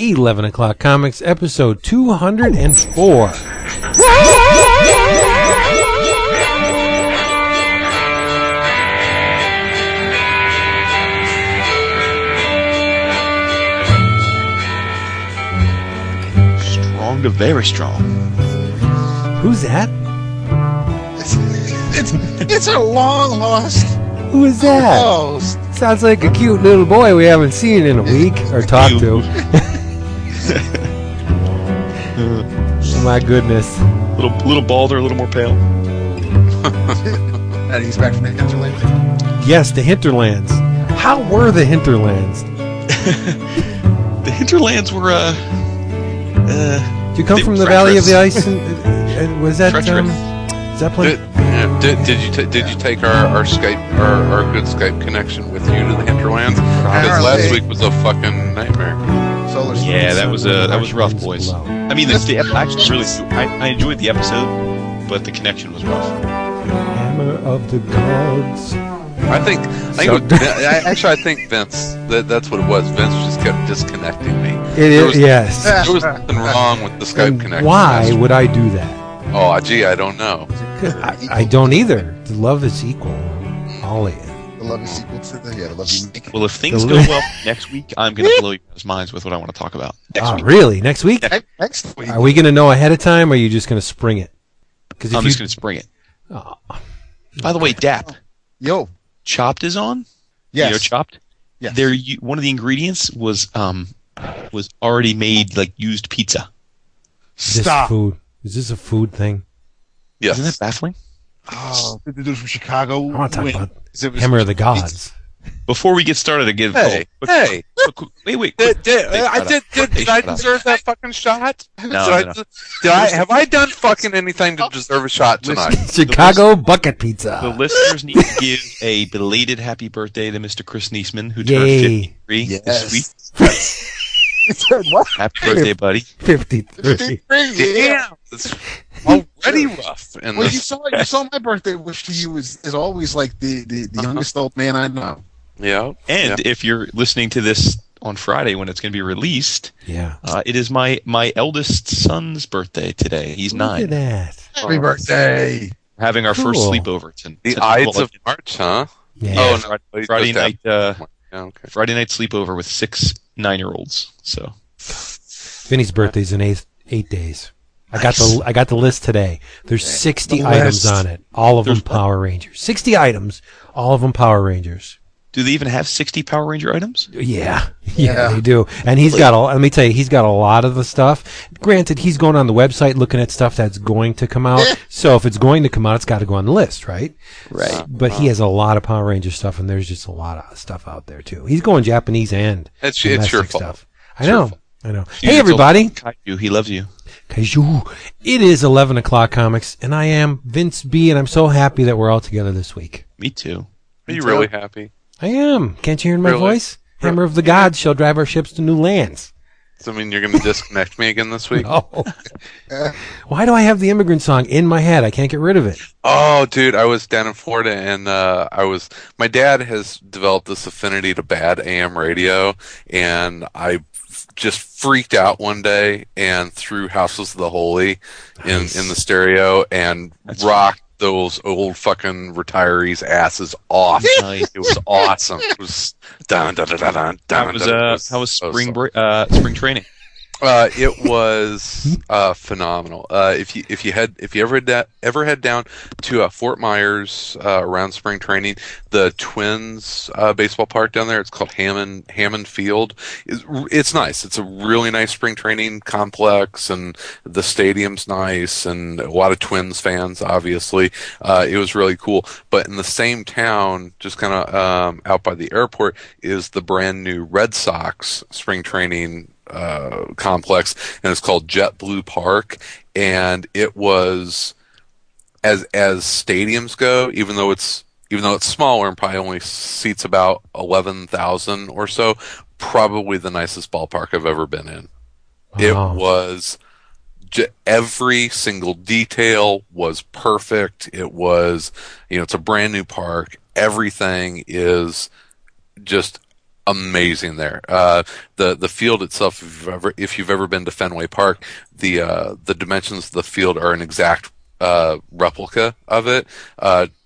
11 O'Clock Comics, episode 204. Strong to very strong. Who's that? It's it's a long lost Who is that? Sounds like a cute little boy we haven't seen in a week or talked to. Oh my goodness. Little little balder, a little more pale. And he's back from the hinterland. Yes, the hinterlands. How were the hinterlands? The hinterlands were uh uh Did you come They from were the Valley of the. Ice? And, and was that Treacherous. um, Zeppelin? Did, yeah, did, did you ta- did you take our, our Skype our, our good Skype connection with you to the hinterlands? Because last week was a fucking nightmare. Solar yeah, that was uh, that was rough, boys. I mean, the, the actually really I, I enjoyed the episode, but the connection was rough. Hammer of the gods. I think I think So- it was, I, actually I think Vince that that's what it was. Vince just kept disconnecting me. It There is, was- yes. There was nothing wrong with the Skype And connection. why would I do that? Oh, gee, I don't know. I, I don't either. The Love is equal. All in. the love is equal to the yeah, the love you. Well, if things go well next week, I'm gonna blow you guys' minds with what I want to talk about next Ah, week. really? Next week? Ne- Next week. Are we going to know ahead of time, or are you just going to spring it? Because I'm you, just gonna spring it. Oh. By the way, Dap Yo. Chopped is on. Yes. You know Chopped. Yes. There, one of the ingredients was um was already made like used pizza. this Stop. food is this a food thing? Yes. Isn't that baffling? Oh, the dude from Chicago. I want to talk went- about it was- Hammer of the Gods. Before we get started, again, Hey, quick- hey. quick- quick- wait, wait. Did, quick- did, I did, did, did I shut up. deserve that fucking shot? did, no, I, no. did I have I done fucking anything to deserve a shot tonight? Chicago bucket pizza. The listeners need to give a belated happy birthday to Mr. Chris Niesman, who turned Yay. 53 Yes. this week. He said what? Happy birthday, buddy. Fifty-three. Yeah. Damn, it's already rough. And Well, you saw you saw my birthday wish to you is, is always like the, the, the Uh-huh. youngest old man I know. yeah, And yeah. if you're listening to this on Friday when it's going to be released, Yeah. uh, it is my, my eldest son's birthday today. He's Look at nine. that. Happy birthday! Having our first sleepover. tonight. the to- Ides well, of March, huh? Yeah. Yeah, Oh, no, Friday, Friday night. Uh, Yeah, okay. Friday night sleepover with six nine-year-olds. So Vinny's birthday's in eight eight days. I got the I got the list today. There's 60 The items on it. All of them There's what? Power Rangers. 60 items. All of them Power Rangers. do they even have sixty Power Ranger items? Yeah, yeah, Yeah. they do. And he's got a. Let me tell you, he's got a lot of the stuff. Granted, he's going on the website looking at stuff that's going to come out. so if it's going to come out, it's got to go on the list, right? Right. But he uh-huh. has a lot of Power Ranger stuff, and there's just a lot of stuff out there too. He's going Japanese and It's- it's your domestic fault. stuff. I It's your know. I know. You Hey, told everybody. Kaiju, he loves you. Kaiju. It is 11 o'clock comics, and I am Vince B, and I'm so happy that we're all together this week. Me too. Are you really happy? I am. Can't you hear my Really? voice? Hammer of the gods shall drive our ships to new lands. Does that mean you're going to disconnect me again this week? Oh. Why do I have the immigrant song in my head? I can't get rid of it. Oh, dude, I was down in Florida and uh, I was. My dad has developed this affinity to bad AM radio, and I f- just freaked out one day and threw "Houses of the Holy" in Nice. in the stereo and That's rocked those old fucking retirees' asses off. Nice. It was awesome. It was dun dun dun dun dun. How dun, was dun. It uh was how was spring break uh spring training? Uh, it was uh, phenomenal. Uh, if you if you had if you ever da- ever head down to uh, Fort Myers uh, around spring training, the Twins uh, baseball park down there, it's called Hammond Hammond Field. It's, it's nice. It's a really nice spring training complex, and the stadium's nice, and a lot of Twins fans, obviously. Uh, it was really cool. But in the same town, just kind of um, out by the airport, is the brand new Red Sox spring training uh, complex, and it's called JetBlue Park, and it was as as stadiums go, even though it's even though it's smaller and probably only seats about eleven thousand or so, probably the nicest ballpark I've ever been in. It was every single detail was perfect. It was, you know, it's a brand new park. Everything is just amazing there. Uh, the the field itself, if you've ever, if you've ever been to Fenway Park, the uh, the dimensions of the field are an exact uh, replica of it.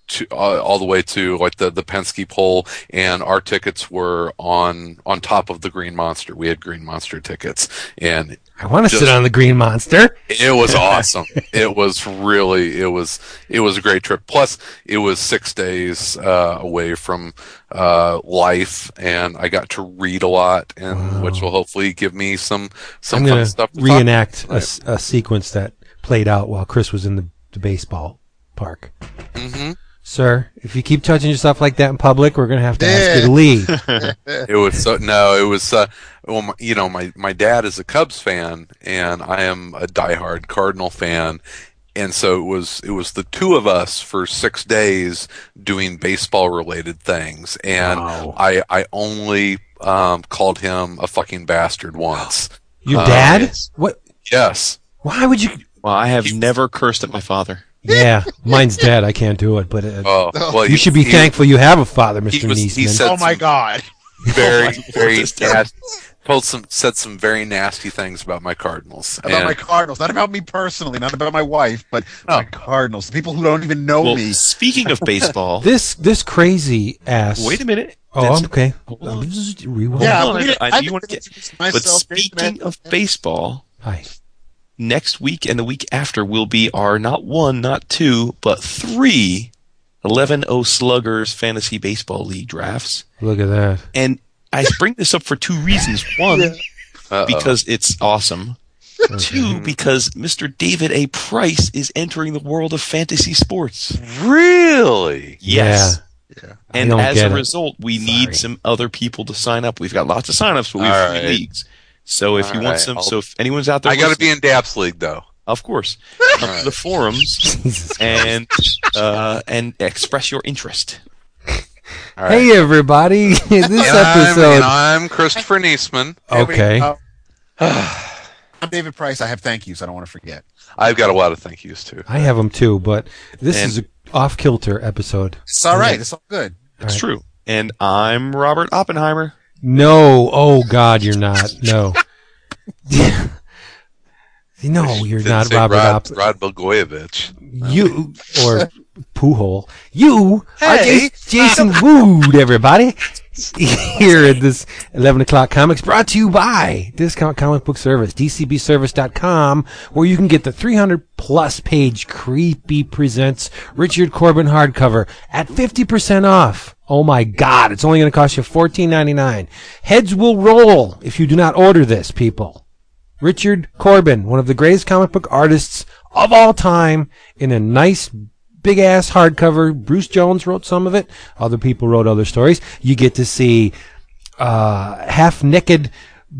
To, uh, all the way to like the the Pesky pole, and our tickets were on on top of the Green Monster. We had Green Monster tickets, and I want to Just- sit on the green monster. it was awesome. it was really it was it was a great trip. Plus, it was six days uh, away from uh, life, and I got to read a lot, and which will hopefully give me some some fun stuff to to talk reenact a, a sequence that played out while Chris was in the, the baseball park. hmm Sir, if you keep touching yourself like that in public, we're going to have to ask you to leave. It was so no, it was uh, well, my, you know, my my dad is a Cubs fan, and I am a diehard Cardinal fan. And so it was it was the two of us for six days doing baseball related things, and Wow. I I only um, called him a fucking bastard once. Your dad? yes. What? Yes, Why would you? Well, I have never cursed at my father. Yeah, mine's dead. I can't do it. But uh, oh, well, you he- should be he- thankful you have a father, Mr. was- he Oh my god. Very Oh, very that's terrible. nasty, told some said some very nasty things about my Cardinals. About And- my Cardinals. Not about me personally, not about my wife, but Oh. my Cardinals. The people who don't even know Well, me. speaking of baseball, this this crazy ass. wait a minute. Oh, That's- okay. Hold on. Rewind. Yeah, Hold on, we- I- I you wanna didn't get- introduce But speaking of baseball, Hi. Next week and the week after will be our not one, not two, but three 11 0 Sluggers Fantasy Baseball League drafts. Look at that. And I bring this up for two reasons. One, Uh-oh. because it's awesome. Two, because Mr. David A. Price is entering the world of fantasy sports. really, Yes. Yeah. I And as get a it. result, we Sorry. need some other people to sign up. We've got lots of signups, but we have All three right. leagues. So if All you want right, some, I'll- so if anyone's out there, I got to be in Daps League though. of course, come to the forums and uh, and express your interest. All right. Hey everybody! this And I'm, and episode. I'm Christopher Niesman. There we Okay. go. I'm David Price. I have thank yous. I don't want to forget. I've got a lot of thank yous too. I have them too, but this And- is a off kilter episode. It's all right. It's all good. It's right. true. And I'm Robert Oppenheimer. No, oh God, you're not. No. no, you're Didn't Robert Rod, Op. Rod Blagojevich. You or Poohole. You Hey. Jas- Jason Wood, everybody. Here at this 11 o'clock comics brought to you by Discount Comic Book Service, dcbservice.com, where you can get the 300 plus page Creepy Presents Richard Corbin hardcover at 50% off. Oh my God, it's only going to cost you $14.99. Heads will roll if you do not order this, people. Richard Corbin, one of the greatest comic book artists of all time, in a nice big ass hardcover. Bruce Jones wrote some of it. Other people wrote other stories. You get to see uh, half naked,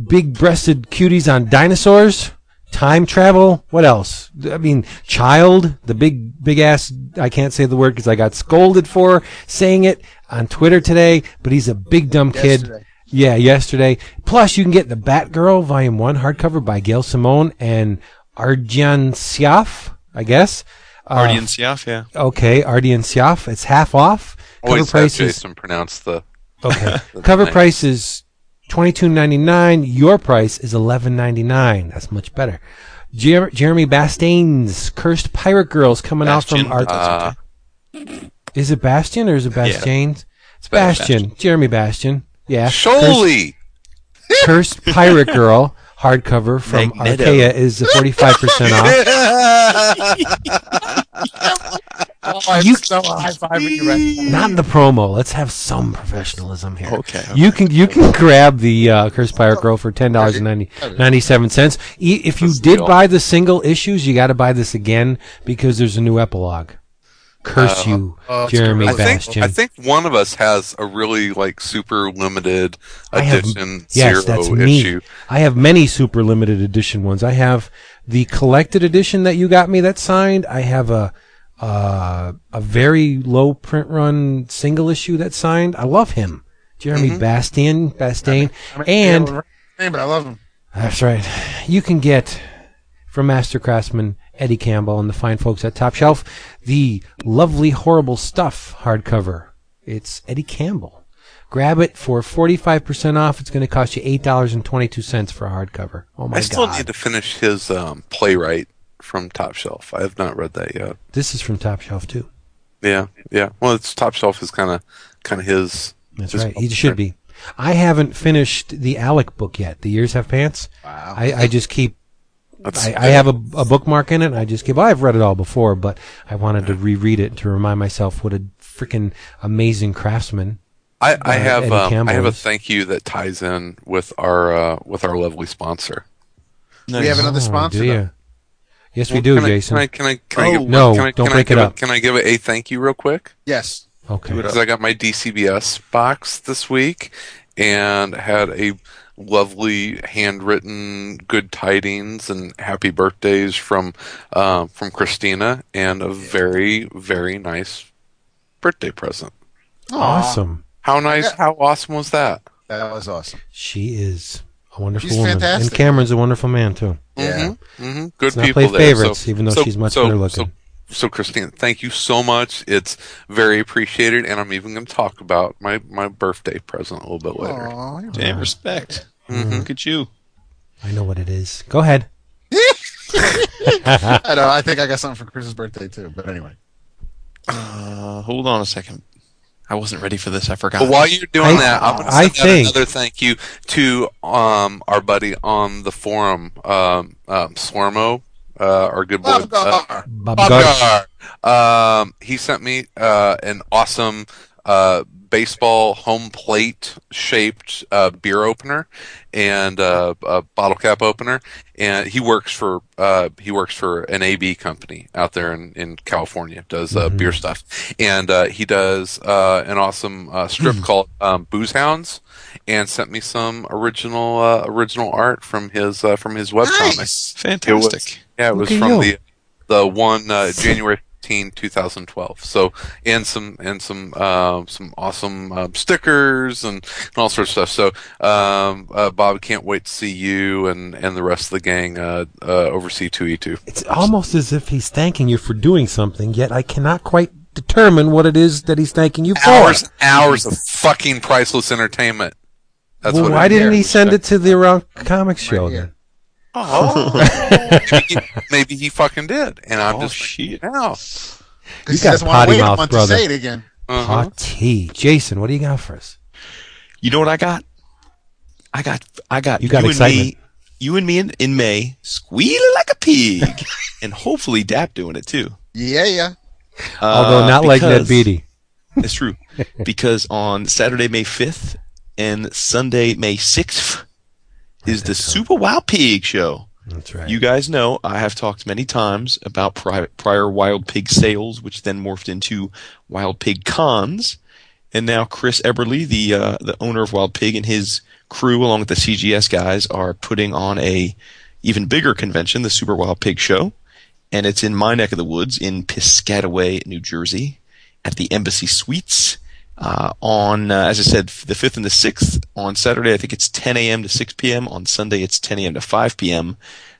big breasted cuties on dinosaurs. Time travel. What else? I mean, child, the big, big ass. I can't say the word because I got scolded for saying it on Twitter today. But he's a big dumb kid. Yesterday. Yeah, yesterday. Plus, you can get the Batgirl Volume One hardcover by Gail Simone and Arjan Syaf, I guess. Uh, Ardian Syaf, yeah. Okay, Ardian Syaf. It's half off. Cover Always have price is Jason pronounce the. okay. Cover Nice. price is twenty two ninety nine. Your price is eleven ninety nine. That's much better. Jer- Jeremy Bastian's Cursed Pirate Girls coming out from Art. Uh, is it Bastion or is it Bastian? It's Bastion. Jeremy Bastion. Yeah. Cursed- Cursed Pirate Girl hardcover from Magneto. Archaia is 45% off. Oh, I'm You- so high fiving you right now. Not in the promo. Let's have some professionalism here. Okay, okay. You can you can grab the uh, Cursed Pirate Girl for ten dollars and ninety ninety seven cents. If you did buy the single issues, you got to buy this again because there's a new epilogue. Curse you, oh, it's Jeremy I gorilla. think I think one of us has a really like super limited I have- edition yes, zero that's me. issue. I have many super limited edition ones. I have the collected edition that you got me that's signed. I have a uh, a very low print run single issue that's signed. I love him, Jeremy Mm-hmm. Bastian, Bastain, I mean, and yeah, name, but I love him. That's right. You can get from Master Craftsman Eddie Campbell and the fine folks at Top Shelf the lovely horrible stuff hardcover. It's Eddie Campbell. Grab it for 45% off. It's going to cost you $8.22 for a hardcover. Oh my god. I still god. need to finish his um, playwright from Top Shelf. I have not read that yet. This is from Top Shelf too. Yeah, yeah. Well, it's Top Shelf is kind of kind of his. That's his right. He should be. I haven't finished the Alec book yet. The Years Have Pants. Wow. I, I just keep. That's- I, I have a, a bookmark in it. And I just keep. Well, I've read it all before, but I wanted to reread it to remind myself what a freaking amazing craftsman. I, I uh, have um, I have a thank you that ties in with our uh, with our lovely sponsor. We have another Oh, sponsor. do though. you? Yes, we do, can I- Jason. Can I can I can I Oh, give, no, can I, don't can break I it up. Can I give a thank you real quick? Yes. okay. Because I got my DCBS box this week and had a lovely handwritten good tidings and happy birthdays from uh, from Christina and a very very nice birthday present. Awesome. How nice! Yeah. How awesome was that? That was awesome. She is a wonderful She's woman, fantastic. and Cameron's a wonderful man too. Yeah. hmm Good Let's not people play there. favorites, so, even though so- she's much so- better looking. So, so Christine, thank you so much. It's very appreciated, and I'm even going to talk about my my birthday present a little bit later. Aw, you're- Damn respect. Mm-hmm. Look at you. I know what it is. Go ahead. I know. I think I got something for Chris's birthday too. But anyway. Uh, hold on a second. I wasn't ready for this. I forgot. But while you're doing I- that, I'm going to I send out think- another thank you to um, our buddy on the forum, um, um, Swarmo, uh, our good boy. uh, Bobgar. Bob Gar- Bobgar. Um, he sent me uh, an awesome uh, baseball home plate shaped uh, beer opener and uh, a bottle cap opener. And he works for uh, he works for an AB company out there in, in California. Does uh, beer stuff, and uh, he does uh, an awesome uh, strip called um, Booze Hounds. And sent me some original uh, original art from his uh, from his webcomic. Nice. Fantastic. Yeah, it was Look at from you. the the one uh, January 15, 2012. So and some and some uh, some awesome uh, stickers and, and all sorts of stuff. So um, uh, Bob, can't wait to see you and, and the rest of the gang uh, uh, over C2E2. It's almost as if he's thanking you for doing something, yet I cannot quite determine what it is that he's thanking you for. Hours hours of fucking priceless entertainment. That's well, what why didn't he send it to the Around Comics show here. then? Oh, maybe, maybe he fucking did, and I'm Oh, just shit. thinking now. Because You got doesn't potty mouth, a brother. to say it again. Uh-huh. Hot tea. Jason, what do you got for us? You know what I got? I got I got You got and excitement. me, you and me in, in May squealing like a pig, and hopefully Dap doing it too. Yeah, yeah. Although Uh, not like Ned because- Beatty. It's true because on Saturday May fifth and Sunday May sixth is the Super Wild Pig show. That's right. You guys know I have talked many times about pri- prior Wild Pig sales, which then morphed into Wild Pig cons, and now Chris Eberly, the uh, the owner of Wild Pig, and his crew, along with the CGS guys, are putting on a even bigger convention, the Super Wild Pig Show, and it's in my neck of the woods in Piscataway, New Jersey, at the Embassy Suites. Uh, on, uh, as I said, the 5th and the 6th. On Saturday, I think it's 10 a.m. to 6 p.m. On Sunday, it's 10 a.m. to 5 p.m.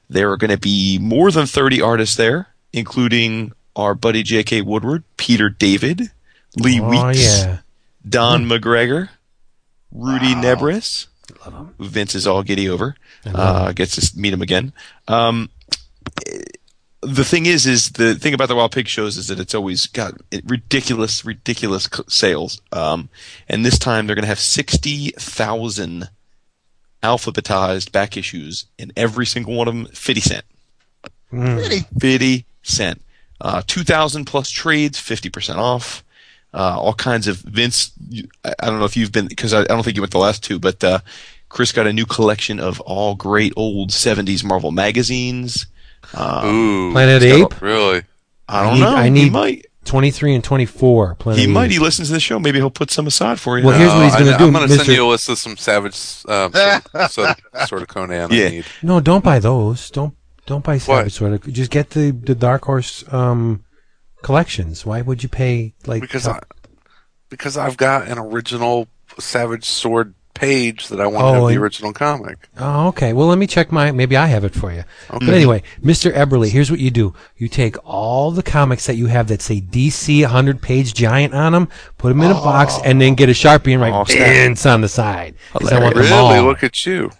There are going to be more than 30 artists there, including our buddy J.K. Woodward, Peter David, Lee oh, Weeks, yeah. Don McGregor, Rudy Nebres. Vince is all giddy over. Uh, gets to meet him again. Um, the thing is, is the thing about the Wild Pig shows is that it's always got ridiculous, ridiculous sales. Um, and this time they're going to have sixty thousand alphabetized back issues, and every single one of them fifty cent. Really? 50 cent. Uh, 2,000 plus trades, 50% off. Uh, all kinds of Vince. I, I don't know if you've been because I, I don't think you went the last two, but uh, Chris got a new collection of all great old 70s Marvel magazines. Ooh, Planet Ape? got- Really? I don't need- know. I he need- might. 23 and 24. Planet He might. Ape. He listens to the show. Maybe he'll put some aside for you. Well, here's what he's gonna I, do, I'm going to send you a list of some savage um, sort, sort, of, sort of Conan Yeah. I need. No, don't buy those. Don't don't buy Savage Sword. Just get the the Dark Horse um collections. Why would you pay like Because I, because I've got an original Savage Sword page that I want to Oh, have the original comic. Oh, okay. Well, let me check my. Maybe I have it for you. Okay. But anyway, Mr. Eberly, here's what you do: you take all the comics that you have that say DC 100 page giant on them, put them in a box, and then get a sharpie and write Oh. Vince on the side. I want them Really? all. Look at you.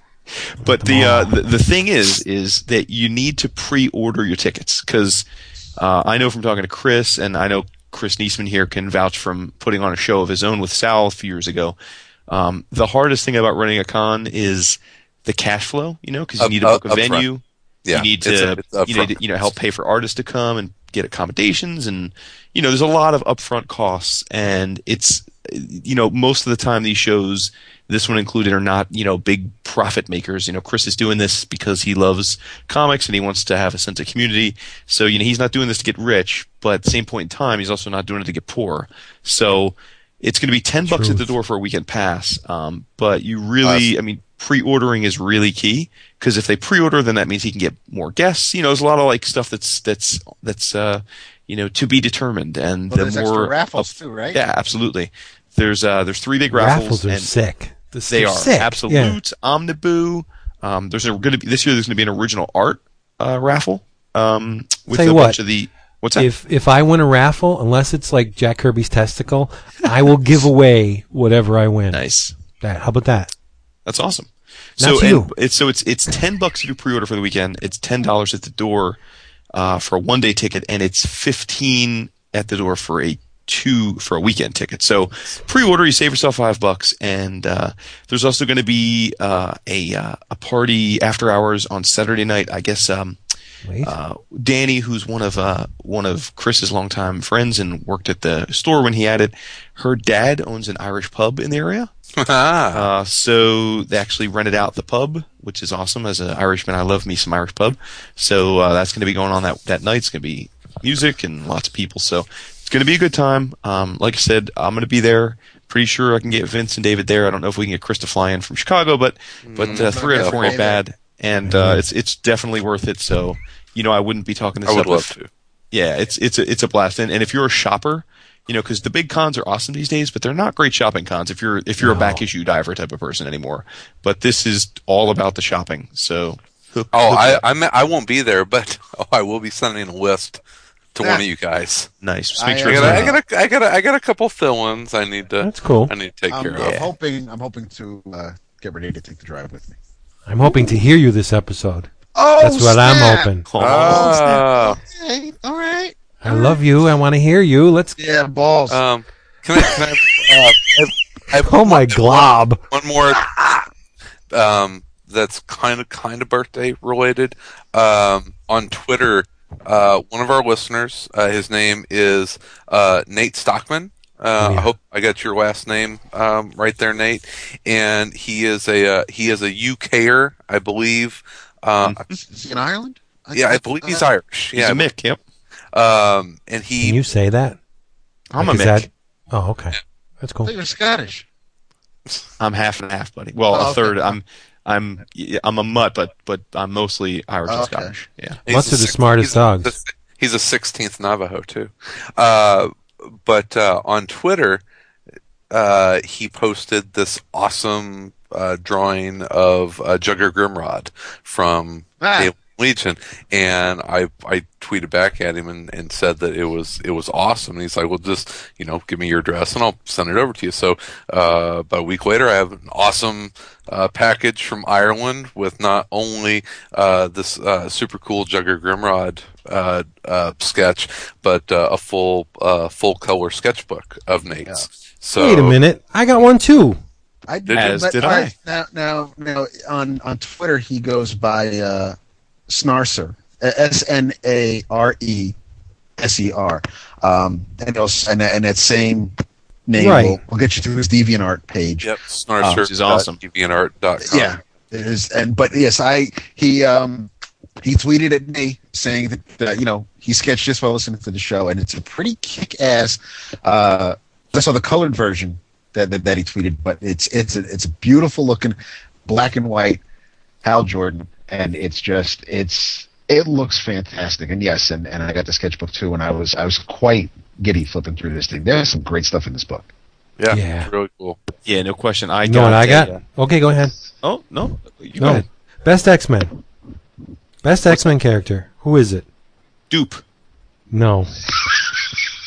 But the, uh, the the thing is, is that you need to pre-order your tickets because uh, I know from talking to Chris, and I know Chris Niesman here can vouch from putting on a show of his own with Sal a few years ago. Um, the hardest thing about running a con is the cash flow, you know, because you Up- need to up- book a upfront. venue, Yeah, you need it's to a- it's you need to, you know help pay for artists to come and get accommodations and you know there's a lot of upfront costs and it's you know most of the time these shows this one included are not you know big profit makers. You know Chris is doing this because he loves comics and he wants to have a sense of community. So you know he's not doing this to get rich but at the same point in time he's also not doing it to get poor. So it's going to be 10 bucks at the door for a weekend pass um, but you really i mean pre-ordering is really key because if they pre-order then that means he can get more guests you know there's a lot of like stuff that's that's that's uh you know to be determined and Well, the more extra raffles too, right? yeah absolutely there's uh there's three big raffles, Raffles are and sick. The- they they're sick. absolute Yeah. omniboo um there's going to be this year there's going to be an original art uh raffle um with Tell a you bunch what, of the what's that If if I win a raffle, unless it's like Jack Kirby's testicle, I will give away whatever I win. nice That. How about that? That's awesome. Not so you. it's so it's it's ten bucks if you pre-order for the weekend. It's ten dollars at the door uh, for a one-day ticket, and it's fifteen at the door for a two for a weekend ticket. So pre-order, you save yourself five bucks, and uh, there's also going to be uh, a uh, a party after hours on Saturday night. I guess um. Uh, Danny, who's one of uh, one of Chris's longtime friends and worked at the store when he had it. Her dad owns an Irish pub in the area. Ah, Uh, so they actually rented out the pub, which is awesome. As an Irishman, I love me some Irish pub. So uh, that's going to be going on that that night. It's going to be music and lots of people. So it's going to be a good time. Um, like I said, I'm going to be there. Pretty sure I can get Vince and David there. I don't know if we can get Chris to fly in from Chicago, but but uh, three out of four ain't bad, and uh, it's it's definitely worth it. So you know, I wouldn't be talking this I would up love if- to. yeah, it's it's a it's a blast, and, and if you're a shopper, you know, because the big cons are awesome these days, but they're not great shopping cons if you're if you're a back issue diver type of person anymore. But this is all about the shopping. So, hook, Oh, hook I up. I, I won't be there, but oh, I will be sending a list to one of you guys. nice. Just I, make sure. I got I got a, I got a, I got a couple fill-ins I need to That's cool. I need to take I'm, care I'm of. hoping I'm hoping to uh, get ready to take the drive with me. I'm hoping to hear you this episode. Oh, That's what I'm hoping. Oh, Ah, Okay, all right. I love you. I want to hear you. Let's. Yeah, balls. um, can I can I? Uh, I, have, I Oh my one- glob. One more. Um, that's kind of kind of birthday related. Um, on Twitter, uh, one of our listeners, uh, his name is uh, Nate Stockman. Uh, Oh, yeah. I hope I got your last name um, right there, Nate. And he is a uh, he is a UKer, I believe. Uh, Is he in Ireland? Yeah, I believe he's uh, Irish. He's Yeah, a Mick. Yep. um, and he Can you say that? I'm Like, a Mick. that- Oh, okay. That's cool. thought you were Scottish. I'm half and half, buddy. Well, Oh, a okay. third. I'm I'm I'm a mutt, but but I'm mostly Irish and Okay. Scottish. Yeah. He's Mutts a are the smartest he's dogs. the- he's a 16th Navajo too. Uh, but uh, on Twitter, uh, he posted this awesome uh, drawing of uh, Jugger Grimrod from Ah. Alien Legion, and I I tweeted back at him and, and said that it was it was awesome. And he's like, "Well, just you know, give me your address and I'll send it over to you." So uh, about a week later, I have an awesome uh, package from Ireland with not only uh, this uh, super cool Jugger Grimrod uh, uh, sketch, but uh, a full uh, full color sketchbook of Nate's. So Wait a minute. I got one too. I Did As but, did I. Now, now, now, on on Twitter, he goes by uh, Snarser, S N A R E S E R, um, and and and that same name Right. will, will get you to his DeviantArt page. Yep, snarser. which is awesome. DeviantArt.com. Yeah, it is, and but yes, I he um he tweeted at me saying that uh, you know he sketched just while listening to the show, and it's a pretty kick ass. Uh, I saw the colored version that, that that he tweeted, but it's it's a, it's a beautiful looking black and white Hal Jordan, and it's just it's it looks fantastic. And yes, and, and I got the sketchbook too, and I was I was quite giddy flipping through this thing. There's some great stuff in this book. Yeah, Yeah. really cool. Yeah, no question. I got know what I a, got? uh, Okay, go ahead. oh no, you go No. ahead. Best X Men. Best X Men character. Who is it? Dupe, No.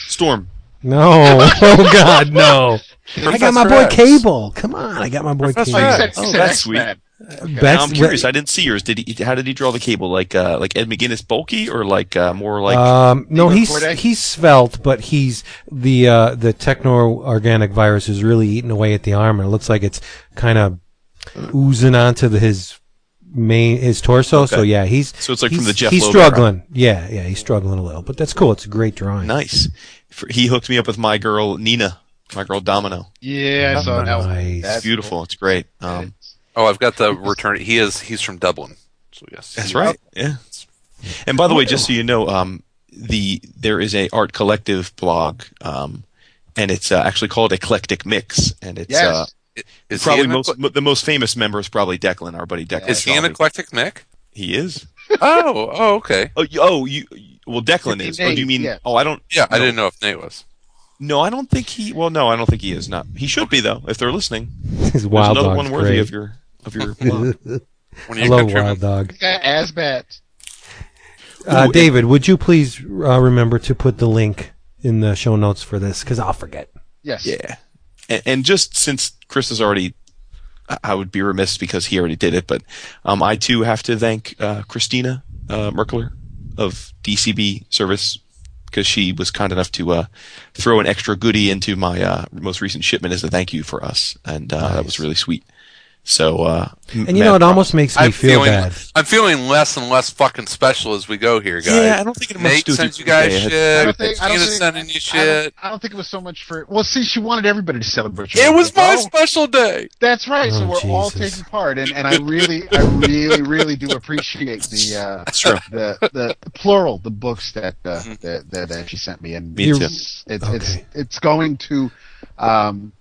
Storm. No. Oh God, no. I got my boy X. Cable. Come on, I got my boy Professor Cable. said, X. you Oh, that's X-Men. Bex- Now, I'm curious. I didn't see yours. Did he? How did he draw the cable? Like, uh, like Ed McGuinness bulky, or like uh, more like? um, no, he's Corday? he's svelte, but he's the uh, the techno organic virus is really eating away at the arm, and it looks like it's kind of oozing onto the, his main his torso. So yeah, he's So it's like from the Jeph He's Loeb struggling. Yeah, yeah, he's struggling a little, but that's cool. It's a great drawing. nice. For, he hooked me up with my girl Nina, my girl Domino. Yeah, I saw that one. Nice. That's It's beautiful. It's great. Um, Oh, I've got the return. He is. He's from Dublin. So yes, That's right. Yeah. And by the way, just so you know, um, the there is a art collective blog, um, and it's uh, actually called Eclectic Mix, and it's Yes. uh, Is probably most ecle- the most famous member is probably Declan, our buddy Declan. Is he an eclectic Mick? He is. Oh, oh, okay. Oh, you, oh, you. Well, Declan is. Oh, do you mean? Yeah. Oh, I don't. Yeah, I didn't know if Nate was. No, I don't think he. Well, no, I don't think he is. Not. He should be though. If they're listening, His there's wild another one worthy great. of your of your. blog. When I love. Wild Dog. got Asbat. Uh, David, would you please uh, remember to put the link in the show notes for this? Because I'll forget. Yes. Yeah, and, and just since Chris has already, I- I would be remiss because he already did it, but um, I too have to thank uh, Christina uh, Merkler of DCB Service because she was kind enough to uh, throw an extra goodie into my uh, most recent shipment as a thank you for us, and uh, that was really sweet. So, uh, And you know, it almost makes me I'm feel feeling, bad. I'm feeling less and less fucking special as we go here, guys. Yeah, I don't think it much Nate to do with sends you guys birthday. shit. I don't think- I don't think- sending you I don't. I don't think it was so much for. Well, see, she wanted everybody to celebrate. your It was birthday. my Oh, special day. That's right. so Oh, we're all taking part, and, and I really, I really, really do appreciate the uh, That's true. the, the the plural, the books that uh, that, that that she sent me, and Me You're- too. it's it's, it's it's going to. Um,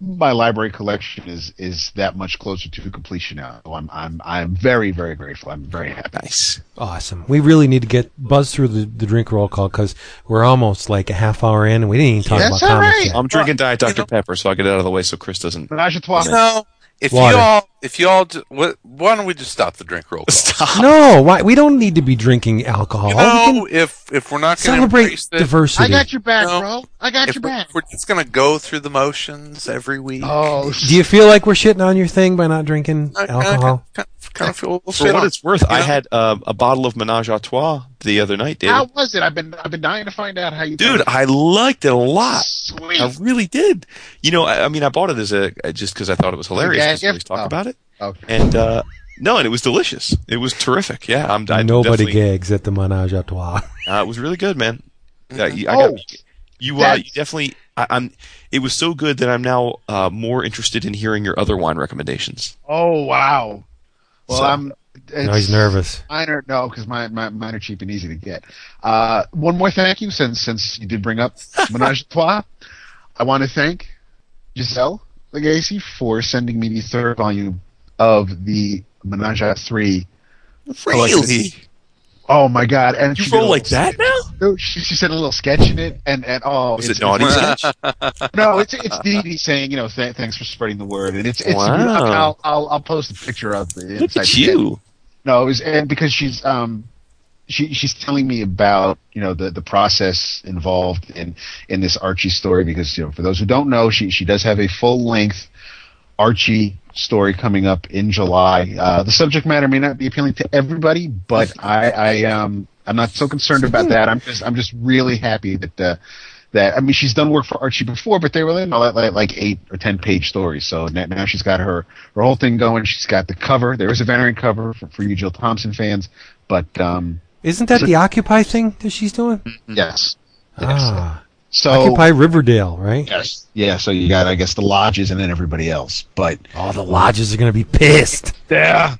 my library collection is is that much closer to completion now. So I'm I'm I'm very very grateful. I'm very happy. Nice. Awesome. We really need to get buzz through the, the drink roll call because we're almost like a half hour in and we didn't even talk That's about all comics right. yet. I'm drinking Diet you Dr. know- Pepper, so I get it out of the way so Chris doesn't. Menage a trois. You know, if Water. you all, if you all, ju- what, why don't we just stop the drink roll call? Stop. No, why, we don't need to be drinking alcohol. You we know, can if if we're not going to celebrate embrace it, diversity. I got your back, No. bro. I got your back. we're just going to go through the motions every week, Oh, Do you feel like we're shitting on your thing by not drinking I alcohol? kind of, kind of feel a little For what on- it's worth, you I know? had uh, a bottle of Menage a Trois the other night, David. how was it? I've been I've been dying to find out how you. Dude, I liked it a lot. Sweet. I really did. You know, I, I mean, I bought it as a just because I thought it was hilarious. gag Because we always talk Oh. about it, Okay. and uh, no, and it was delicious. It was terrific. Yeah, I'm. I Nobody gags at the menage a trois. Uh, it was really good, man. Yeah, you- I Oh, you. Uh, you definitely. I, I'm. It was so good that I'm now uh, more interested in hearing your other wine recommendations. Oh wow. Well, So- I'm. Now he's nervous. Mine are no, because mine, mine mine are cheap and easy to get. Uh, one more thank you, since since you did bring up Menage a Trois. I want to thank Giselle Lagacé for sending me the third volume of the Menage a Three. Really? Oh my god! And You she roll like that now? No, she, she said a little sketch in it, and and oh, Was it's- it naughty it's- sketch? No, it's it's Dee Dee saying, you know, th- thanks for spreading the word, and it's it's. Wow. I'll, I'll I'll post a picture of the Look at the you. no, it was and because she's um she she's telling me about you know the the process involved in in this Archie story because you know for those who don't know she she does have a full length Archie story coming up in July. Uh, the subject matter may not be appealing to everybody, but I I um I'm not so concerned about that. I'm just I'm just really happy that. Uh, that I mean, she's done work for Archie before, but they were you know, like, like like eight or ten page stories. So now, she's got her her whole thing going. She's got the cover. There is a variant cover for, for you Jill Thompson fans, but um, Isn't that the Occupy thing that she's doing? yes, Ah, so Occupy Riverdale, right? yes, yeah. So you got I guess the lodges and then everybody else, but All the lodges are going to be pissed. yeah.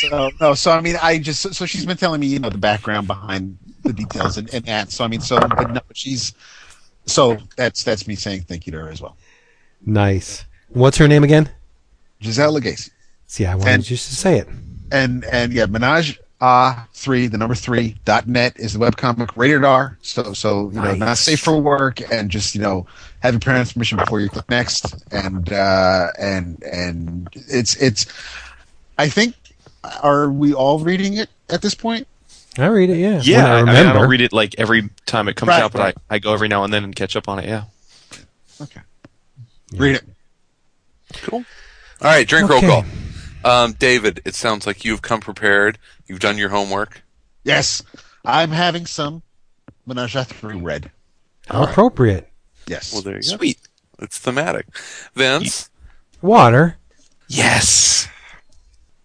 so no, so I mean, I just so, she's been telling me you know the background behind the details and, and that. So I mean, so but no, she's so that's that's me saying thank you to her as well, Nice. What's her name again? Giselle Lagacé. See, I wanted And- just to say it. and and yeah, Menage ah three, the number three dot net is the webcomic rated R. So so you know Nice. not safe for work and just you know have your parents' permission before you click next and uh, and and it's it's. I think are we all reading it at this point? I read it. Yeah. Yeah, I, I I, mean, I don't read it like every time it comes Right, out, but right. I, I go every now and then and catch up on it. Yeah. Okay, read it. Cool. All right, drink Okay. roll call. Um, David, it sounds like you've come prepared. You've done your homework. Yes, I'm having some Menage a Three red. How appropriate. Yes. Well, there you go. Sweet. It's thematic. Vince, Water. Yes.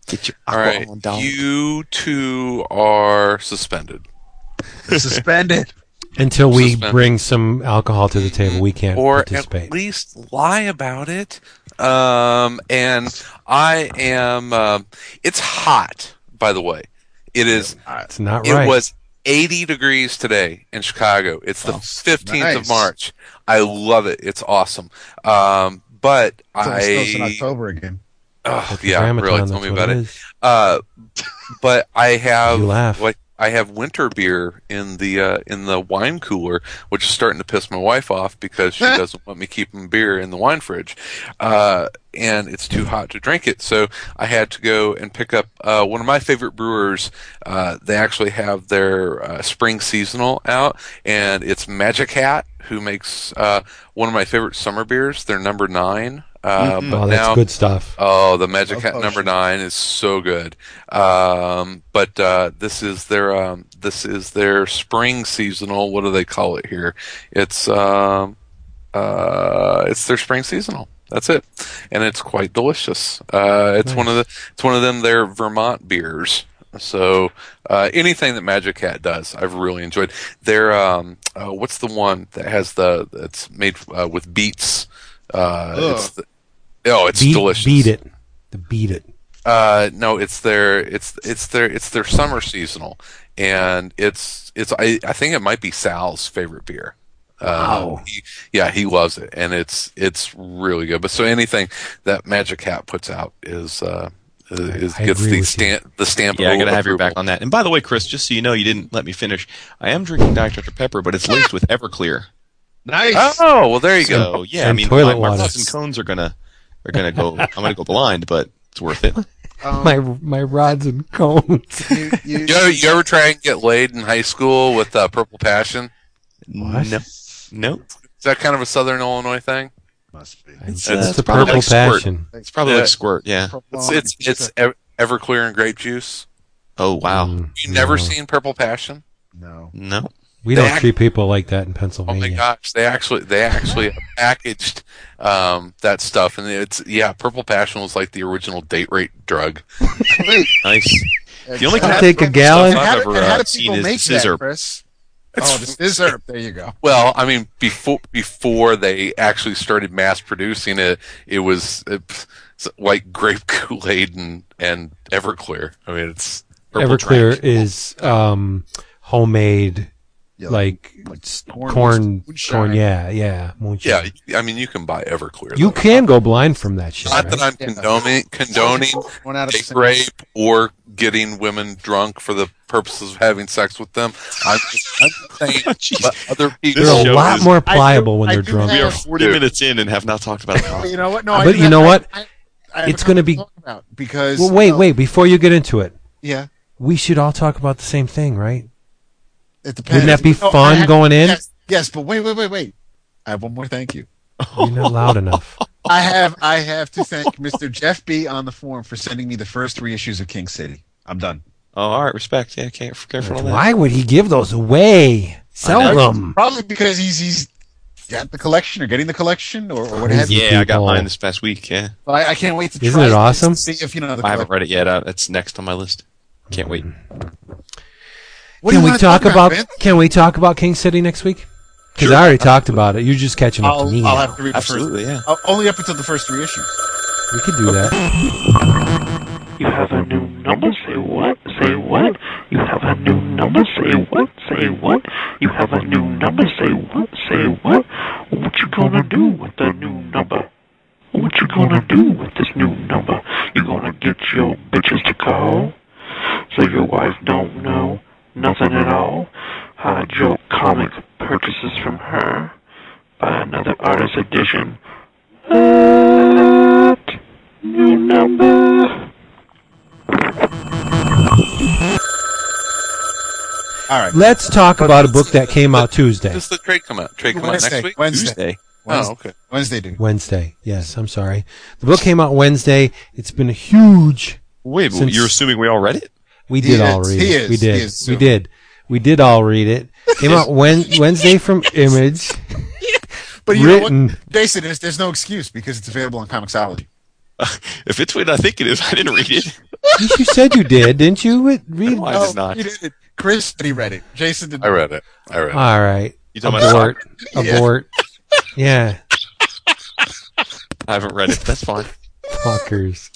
Get your all right, down. you two are suspended. Suspended. Until we Suspended. bring some alcohol to the table, we can't or participate. at least lie about it. Um, and I am. Um, it's hot, by the way. It is. it's not right. It was 80 degrees today in Chicago. It's the 15th of. March. I love it. It's awesome. Um, but It's almost close in October again. Oh, yeah, Ramadan, really. that's Tell me what about it. Uh, but I have You laugh. like I have winter beer in the uh, in the wine cooler, which is starting to piss my wife off because she doesn't want me keeping beer in the wine fridge, uh, and it's too hot to drink it. So I had to go and pick up uh, one of my favorite brewers. Uh, they actually have their uh, spring seasonal out, and it's Magic Hat, who makes uh, one of my favorite summer beers. They're number nine. Uh, but Oh, that's now, good stuff. Oh, the Magic Love Hat number nine is so good. Um, but uh, this is their um, this is their spring seasonal. What do they call it here? It's um, uh, it's their spring seasonal. That's it, and it's quite delicious. Uh, it's one of the it's one of them their Vermont beers. So uh, anything that Magic Hat does, I've really enjoyed. Their um, uh, what's the one that has the that's made uh, with beets? Uh, it's the, oh, it's beat, delicious. beat it. The beat it. Uh, no, it's their it's it's their it's their summer seasonal, and it's it's I I think it might be Sal's favorite beer. Wow. he, yeah, he loves it, and it's it's really good. But so anything that Magic Hat puts out is uh is I gets the stamp the stamp. Yeah, I of gotta have your back on that. And by the way, Chris, just so you know, you didn't let me finish. I am drinking Dr Pepper, but it's laced with Everclear. Nice. Oh well, there you go. Yeah, I mean, toilet my, my water. rods and cones are gonna are gonna go. I'm gonna go blind, but it's worth it. Um, My my rods and cones. you, you, You ever, you ever try and get laid in high school with uh, Purple Passion? What? No, no. Is that kind of a Southern Illinois thing? must be. It's, That's it's the probably purple like squirt. passion. It's probably Yeah. like squirt. Yeah. It's it's, it's Ev- Everclear and grape juice. Oh wow. Mm, You never no. seen Purple Passion? no. No. We They don't act- treat people like that in Pennsylvania. Oh my gosh, they actually they actually packaged um, that stuff, and it's yeah, Purple Passion was like the original date rate drug. Nice. The only I'll kind take a gallon. stuff How, I've do- ever and how uh, do seen people is make scissor. that, Chris? Oh, the scissor. There you go. Well, I mean, before before they actually started mass producing it, it was uh, it's like grape Kool Aid and and Everclear. I mean, it's Everclear Trank. is um, homemade, Yeah, like, like corn- corn, corn. Yeah, yeah, moonshine. yeah. I mean, you can buy Everclear. You though. can go blind from that shit. Not right? that I'm Yeah. condoning condoning out of the date same- rape or getting women drunk for the purposes of having sex with them. I'm just, I'm saying Jeez. other people. They're a lot is- more I do- pliable when they're do drunk. We are 40 Dude. minutes in and have not talked about it. you know what? No, Uh, I but you know I- what? I- I It's gonna be- about because. Well, wait, you know, wait. Before you get into it, Yeah, we should all talk about the same thing, right? It depends. Wouldn't that be No, fun have- going in? Yes, yes, but wait, wait, wait, wait. I have one more thank you. You're not loud enough. I have I have to thank Mr. Jeff B on the forum for sending me the first three issues of King City. I'm done. Oh, all right. Respect. Yeah, can't careful on that. Why would he give those away? Sell them. Probably because he's he's got the collection or getting the collection or, or what have you. Crazy. Yeah, I got people. mine this past week. Yeah, But I, I can't wait to Isn't try it awesome? See if you know the I haven't read it yet. Uh, it's next on my list. Can't wait. What Can we wanna talk about? Vince? Can we talk about King City next week? Because I already talked about it. You're just catching up I'll, to me. I'll now. have to read the Absolutely, yeah. first. Uh, only up until the first three issues. We could do that. You have a new number, say what? Say what? You have a new number, say what? Say what? You have a new number, say what? Say what? What you gonna do with the new number? What you gonna do with this new number? You gonna get your bitches to call? So your wife don't know nothing at all. Hide your comic purchases from her. by another artist edition. What? New number. All right. Let's talk about a book that came out Tuesday. Does the trade come out? Trade come out Wednesday. next week? Wednesday. Tuesday. Oh, okay. Wednesday, dude. Wednesday. Yes, I'm sorry. The book came out Wednesday. It's been a huge. Wait, but Since- you're assuming we all read it? We He did all read He it. is. We He did. is we did. We did all read it. Came out Wen- Wednesday from Image. But you know what, Jason? There's, there's no excuse because it's available on Comixology. If it's what I think it is, I didn't read it. you said you did, didn't you? Read. No, I did oh, not. You did it. Chris said he read it. Jason did. I read it. I read it. All right. You talking about Abort. Yeah. Abort. Yeah. I haven't read it. That's fine. Fuckers.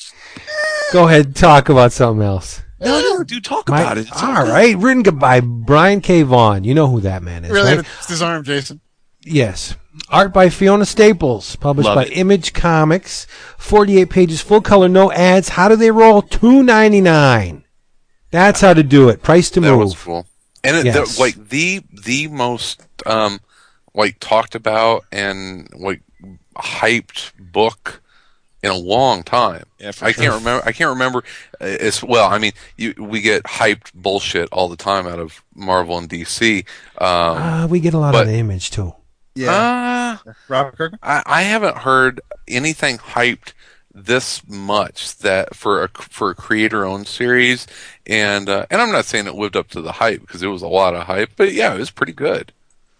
Go ahead. Talk about something else. No, no, dude, talk My- about it. It's all right. Written by Brian K. Vaughan. You know who that man is, Really right? had his arm, Jason. Yes. Art by Fiona Staples, published Love by it. Image Comics. 48 pages, full color, no ads. How do they roll? 2.99. That's how to do it. Price to that was move. cool. And it, Yes. the, like the the most um like talked about and like hyped book in a long time. Yeah, for I sure. can't remember. I can't remember. uh, It's well. I mean, you, we get hyped bullshit all the time out of Marvel and DC. Um, Uh, we get a lot But- of the image too. Yeah. uh, Robert Kirkman. I, I haven't heard anything hyped this much that for a for a creator owned series, and uh, and I'm not saying it lived up to the hype because it was a lot of hype, but yeah, it was pretty good.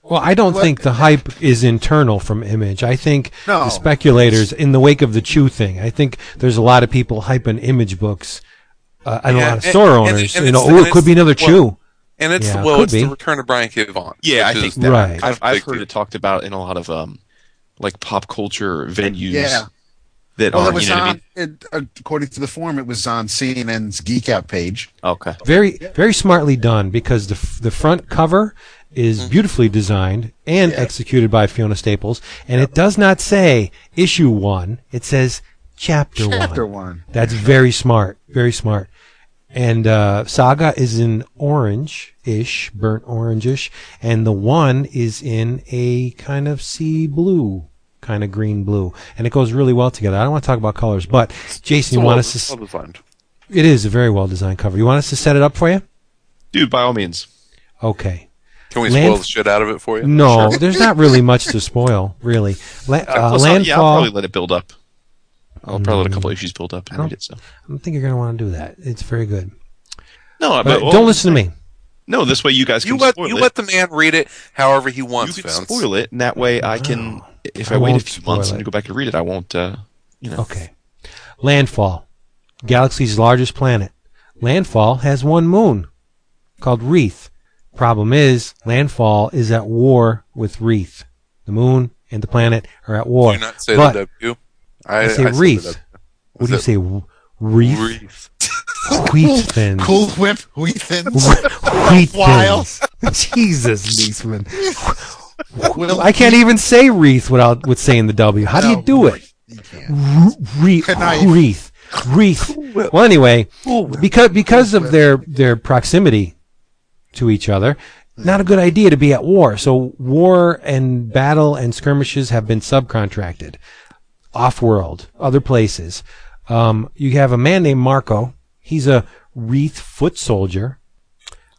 Well, I don't think the hype is internal from Image. I think No. the speculators, in the wake of the Chew thing, I think there's a lot of people hyping Image books, uh, and a lot of and- store and- owners. and you know, it's- oh, it could be it's- another well, Chew. And it's Yeah, well, could it's be. the return of Brian K. Vaughan. Yeah, I think is- that. Right. I've, I've heard it talked about in a lot of um, like pop culture venues. Yeah. That Well, it aren't, was you know what I on. mean? It, according to the form, it was on CNN's Geek Out page. Okay. Very, very smartly done because the the front cover is beautifully designed and Yeah. executed by Fiona Staples, and it does not say issue one; it says chapter, Chapter one. one. That's very smart, very smart. And uh, Saga is in orange-ish, burnt orange-ish, and the one is in a kind of sea blue, kind of green blue, and it goes really well together. I don't want to talk about colors, but Jason, you well, want us to? well designed. It is a very well designed cover. You want us to set it up for you? Dude, by all means. Okay. Can we Land- spoil the shit out of it for you? No, there's not really much to spoil, really. La- uh, Plus, I'll- yeah, I'll probably let it build up. I'll probably let a couple issues build up and don't- read it. So I don't think you're going to want to do that. It's very good. no, But but well, don't listen to me. No, this way you guys can You let spoil you it. let the man read it however he wants. you wants. can Vince. spoil it, and that way I can. If I, I wait a few months spoil and go back and read it, I won't. Uh, you know. Okay. Landfall. Galaxy's largest planet. Landfall has one moon called Wreath. Problem is, Landfall is at war with Wreath. The moon and the planet are at war. Do you not say but the W? I, I say I the Wreath. W. What do you say? W- Wreath? Wreath. Wheat thins. Cool whip, wheat thins. Wheat thins. Jesus, Niesman. I can't even say wreath without with saying the W. How do you do it? You can't. Wreath. Wreath. Wreath. Well, anyway, because because of their their proximity to each other, not a good idea to be at war. So war and battle and skirmishes have been subcontracted off world, other places. Um, you have a man named Marco. He's a wreath foot soldier,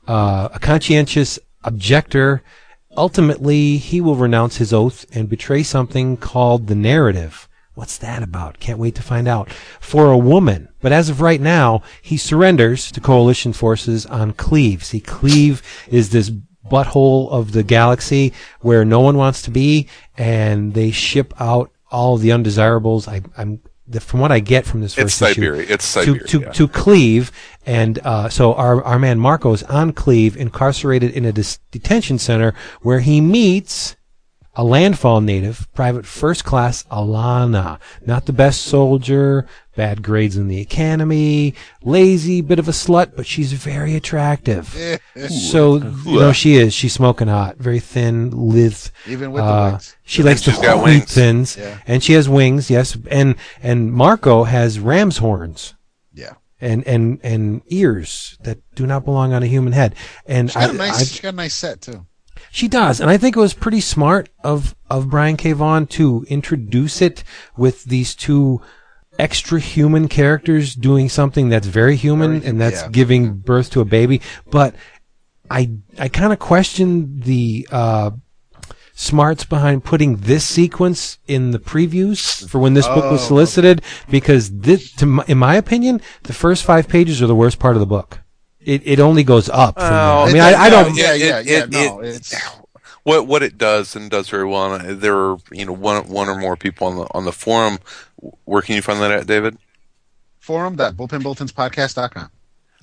uh, a conscientious objector. Ultimately, he will renounce his oath and betray something called the narrative. What's that about? Can't wait to find out. For a woman. But as of right now, he surrenders to coalition forces on Cleave. See, Cleave is this butthole of the galaxy where no one wants to be, and they ship out all the undesirables. I, I'm the, from what I get from this It's first issue, Siberia. It's to Siberia. to, to Cleave, and uh, so our our man Marco is on Cleave, incarcerated in a dis- detention center where he meets a landfall native, Private First Class Alana. Not the best soldier, bad grades in the academy, lazy, bit of a slut, but she's very attractive. so you know she is. She's smoking hot, very thin, lithe. Even with the Uh, wings. she likes to she's got wings. thins, Yeah. and she has wings. Yes, and and Marco has ram's horns Yeah. and and and ears that do not belong on a human head. And she's got I, a nice, I- she got a nice set too. She does, and I think it was pretty smart of of Brian K. Vaughan to introduce it with these two extra human characters doing something that's very human and that's yeah. giving birth to a baby. But I I kind of question the uh, smarts behind putting this sequence in the previews for when this book was Oh. solicited because this, to my, in my opinion, the first five pages are the worst part of the book. It it only goes up. From there. I mean, I, I don't. Yeah, yeah, it- yeah. it- no, it- it's what what it does and does very well. And there are you know one one or more people on the on the forum. Where can you find that at, David? forum.bullpenbulletinspodcast.com.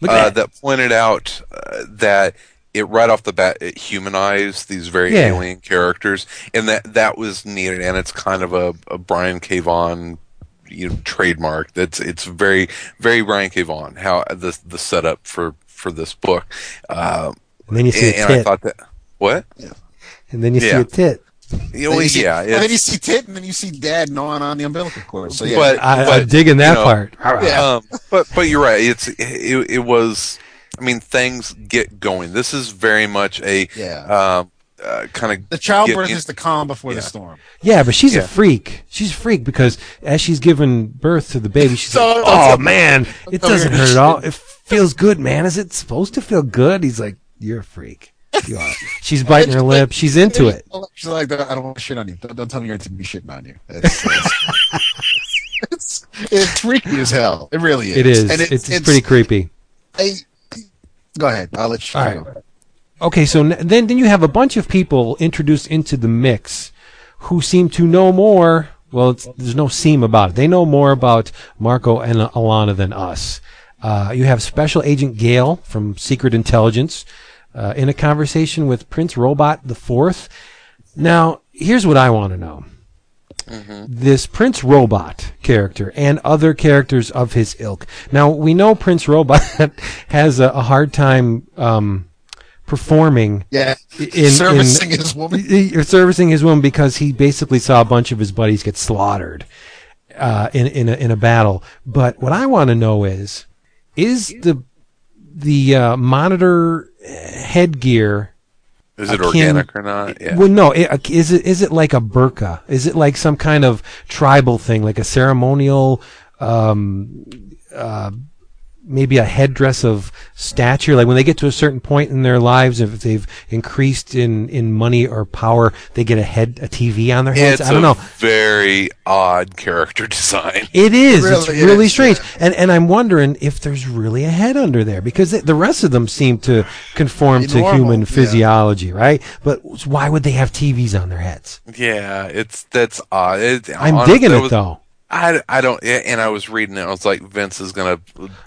Look uh, at that. that pointed out uh, that it right off the bat it humanized these very Yeah. alien characters, and that that was needed. And it's kind of a, a Brian K. Vaughan you know, trademark. That's it's very very Brian K. Vaughan. How the the setup for for this book. Uh, And then you see and, a and I tit. thought that what? and then you see a tit. You know, Then you see, yeah, and then you see tit, and then you see dad gnawing on the umbilical cord. So yeah, But- I, but, I'm digging that you know, part. Yeah. Um, but but you're right. It's it, it was. I mean, things get going. This is very much a Yeah. um, uh, kind of the childbirth is the calm before the storm. Yeah, but she's a freak. She's a freak because as she's giving birth to the baby, she's So- like, "Oh man, it doesn't hurt at all. It feels good, man. Is it supposed to feel good?" He's like, "You're a freak. You are." She's biting her lip. She's into it. She's like, I don't want to shit on you. Don't, don't tell me you're into me shitting on you. It's, it's, it's freaky as hell. It really is. It is. And it's, it's pretty creepy. I- go ahead. I'll let you. All right. Okay, so then then you have a bunch of people introduced into the mix who seem to know more. Well, it's, there's no seem about it. They know more about Marco and Alana than us. Uh, you have Special Agent Gale from Secret Intelligence uh, in a conversation with Prince Robot the Fourth. Now, here's what I want to know. This Prince Robot character and other characters of his ilk. Now, we know Prince Robot has a, a hard time um, performing Yeah. in Servicing in, his woman. You're servicing his woman because he basically saw a bunch of his buddies get slaughtered uh, in in a, in a battle. But what I want to know is, is the the uh, monitor headgear is it akin- organic or not? Yeah. well, no. It, is it is it like a burqa? Is it like some kind of tribal thing, like a ceremonial, um, uh, maybe a headdress of stature? Like when they get to a certain point in their lives, if they've increased in in money or power, they get a head a TV on their heads. It's I don't a know. very odd character design. It is. Really it's is, really strange. yeah. And and I'm wondering if there's really a head under there because the- the rest of them seem to conform to normal, human yeah. physiology, right? But why would they have TVs on their heads? Yeah, it's that's odd. It, I'm honestly, digging it was- though. I, I don't, and I was reading it. I was like, Vince is gonna.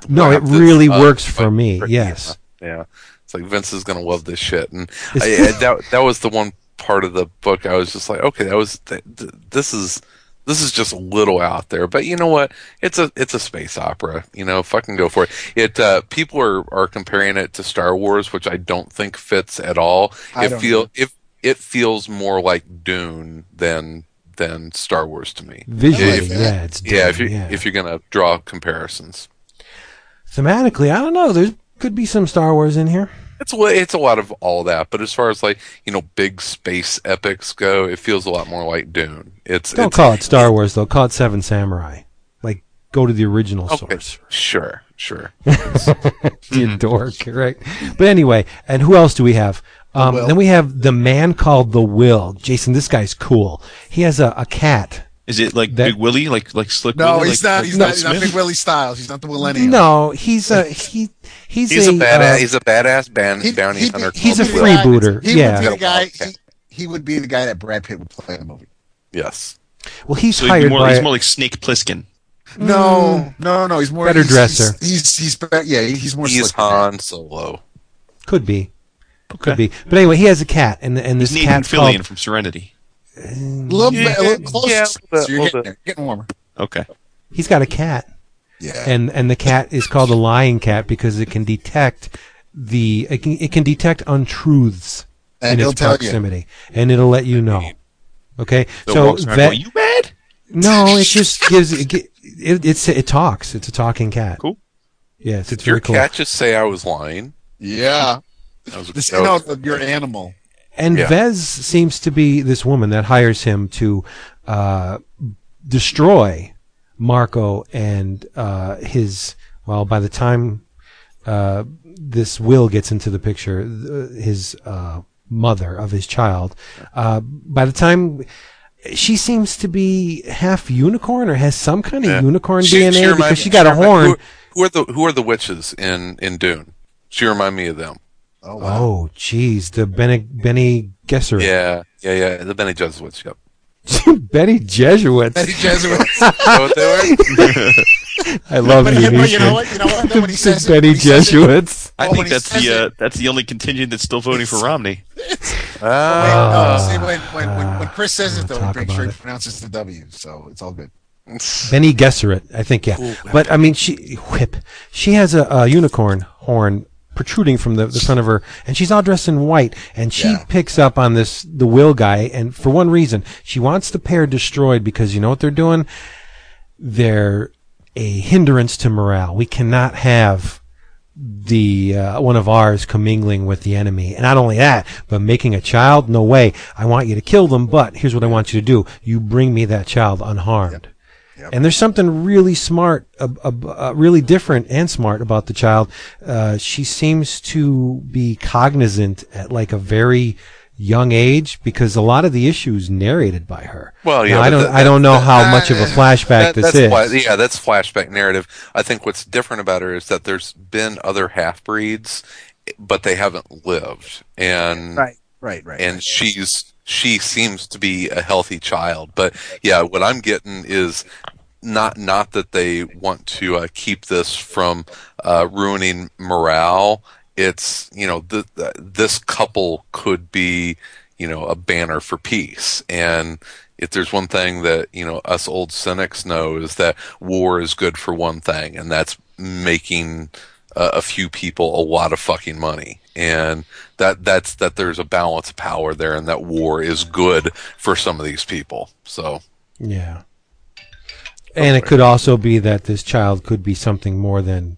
No, it wrap this really up, works for me. but, Yes. Yeah, yeah. it's like Vince is gonna love this shit, and I, I- that that was the one part of the book I was just like, okay, that was th- th- this is this is just a little out there, but you know what? It's a it's a space opera. You know, fucking go for it. It uh, people are are comparing it to Star Wars, which I don't think fits at all. I it don't feel either. if it feels more like Dune than than Star Wars to me. Visually, that. yeah, it's Yeah, if you yeah. if you're gonna draw comparisons, thematically, I don't know. There could be some Star Wars in here. it's a- it's a lot of all that. But as far as like you know big space epics go, it feels a lot more like Dune. It's Don't it's, call it Star Wars though. Call it Seven Samurai. Like, go to the original okay, source. sure, sure. You dork, right? But anyway, and who else do we have? Um, then we have the man called the Will. Jason, this guy's cool. He has a, a cat. Is it like That- Big Willie, like like Slick No, Willie? he's like, not. like He's Will not. He's not Big Willie Styles. He's not the millennial. No, he's a he. He's, He's a, a bad uh, he's a badass ban, He- bounty he'd hunter. he's a he'd be called the guy- Will. freebooter, He yeah. would be the guy. He, he would be the guy that Brad Pitt would play in the movie. Yes. well, he's So hired more, by. he's more like Snake Plissken. No, no, no. He's more Better he's, dresser. He's he's, he's be- yeah. He's more. He's slick than. Han Solo. could be, could be. But anyway, he has a cat, and and this He's Nathan cat's Fillion called. from Serenity. A little bit, a little closer. yeah, a little bit, so you're little getting, there, getting warmer. Okay. He's got a cat. Yeah. and and the cat is called a lying cat because it can detect the it can, it can detect untruths And in its tell you. proximity, and it'll let you know. Okay, So, so walks around that going, you mad? no, it just gives it, gi- it it's it talks. It's a talking cat. Cool. Yes, it's Did your very cool. cat just say I was lying? Yeah. That was, This, that no, was- your animal. And Yeah. Vez seems to be this woman that hires him to uh, destroy Marco and uh, his. Well, by the time uh, this will gets into the picture, his uh, mother of his child. Uh, by the time she seems to be half unicorn or has some kind of Yeah. unicorn She- DNA she because me- she got a remind- horn. Who, who are the Who are the witches in in Dune? She remind me of them. Oh, wow. Oh, jeez, the Benny Bene Gesserit. Yeah, yeah, yeah. The Benny Jesuits. Yep. Benny Jesuits. Benny Jesuits. Is what they were? I love but, you, but you know what? You know what? though, when he says Benny when it- Jesuits. I Well, when think that's the uh, that's the only contingent that's still voting for Romney. Ah. Uh, see, when, when, when, when Chris says it, though, he talk makes sure he pronounces the W, so it's all good. Bene Gesserit, I think, yeah. But I mean, she whip. She has a, a unicorn horn protruding from the, the front of her, and she's all dressed in white. And she Yeah. picks up on this the Will guy, and for one reason, she wants the pair destroyed because you know what they're doing? They're a hindrance to morale. We cannot have the uh, one of ours commingling with the enemy, and not only that, but making a child. No way. I want you to kill them, but here's what I want you to do: you bring me that child unharmed. Yep. And there's something really smart, uh, uh, uh, really different and smart about the child. Uh, she seems to be cognizant at like a very young age because a lot of the issues narrated by her. Well, yeah, Now, I don't, that- I don't know that- how that- much of a flashback That- this that's is. fla- yeah, that's flashback narrative. I think what's different about her is that there's been other half breeds, but they haven't lived, and Right, right, right. and she's she seems to be a healthy child. But yeah, what I'm getting is not not that they want to uh, keep this from uh, ruining morale. It's you know th- th- this couple could be you know a banner for peace and. If there's one thing that you know us old cynics know is that war is good for one thing, and that's making a, a few people a lot of fucking money, and that that's that there's a balance of power there, and that war is good for some of these people. So Yeah. And it could also be that this child could be something more than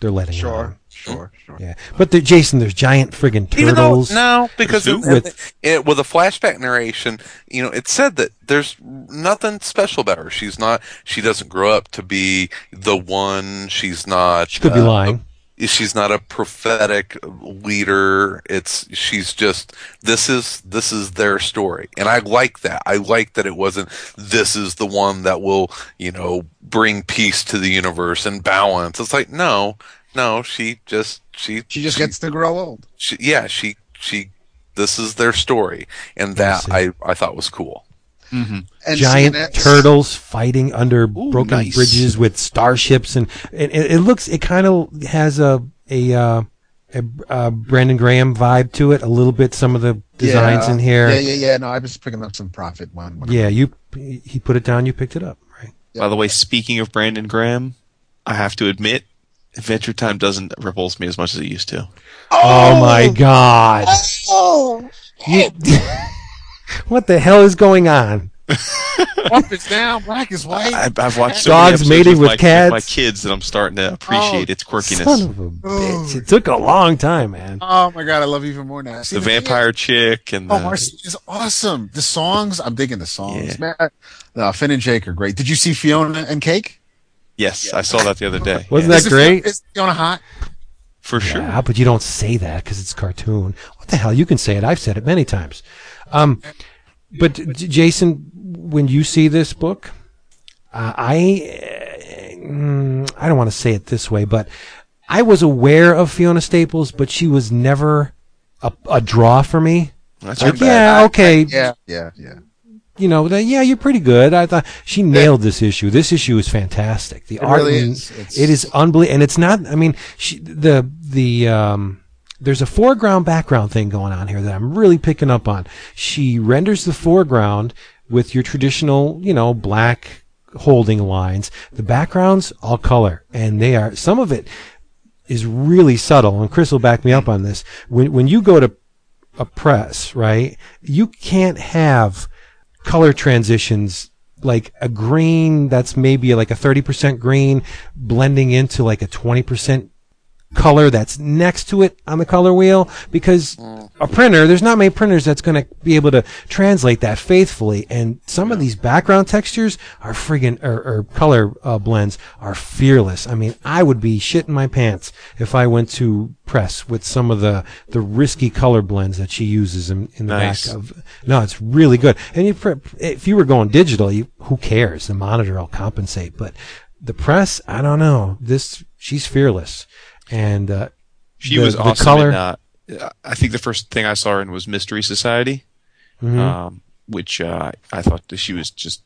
they're letting Sure, on. sure, sure. Yeah. But the, Jason, there's giant friggin' even though turtles. no, because it, With- it, with a flashback narration, you know, it said that there's nothing special about her. She's not. She doesn't grow up to be the one. She's not. She could be uh, lying. She's not a prophetic leader. It's she's just this is this is their story. And i like that. I like that it wasn't this is the one that will you know bring peace to the universe and balance. It's like no no she just she She just gets to grow old. she, yeah she she this is their story. And that see. i i thought was cool And giant seeing that- turtles fighting under broken nice. bridges with starships, and it, it, it looks it kind of has a a, uh, a uh, Brandon Graham vibe to it a little bit. Some of the designs Yeah. in here. Yeah, yeah, yeah. No, I was picking up some profit one. one Yeah, you he put it down, you picked it up, right? By the way, speaking of Brandon Graham, I have to admit, Adventure Time doesn't repulse me as much as it used to. Oh, my god! You- what the hell is going on? Up is down, black is white. I, I've watched so Dogs mating with my, cats? my kids that I'm starting to appreciate Oh, its quirkiness. Son of a bitch! It took a long time, man. oh my god, I love you even more now. See, the thing is- vampire chick and the, Oh, Marcy is awesome. The songs, I'm digging the songs. Yeah. Man, uh, Finn and Jake are great. Did you see Fiona and Cake? yes, I saw that the other day. Wasn't Yeah, that Is it- great? Is Fiona hot? for sure? Yeah, but you don't say that because it's cartoon. What the hell? You can say it. I've said it many times. Um, but Jason, when you see this book, uh, I uh, mm, I don't want to say it this way, but I was aware of Fiona Staples, but she was never a, a draw for me. That's Like, yeah, okay, Yeah, yeah, yeah. you know, that, yeah, you're pretty good. I thought she nailed this issue. This issue is fantastic. The It art, really is. It's- it is unbelievable, and it's not. I mean, she, the the um, there's a foreground background thing going on here that I'm really picking up on. She renders the foreground with your traditional, you know, black holding lines. The backgrounds all color, and they are some of it is really subtle. And Chris will back me up on this. When when you go to a press, right, you can't have color transitions like a green that's maybe like a 30% green blending into like a 20% color that's next to it on the color wheel because a printer there's not many printers that's going to be able to translate that faithfully and some of these background textures are friggin' or, or color uh, blends are fearless. I mean i would be shitting my pants if i went to press with some of the the risky color blends that she uses in, in the Nice. back of no it's really good. And you if you were going digital you who cares? The monitor will compensate but the press i don't know. This she's fearless and uh, She the- was the awesome. color- in, uh, I think the first thing I saw her in was Mystery Society, Mhm. um, which uh, I thought that she was just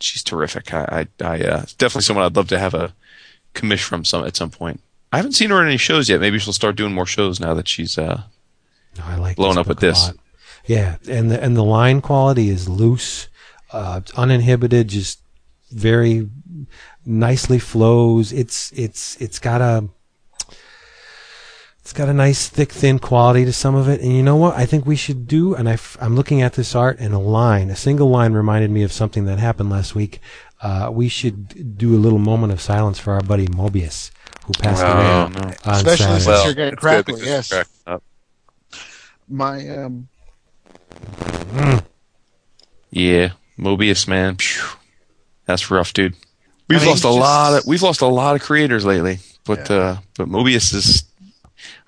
she's terrific. I, I, I uh, definitely someone I'd love to have a commish from some at some point. I haven't seen her in any shows yet. Maybe she'll start doing more shows now that she's. Uh, No, I like Blowing up with this. lot. Yeah, and the and the line quality is loose, uh, uninhibited, just very nicely flows. It's it's it's got a it's got a nice thick thin quality to some of it. And you know what? I think we should do. And I am looking at this art and a line, a single line reminded me of something that happened last week. Uh, we should do a little moment of silence for our buddy Mobius, who passed Oh, away no. on Especially Saturday. since Well, you're getting it's good crackly, yes. it's. My um, yeah, Mobius, man, Phew. that's rough, dude. We've I mean, lost a just- lot of we've lost a lot of creators lately, but Yeah. uh, but Mobius is.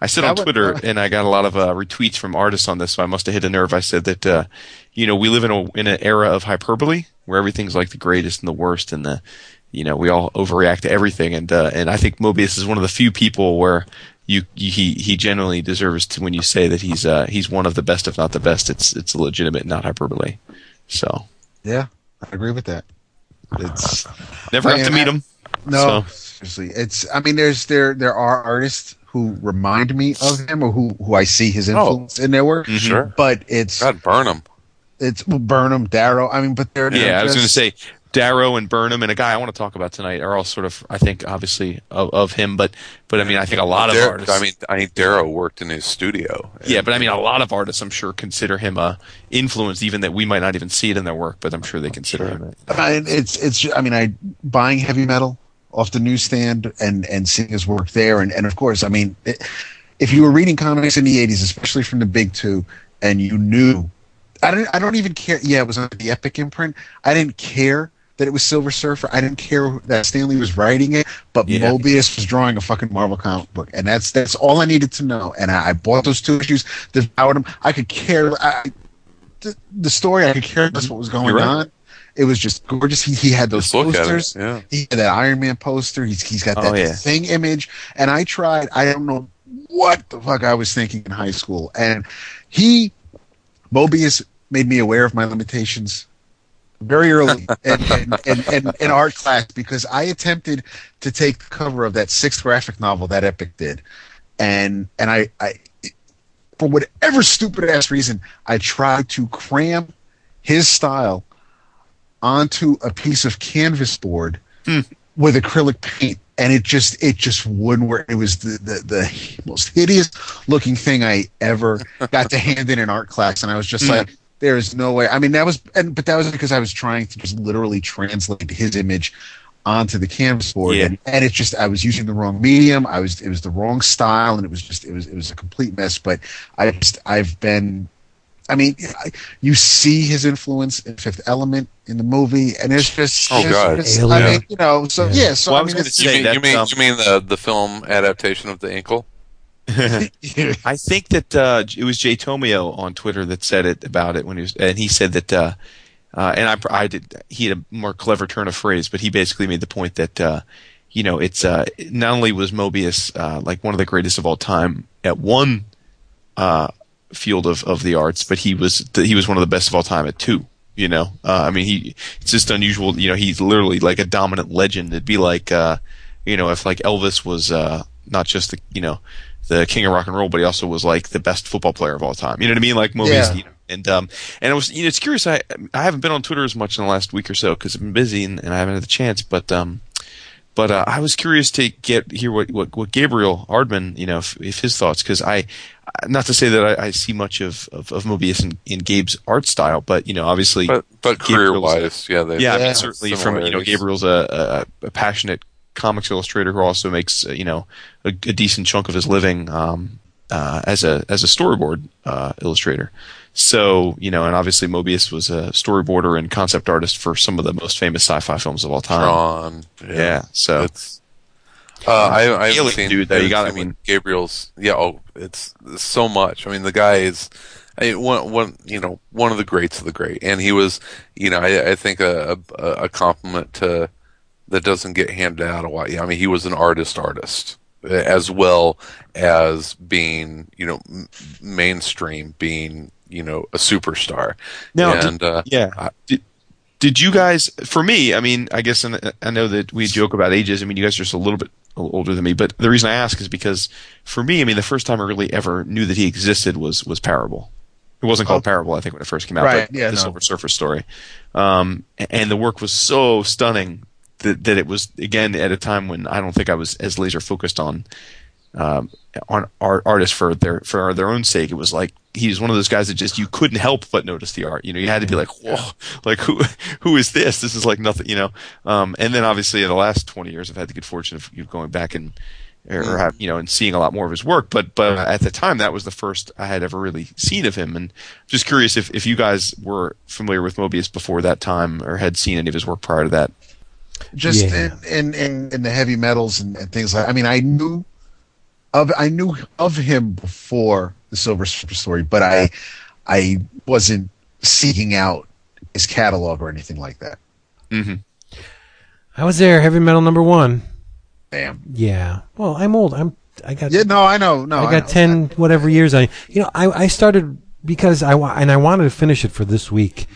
I said That on would- Twitter, and I got a lot of uh, retweets from artists on this, so I must have hit a nerve. I said that uh, you know we live in a in an era of hyperbole where everything's like the greatest and the worst, and the you know we all overreact to everything, and uh, and I think Mobius is one of the few people where. You, you, he he generally deserves to when you say that he's uh he's one of the best if not the best it's it's legitimate not hyperbole so yeah, I agree with that. It's never I got to meet I- him no, So- seriously. It's. I mean, there's there there are artists who remind me of him or who who I see his influence in their work. Mhm. Sure. But it's God burn them. it's Burnham, Darrow. I mean, but they're Yeah, they're I was going to say Darrow and Burnham and a guy I want to talk about tonight are all sort of, I think, obviously of, of him, but but I mean, I think a lot of Dar- artists. I mean, I think Darrow worked in his studio. yeah, but I mean, a lot of artists, I'm sure, consider him a influence, even that we might not even see it in their work, but I'm sure they consider him. I mean, it's it's. I mean, I buying heavy metal off the newsstand and and seeing his work there, and and of course, I mean, it, if you were reading comics in the '80s, especially from the big two, and you knew, I don't I don't even care. Yeah, it was under the Epic imprint. I didn't care that it was Silver Surfer. I didn't care that Stan Lee was writing it, but Yeah. Mobius was drawing a fucking Marvel comic book, and that's that's all I needed to know. And I, I bought those two issues, devoured them. I could care. I, the, the story, I could care less what was going right. on. It was just gorgeous. He, he had those posters. Yeah. He had that Iron Man poster. He's he's got Oh, that yeah. thing image. And I tried. I don't know what the fuck I was thinking in high school. And he, Mobius, made me aware of my limitations very early in, in, in, in, in art class because I attempted to take the cover of that sixth graphic novel that Epic did, and and I, I for whatever stupid ass reason I tried to cram his style onto a piece of canvas board hmm. with acrylic paint and it just it just wouldn't work. It was the, the the most hideous looking thing i ever got to hand in an art class and i was just hmm. like there is no way. I mean that was and but that was because i was trying to just literally translate his image onto the canvas board Yeah. and, and it's just i was using the wrong medium. I was it was the wrong style and it was just it was it was a complete mess but i just i've been I mean, you see his influence in Fifth Element in the movie, and it's just, Oh, there's God. just- I Alien. mean, you know, so Yeah. yeah. so Well, I I was mean, gonna You mean, that, you mean um, you mean the the film adaptation of the Incal? I think that uh, it was Jay Tomio on Twitter that said it about it when he was, and he said that, uh, uh, and I, I did. He had a more clever turn of phrase, but he basically made the point that, uh, you know, it's uh, not only was Mobius uh, like one of the greatest of all time at one uh, field of, of the arts, but he was he was one of the best of all time at two. You know, uh, I mean, he it's just unusual. You know, he's literally like a dominant legend. It'd be like, uh, you know, if like Elvis was uh, not just the you know the king of rock and roll, but he also was like the best football player of all time. You know what I mean? Like movies, Yeah. You know, and um, and it was you know it's curious. I I haven't been on Twitter as much in the last week or so because I've been busy and, and I haven't had the chance. But um, But uh, I was curious to get hear what, what, what Gabriel Hardman, you know, if, if his thoughts, because I, not to say that I, I see much of, of, of Mobius in, in Gabe's art style, but you know, obviously, But but career wise, yeah, yeah, I mean, certainly from you know. Gabriel's a, a, a passionate comics illustrator who also makes uh, you know a, a decent chunk of his living um, uh, as a as a storyboard uh, illustrator. So you know, and obviously Mobius was a storyboarder and concept artist for some of the most famous sci-fi films of all time. Tron. Yeah, so It's, uh, I, I haven't seen, dude, though, you gotta- I mean- Gabriel's. Yeah, oh, it's, it's so much. I mean, the guy is I, one, one, you know, one of the greats of the great, and he was, you know, I, I think a, a, a compliment to that doesn't get handed out a lot. Yeah, I mean, he was an artist, artist as well as being, you know, m- mainstream, being, you know, a superstar. Now, and uh, yeah. I- Did, did you guys? For me, I mean, I guess and I know that we joke about ages. I mean, you guys are just a little bit older than me, but the reason I ask is because for me, I mean, the first time I really ever knew that he existed was was Parable. It wasn't called Parable, I think, when it first came out. Right, But yeah, the no. Silver Surfer story, um, and the work was so stunning that that it was again at a time when I don't think I was as laser focused on um, on art artists for their for their own sake. It was like he's one of those guys that just you couldn't help but notice the art. You know, you had to be like, whoa, like who who is this? This is like nothing. You know, um, and then obviously in the last twenty years, I've had the good fortune of you know, going back and or, or have, you know and seeing a lot more of his work. But but at the time, that was the first I had ever really seen of him. And just curious if if you guys were familiar with Mobius before that time or had seen any of his work prior to that. Just Yeah. in, in, in, in the heavy metals and, and things like I mean I knew of I knew of him before the Silver Surfer story, but I I wasn't seeking out his catalog or anything like that. Mm-hmm. I was there, heavy metal number one. Damn. Yeah. Well, I'm old. I'm. I got. Yeah, no, I know, no, I got know. ten whatever years. I. You know, I I started because I and I wanted to finish it for this week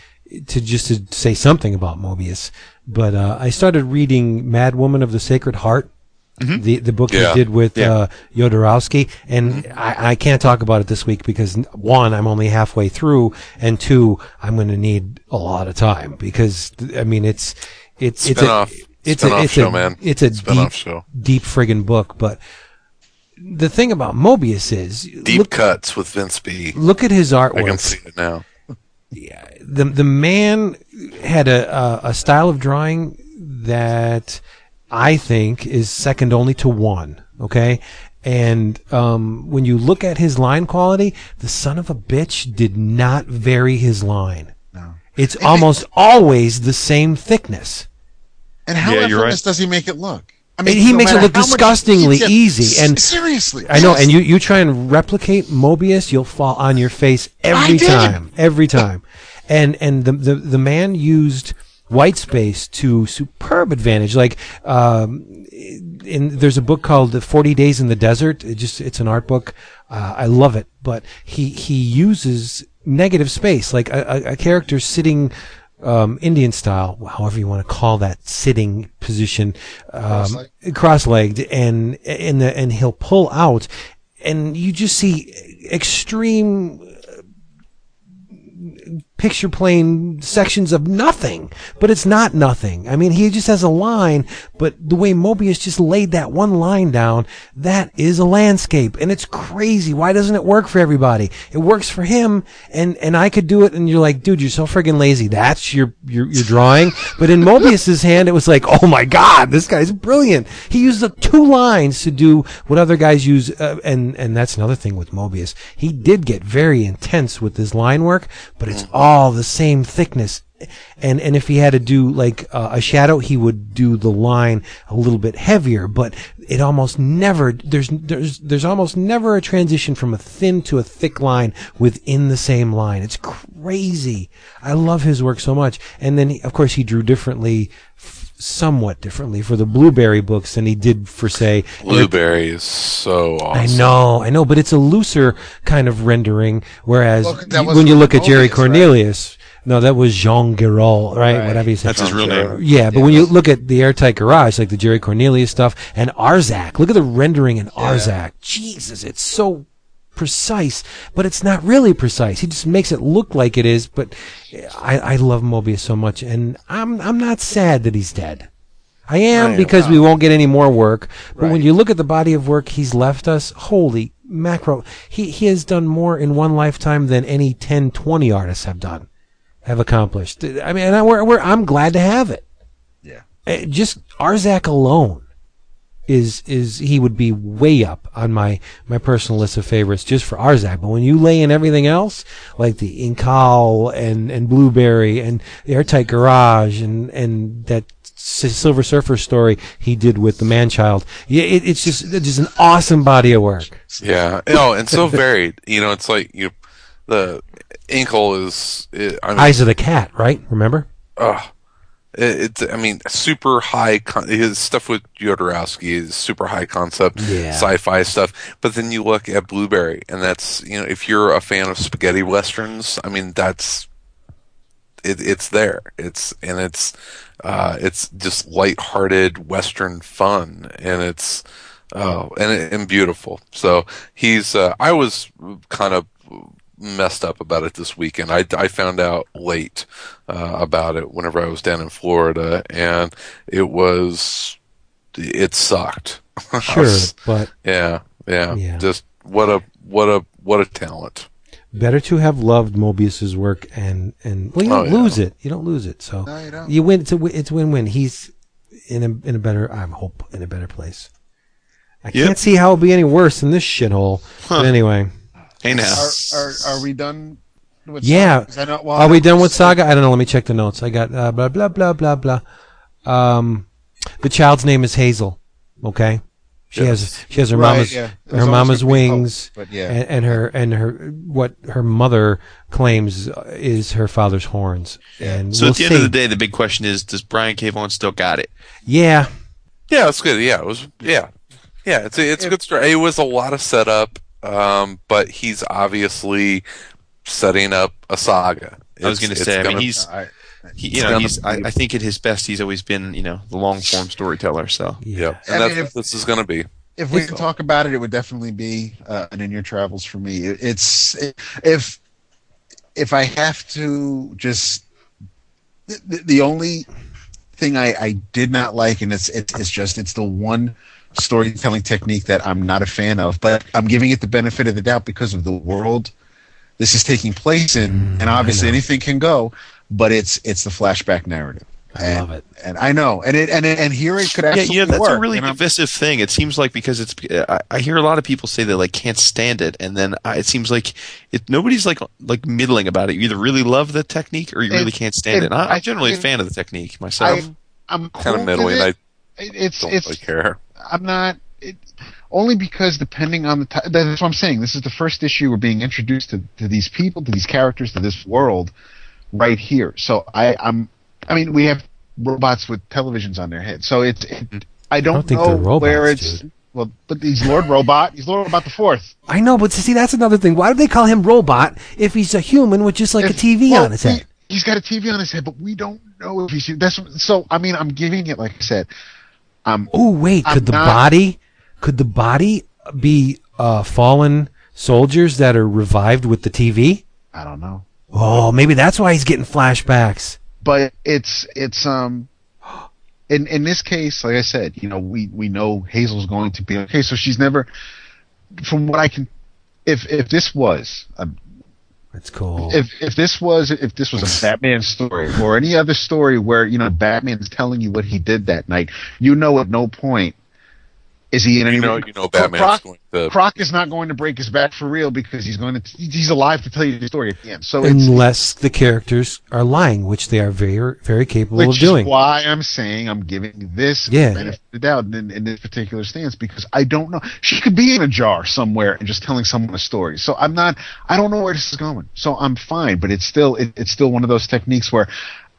to just to say something about Mobius, but uh, I started reading Mad Woman of the Sacred Heart. The the book Yeah. he did with Yeah. uh, Jodorowsky, and I, I can't talk about it this week because one, I'm only halfway through, and two, I'm going to need a lot of time because I mean it's it's it's a Spin-off- it's spin-off a it's show, a man. it's a Spin-off deep show. deep friggin' book, but the thing about Mobius is Deep look, cuts with Vince B. look at his artwork. I can see it now. The the man had a, a a style of drawing that I think is second only to one. Okay. And um, when you look at his line quality, the son of a bitch did not vary his line. No. It's almost always the same thickness. And how Yeah, effortless right. does he make it look? I And he makes it look how much disgustingly detail- easy, and- seriously, I know, yes. and you, you try and replicate Mobius, you'll fall on your face every time, every time. And and the, the the man used white space to superb advantage. Like um, in there's a book called The Forty Days in the Desert. It just it's an art book. Uh, I love it, but he he uses negative space, like a, a, a character sitting. Um, Indian style, however you want to call that sitting position, um, Cross-legged? cross-legged, and and the and he'll pull out, and you just see extreme picture plane sections of nothing, but it's not nothing. I mean, he just has a line, but the way Mobius just laid that one line down, that is a landscape, and it's crazy. Why doesn't it work for everybody? It works for him, and and I could do it, and you're like, dude, you're so friggin' lazy. That's your your your drawing. But in Mobius's hand, it was like, oh my god, this guy's brilliant. He used two lines to do what other guys use, uh, and and that's another thing with Mobius. He did get very intense with his line work, but it's all the same thickness. And and if he had to do like uh, a shadow, he would do the line a little bit heavier. But it almost never there's there's there's almost never a transition from a thin to a thick line within the same line. It's crazy. I love his work so much. And then he, of course he drew differently, f- somewhat differently for the Blueberry books than he did for say Blueberry is so awesome. I know, I know, but it's a looser kind of rendering. Whereas Well, that y- was when you look at Jerry Mobius, right? Cornelius, no, that was Jean Giraud, right? Right. Whatever you say. That's his real name. Yeah, but when you look at the Airtight Garage, like the Jerry Cornelius stuff, and Arzak, look at the rendering in Arzak. Jesus, it's so precise, but it's not really precise. He just makes it look like it is. But I, I love Mobius so much, and I'm I'm not sad that he's dead. I am because we won't get any more work. But when you look at the body of work he's left us, holy macro, he, he has done more in one lifetime than any 10, 20 artists have done, have accomplished. I mean, and I, we're, we're, I'm glad to have it. Yeah. Uh, Just Arzak alone is is he would be way up on my my personal list of favorites just for Arzak. But when you lay in everything else, like the Incal and and Blueberry and the Airtight Garage and and that Silver Surfer story he did with the Manchild, yeah, it, it's just it's just an awesome body of work. Yeah. Oh, and so varied. You know, it's like you, the Incal is. It, I mean, Eyes of the Cat, right? Remember? Ugh. It, it's, I mean, super high. Con- his stuff with Jodorowsky is super high concept, Yeah. sci-fi stuff. But then you look at Blueberry, and that's you know, if you're a fan of spaghetti westerns, I mean, that's it, it's there. It's and it's uh, it's just light-hearted western fun, and it's oh, and and beautiful. So he's. Uh, I was kind of messed up about it this weekend. I, I found out late uh, about it whenever I was down in Florida, and it was it sucked. Sure, was- but yeah, yeah, Yeah. Just what a what a what a talent. better to have loved Mobius's work and and well, you Oh, don't yeah. lose it. You don't lose it. So No, you don't. you win. It's a it's win win. He's in a in a better. I hope in a better place. I Yep. can't see how it'll be any worse than this shithole. But anyway, Hey now. Are, are, are we done with Yeah. Saga? 'Cause I know- well, are I we done with Saga? I don't know. Let me check the notes. I got uh, blah blah blah blah blah. Um, the child's name is Hazel. Okay, she has she has her Right, mama's yeah. Her mama's gonna Hope, wings, but yeah. and, and her and her what her mother claims is her father's horns. And So we'll at the see. end of the day, the big question is: Does Brian K. Vaughan still got it? yeah, Yeah, it's good. Yeah, it was. Yeah, yeah. It's a, it's a good story. It was a lot of setup, um, but he's obviously setting up a saga. I was going to say. I mean, gonna- he's I, he, you know gonna he's. I, I think at his best, he's always been you know the long form storyteller. So yeah. Yep, I and that's mean, what if- this is going to be. if we can talk about it, it would definitely be uh, an in your travels for me. It, it's if if I have to just the, the only thing I, I did not like, and it's, it's it's just it's the one storytelling technique that I'm not a fan of, but I'm giving it the benefit of the doubt because of the world this is taking place in, mm, and obviously anything can go, but it's it's the flashback narrative. I and, love it. and I know, and it and and here it could yeah, absolutely you know that's work. a really and I'm- divisive thing. It seems like because it's. I, I hear a lot of people say they like can't stand it, and then I, it seems like it. Nobody's like like middling about it. You either really love the technique or you really can't stand it. it- And I, I I'm generally a fan of the technique myself. I, I'm Kind of middling. it. I it's don't it's really care. I'm not. It, only because depending on the ti that's what I'm saying. This is the first issue we're being introduced to, to these people, to these characters, to this world, right here. So I, I'm. I mean, we have robots with televisions on their heads, so it's. It, I don't, don't think know robots, where it's. dude. Well, but he's Lord Robot. He's Lord Robot the Fourth. I know, but see, that's another thing. Why do they call him robot if he's a human with just like a TV well, on his we- head? He's got a TV on his head, but we don't know if he's. That's so. I mean, I'm giving it like I said. Um, Oh wait, I'm could the not- body could the body be uh, fallen soldiers that are revived with the TV? I don't know. Oh, maybe that's why he's getting flashbacks. but it's it's um in in this case like i said you know we we know hazel's going to be okay so she's never from what i can if if this was a, That's cool. if if this was if this was a batman story or any other story where you know batman's telling you what he did that night you know at no point is he in any You know, you know, Batman's Croc, going to. Croc is not going to break his back for real because he's going to he's alive to tell you the story at the end so it's Unless the characters are lying, which they are very very capable of doing. is why I'm saying I'm giving this Yeah. benefit of the doubt in, in this particular stance because I don't know. She could be in a jar somewhere and just telling someone a story. So I'm not. I don't know where this is going. So I'm fine, but it's still it, it's still one of those techniques where.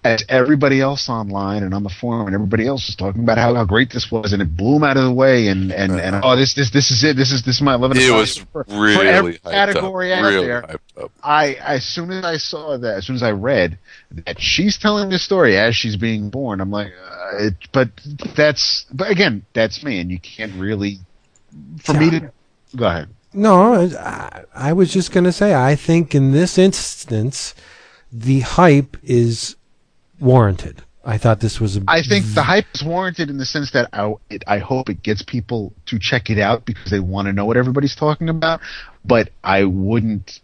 As everybody else online and on the forum and everybody else was talking about how, how great this was and it blew 'em out of the way and, and, and oh this this this is it this is this is my eleven It was for, for really every hyped category up. out really there hyped up. I as soon as I saw that, as soon as I read that she's telling the story as she's being born, I'm like, uh, it, but that's but again, that's me, and you can't really for me to go ahead. No, I, I was just going to say, I think in this instance, the hype is warranted. I thought this was a. I think the hype is warranted in the sense that I, it, I hope it gets people to check it out because they want to know what everybody's talking about. But I wouldn't,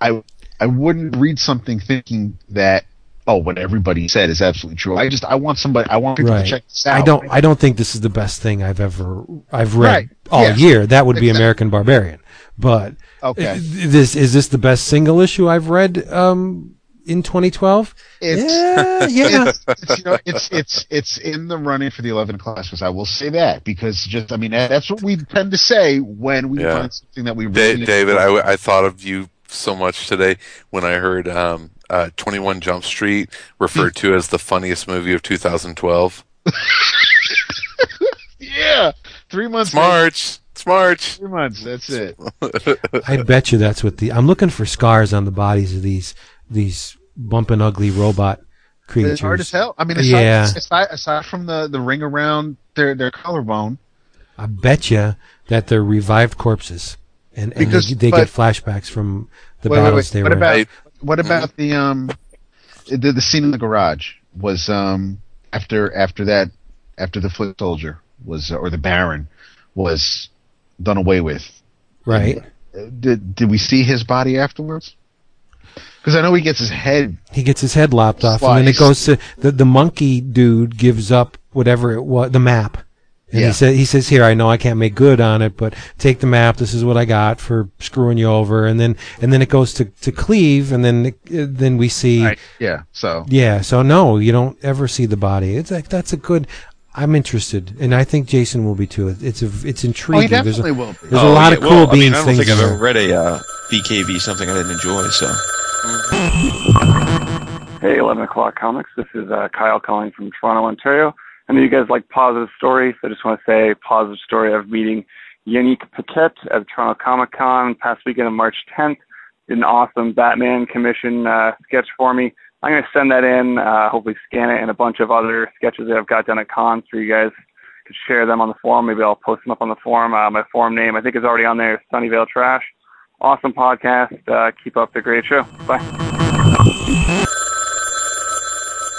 I I wouldn't read something thinking that oh what everybody said is absolutely true. I just I want somebody I want people Right. to check this out. I don't. I don't think this is the best thing I've ever I've read Right. all year. That would be Exactly. American Barbarian. But Okay. this is this the best single issue I've read um, in 2012? It's yeah, yeah. it's, it's, you know, it's it's it's in the running for the 11 classes. I will say that because just I mean that's what we tend to say when we Yeah. find something that we Da- David, I, I thought of you so much today when I heard um, uh, 21 Jump Street referred to as the funniest movie of 2012. yeah three months It's March. It's March. three months that's it. I bet you that's what the. I'm looking for scars on the bodies of these these bumping ugly robot creatures. It's hard as hell. I mean, aside, Yeah. aside, aside from the, the ring around their, their collarbone, I bet you that they're revived corpses, and, and Because- they, they but- get flashbacks from the Wait, wait, battles wait. they What were. in. about I- what about the um the, the scene in the garage was um after after that after the foot soldier was or the Baron was done away with. right? Uh, Did did we see his body afterwards? Because I know he gets his head. He gets his head lopped off, and then it goes to the the monkey dude gives up whatever it was, the map. And Yeah. he says, he says, here, I know I can't make good on it, but take the map. This is what I got for screwing you over. And then, and then it goes to, to Cleave, and then, it- uh, then we see, Yeah. So yeah. So no, you don't ever see the body. It's like, that's a good, I'm interested. And I think Jason will be too. It's a, it's oh, intriguing. he There's a, will be. there's a Oh, lot yeah, of cool well, I mean, I don't things think I've ever read a uh, BKV something I didn't enjoy. So Hey, 11 o'clock comics. This is uh, Kyle calling from Toronto, Ontario. I know you guys like positive stories, so I just want to say positive story of meeting Yannick Paquette at Toronto Comic Con past weekend of March 10th. Did an awesome Batman commission uh, sketch for me. I'm going to send that in, uh, hopefully scan it, and a bunch of other sketches that I've got done at cons for you guys. Could share them on the forum. Maybe I'll post them up on the forum. Uh, my forum name, I think, is already on there. Sunnyvale Trash. Awesome podcast. Uh, keep up the great show. Bye.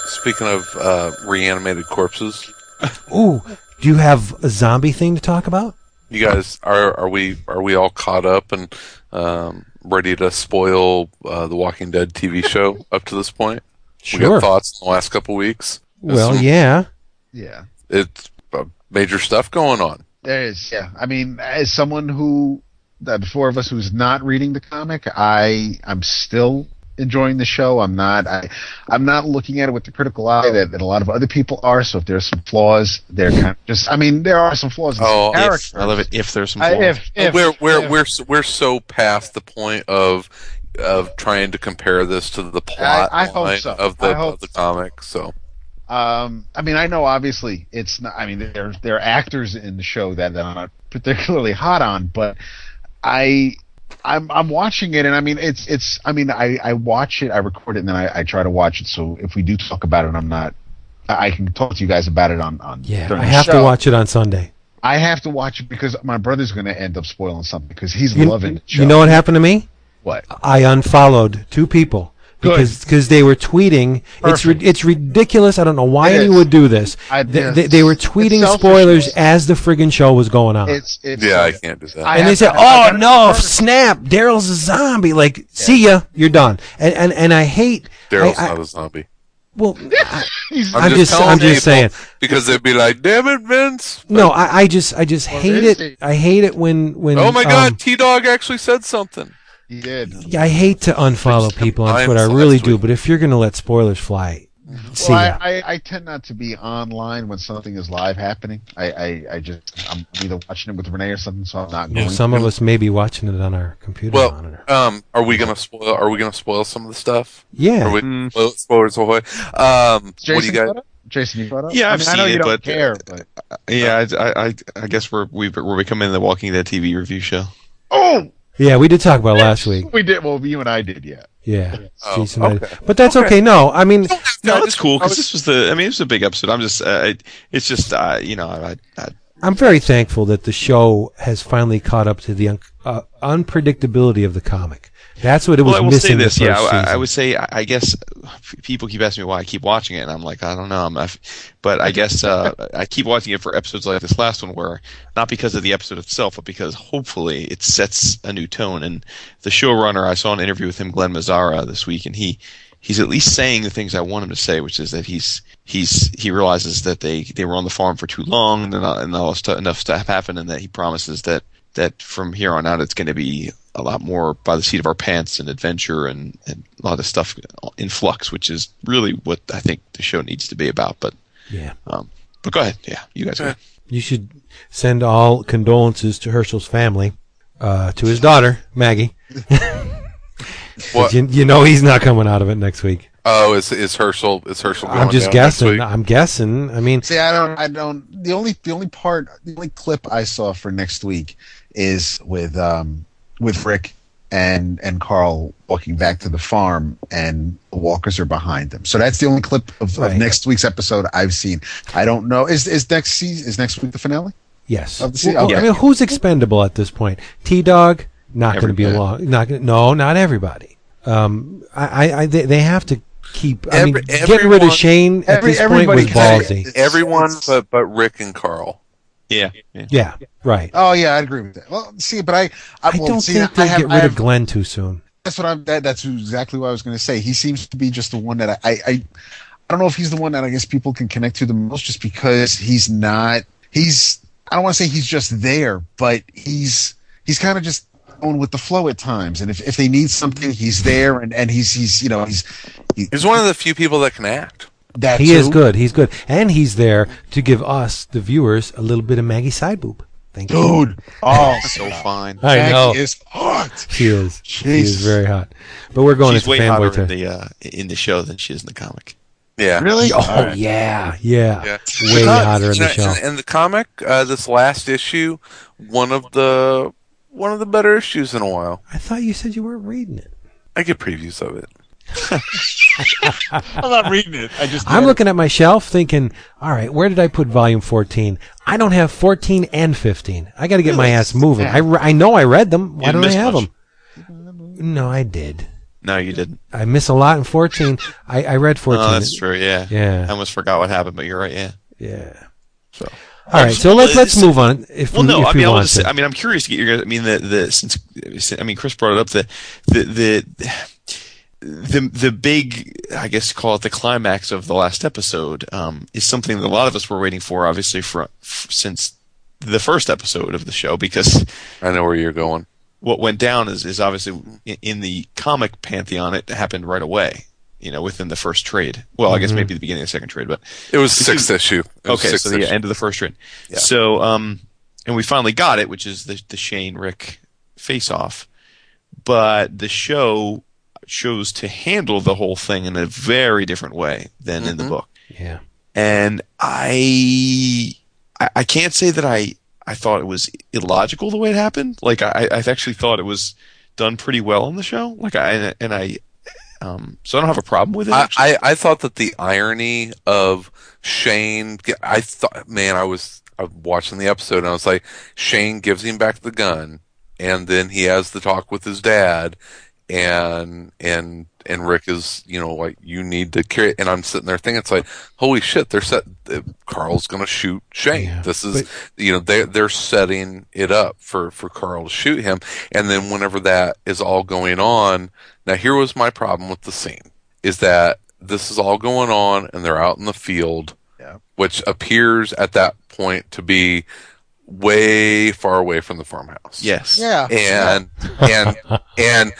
Speaking of uh, reanimated corpses, Ooh, do you have a zombie thing to talk about? you guys are are we are we all caught up and um, ready to spoil uh, the Walking Dead TV show up to this point? We Sure. got thoughts in the last couple weeks. Well, some- yeah. Yeah. it's uh, major stuff going on. There is, yeah. I mean, as someone who, the four of us who's not reading the comic, I I'm still enjoying the show. I'm not I I'm not looking at it with the critical eye that, that a lot of other people are. So if there's some flaws, they're kind of just. I mean, there are some flaws in Oh, if- I love it if there's some I- flaws. if, if, we're we're we're we're so past the point of of trying to compare this to the plot I hope line so. of the I hope of the comic. So Um, I mean, I know obviously it's not. I mean, there there are actors in the show that, that I'm not particularly hot on, but I. I'm I'm watching it and I mean it's it's I mean I, I watch it I record it and then I, I try to watch it so if we do talk about it I'm not I can talk to you guys about it on on Yeah, I have to watch it on Sunday. I have to watch it because my brother's going to end up spoiling something because he's You, loving it. you know what happened to me? what? I unfollowed two people. Because because they were tweeting. It's Perfect. it's ridiculous. I don't know why It anyone would do this. I- they, they, they were tweeting spoilers as the friggin' show was going on. It's it's yeah, I can't do that. I and they said, I- I "Oh no, confirm. snap! Daryl's a zombie. Like, see ya, you're done." And and and I hate. Daryl's I- I- not a zombie. Well, I, I'm just- telling I'm just saying. because they'd be like, "Damn it, Vince!" no, I, I just I just hate it. he? I hate it when when. Oh my um, God, T Dog actually said something. He did. Yeah, I hate to unfollow people on compliance Twitter. I really do. But if you're gonna let spoilers fly, see Well. I, I, I tend not to be online when something is live happening. I, I, I just I'm either watching it with Renee or something, so I'm not Well, going. some of us may be watching it on our computer Well, monitor. um, are we gonna spoil? Are we gonna spoil some of the stuff? Yeah. Are we Mm. spoil, spoilers ahoy? Um, Jason, what do you guys? Jason, you? Yeah, I I've mean, I seen know you it, don't but, care, but Yeah, I, I, I guess we're we, we're becoming the Walking Dead TV review show. oh, Yeah, we did talk about last week. we did. Well, you and I did, yeah. Yeah. Oh, Jason might- okay. But that's okay. No, I mean, No, I it's cool because this was the. I mean, it was a big episode. I'm just. Uh, it, it's just. Uh, you know, I, I I'm very thankful that the show has finally caught up to the un- uh, unpredictability of the comic. That's what it was well, I will missing. say this. Yeah, I, I would say. I I guess people keep asking me why I keep watching it, and I'm like, I don't know. I'm, not- but I guess uh, I keep watching it for episodes like this last one, where not because of the episode itself, but because hopefully it sets a new tone. And the showrunner, I saw an interview with him, Glen Mazzara, this week, and he he's at least saying the things I want him to say, which is that he's he's he realizes that they they were on the farm for too long, and, not, and all stu- enough stuff happened, and that he promises that that from here on out it's going to be a lot more by the seat of our pants and adventure and, and a lot of stuff in flux, which is really what I think the show needs to be about. But yeah. um, but go ahead, yeah, you guys. Go ahead. You should send all condolences to Hershel's family, uh, to his daughter Maggie. What? You, you know he's not coming out of it next week. Oh, is is Hershel? Is Hershel? Going I'm just down next guessing. week? I'm guessing. I mean, See, I don't, I don't. The only, the only part, the only clip I saw for next week is with, um, with Rick and and Carl walking back to the farm, and the walkers are behind them. So that's the only clip of, Right. of next week's episode I've seen. I don't know. Is is next season? Is next week the finale? yes. Of the se- Well, okay. I mean, who's expendable at this point? T Dog, not going to be Everybody. along. Not gonna, no, not everybody. Um, I, I, I they, they have to keep. I mean, Every- getting rid of Shane at every- this point was everybody ballsy. Everyone but but Rick and Carl. Yeah, yeah. Yeah, right. Oh yeah, I agree with that. Well, see, but I, I, I well, don't see, think they get I rid of Glenn too soon. That's what I'm. That, that's exactly what I was going to say. He seems to be just the one that I, I, I, I don't know if he's the one that I guess people can connect to the most, just because he's not. He's. I don't want to say he's just there, but he's he's kind of just going with the flow at times. And if, if they need something, he's there, and, and he's he's you know he's he, He's one of the few people that can act. That He is good. He's good, and he's there to give us, the viewers, a little bit of Maggie side boob. Thank you. dude. Oh, So fine. I Maggie know is hot. she is. She is very hot. But we're going She's into way hotter fanboy in the uh, in the show than she is in the comic. Yeah. Really? Oh All right. yeah, yeah, Yeah. way Uh, hotter in the in- show. In, in the comic, uh, this last issue, one of the one of the better issues in a while. I thought you said you weren't reading it. I get previews of it. I'm not reading it. I just. I'm looking at my shelf thinking, all right, where did I put volume 14? I don't have 14 and 15. I got to get my ass moving. I, re- I know I read them. Why You don't I have much. them? No, I did. No, you didn't. I miss a lot in 14. I, I read 14. Oh, that's true. Yeah. Yeah. I almost forgot what happened, but you're right. Yeah. Yeah. So. All right, so let's let's move on. If Well, we, no, if I mean, I, want was just, to. I mean, I'm curious to get your guys. I mean, the the since I mean, Chris brought it up. The the the the the big, I guess, call it the climax of the last episode, um, is something that a lot of us were waiting for, obviously, for, f since the first episode of the show, because I know where you're going. what went down is is obviously in, in the comic pantheon, it happened right away. You know, within the first trade. Well, I guess maybe the beginning of the second trade, but It was sixth is- issue. It okay, so the issue. end of the first trade. Yeah. So, um, and we finally got it, which is the the Shane Rick face off. But the show chose to handle the whole thing in a very different way than in the Mhm. book. yeah. And I, I, I can't say that I, I thought it was illogical the way it happened. Like I, I actually thought it was done pretty well on the show. Like I, and I, um, so I don't have a problem with it. I. I, I thought that the irony of Shane, I thought, man, I was, I was watching the episode and I was like, Shane gives him back the gun, and then he has the talk with his dad, and and and Rick is, you know, like you need to carry. And I'm sitting there thinking, it's like, holy shit, they're set. uh, Carl's gonna shoot Shane. Yeah, this is, but- you know, they they're setting it up for for Carl to shoot him, and then whenever that is all going on, now here was my problem with the scene is that this is all going on and they're out in the field, Yeah. which appears at that point to be way far away from the farmhouse. yes. Yeah. And and and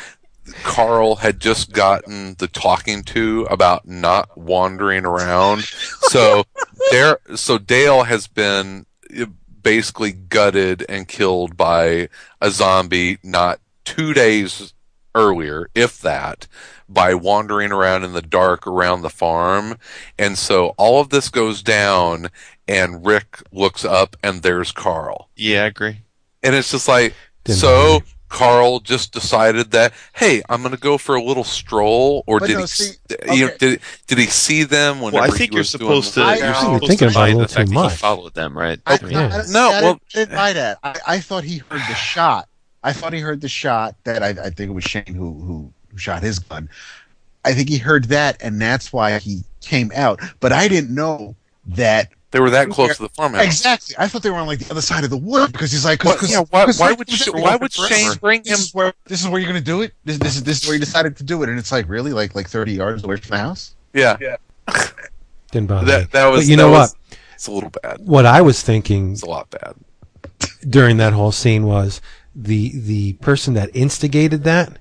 Carl had just gotten the talking to about not wandering around. So there so Dale has been uh, basically gutted and killed by a zombie not 2 days earlier, if that, by wandering around in the dark around the farm. And so all of this goes down and Rick looks up and there's Carl. Yeah, I agree. And it's just like, Didn't so bother Carl just decided that, hey, I'm going to go for a little stroll, or But did no, he? see, you know, did did he see them? Whenever Well, I think he you're was supposed to. I- You're I- supposed you're to thinking about it a the little fact too that he much. followed them, right? I, I mean, I- I- No, I well- didn't, didn't buy that. I, I thought he heard the shot. I thought he heard the shot that I, I think it was Shane who, who who shot his gun. I think he heard that, and that's why he came out. But I didn't know that They were that close to the farmhouse. exactly. I thought they were on like the other side of the wood because he's like, Well, cause, yeah, why, 'cause why Rick would was Sh- why would forever. Shane bring him? This is where this is where you're going to do it. This, this is this is where you decided to do it, and it's like really like like 30 yards away from the house. Yeah, Yeah. Didn't bother me. that that was. But you that know was- what? It's a little bad. What I was thinking It's a lot bad. during that whole scene was the the person that instigated that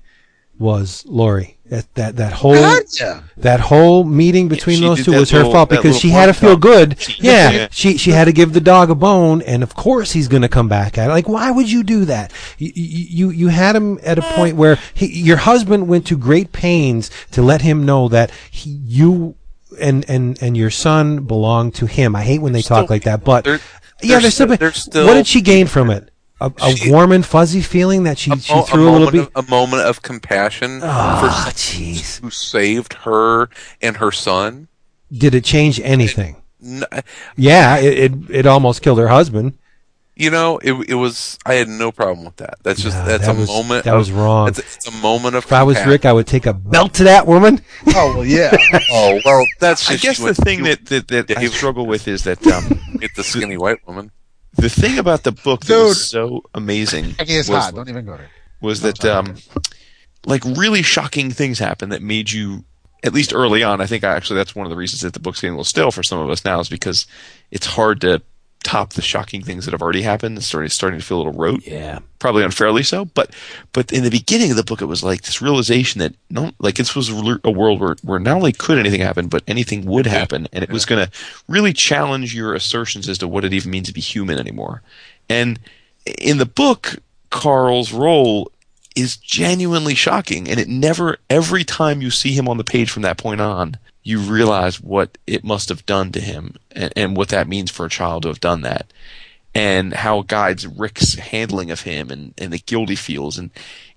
was Lori. That that that whole yeah. that whole meeting between she those two that was her little- fault because she had to feel chop. good. She- Yeah, yeah. she she had to give the dog a bone, and of course he's going to come back at it. Like, why would you do that? You you, you had him at a point where he, your husband went to great pains to let him know that he, you and and and your son belong to him. I hate when they talk Still- like that, but they're- yeah, they're there's still- still, they're still- What did she gain from it? A, a She- warm and fuzzy feeling that she A, she mo- a threw a, little bit. of, a moment of compassion for Ah, someone jeez. who saved her and her son. Did it change anything? N- Yeah, it, it it almost killed her husband. You know, it it was. I had no problem with that. That's just No, that's that a was- moment. that of- was wrong. It's, it's a moment of. If I was. Rick, I would take a belt to that woman. Oh well, yeah. Oh well, that's. I guess the went- thing you that that, that I he- struggle with is that um, hit the skinny white woman. The thing about the book that Dude. was so amazing was, hot. Don't even go there. was that um, like really shocking things happened that made you at least early on. I think actually that's one of the reasons that the book's getting a little stale for some of us now is because it's hard to top the shocking things that have already happened. It's starting starting to feel a little rote. Yeah. probably unfairly so. But but in the beginning of the book, it was like this realization that no, like this was a a world where where not only could anything happen, but anything would happen, and it was going to really challenge your assertions as to what it even means to be human anymore. And in the book, Carl's role is genuinely shocking, and it never every time you see him on the page from that point on. You realize what it must have done to him, and, and what that means for a child to have done that and how it guides Rick's handling of him and, and the guilt he feels. And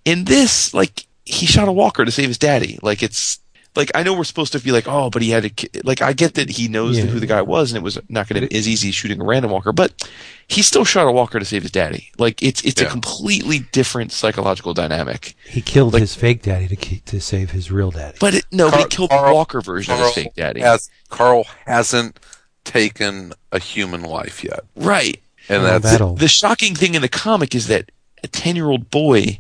in this, like, he shot a walker to save his daddy. Like, it's, like, I know we're supposed to be like, oh, but he had to, ki-. like, I get that he knows Yeah. who the guy was and it was not going to be as easy shooting a random walker, but he still shot a walker to save his daddy. Like, it's, it's a completely different psychological dynamic. He killed Like- his fake daddy to keep, to save his real daddy. But it, no, but he killed Carl- the walker version of his fake daddy. Has, Carl hasn't taken a human life yet, Right. and Oh, that's that'll- the shocking thing in the comic is that a 10 year old boy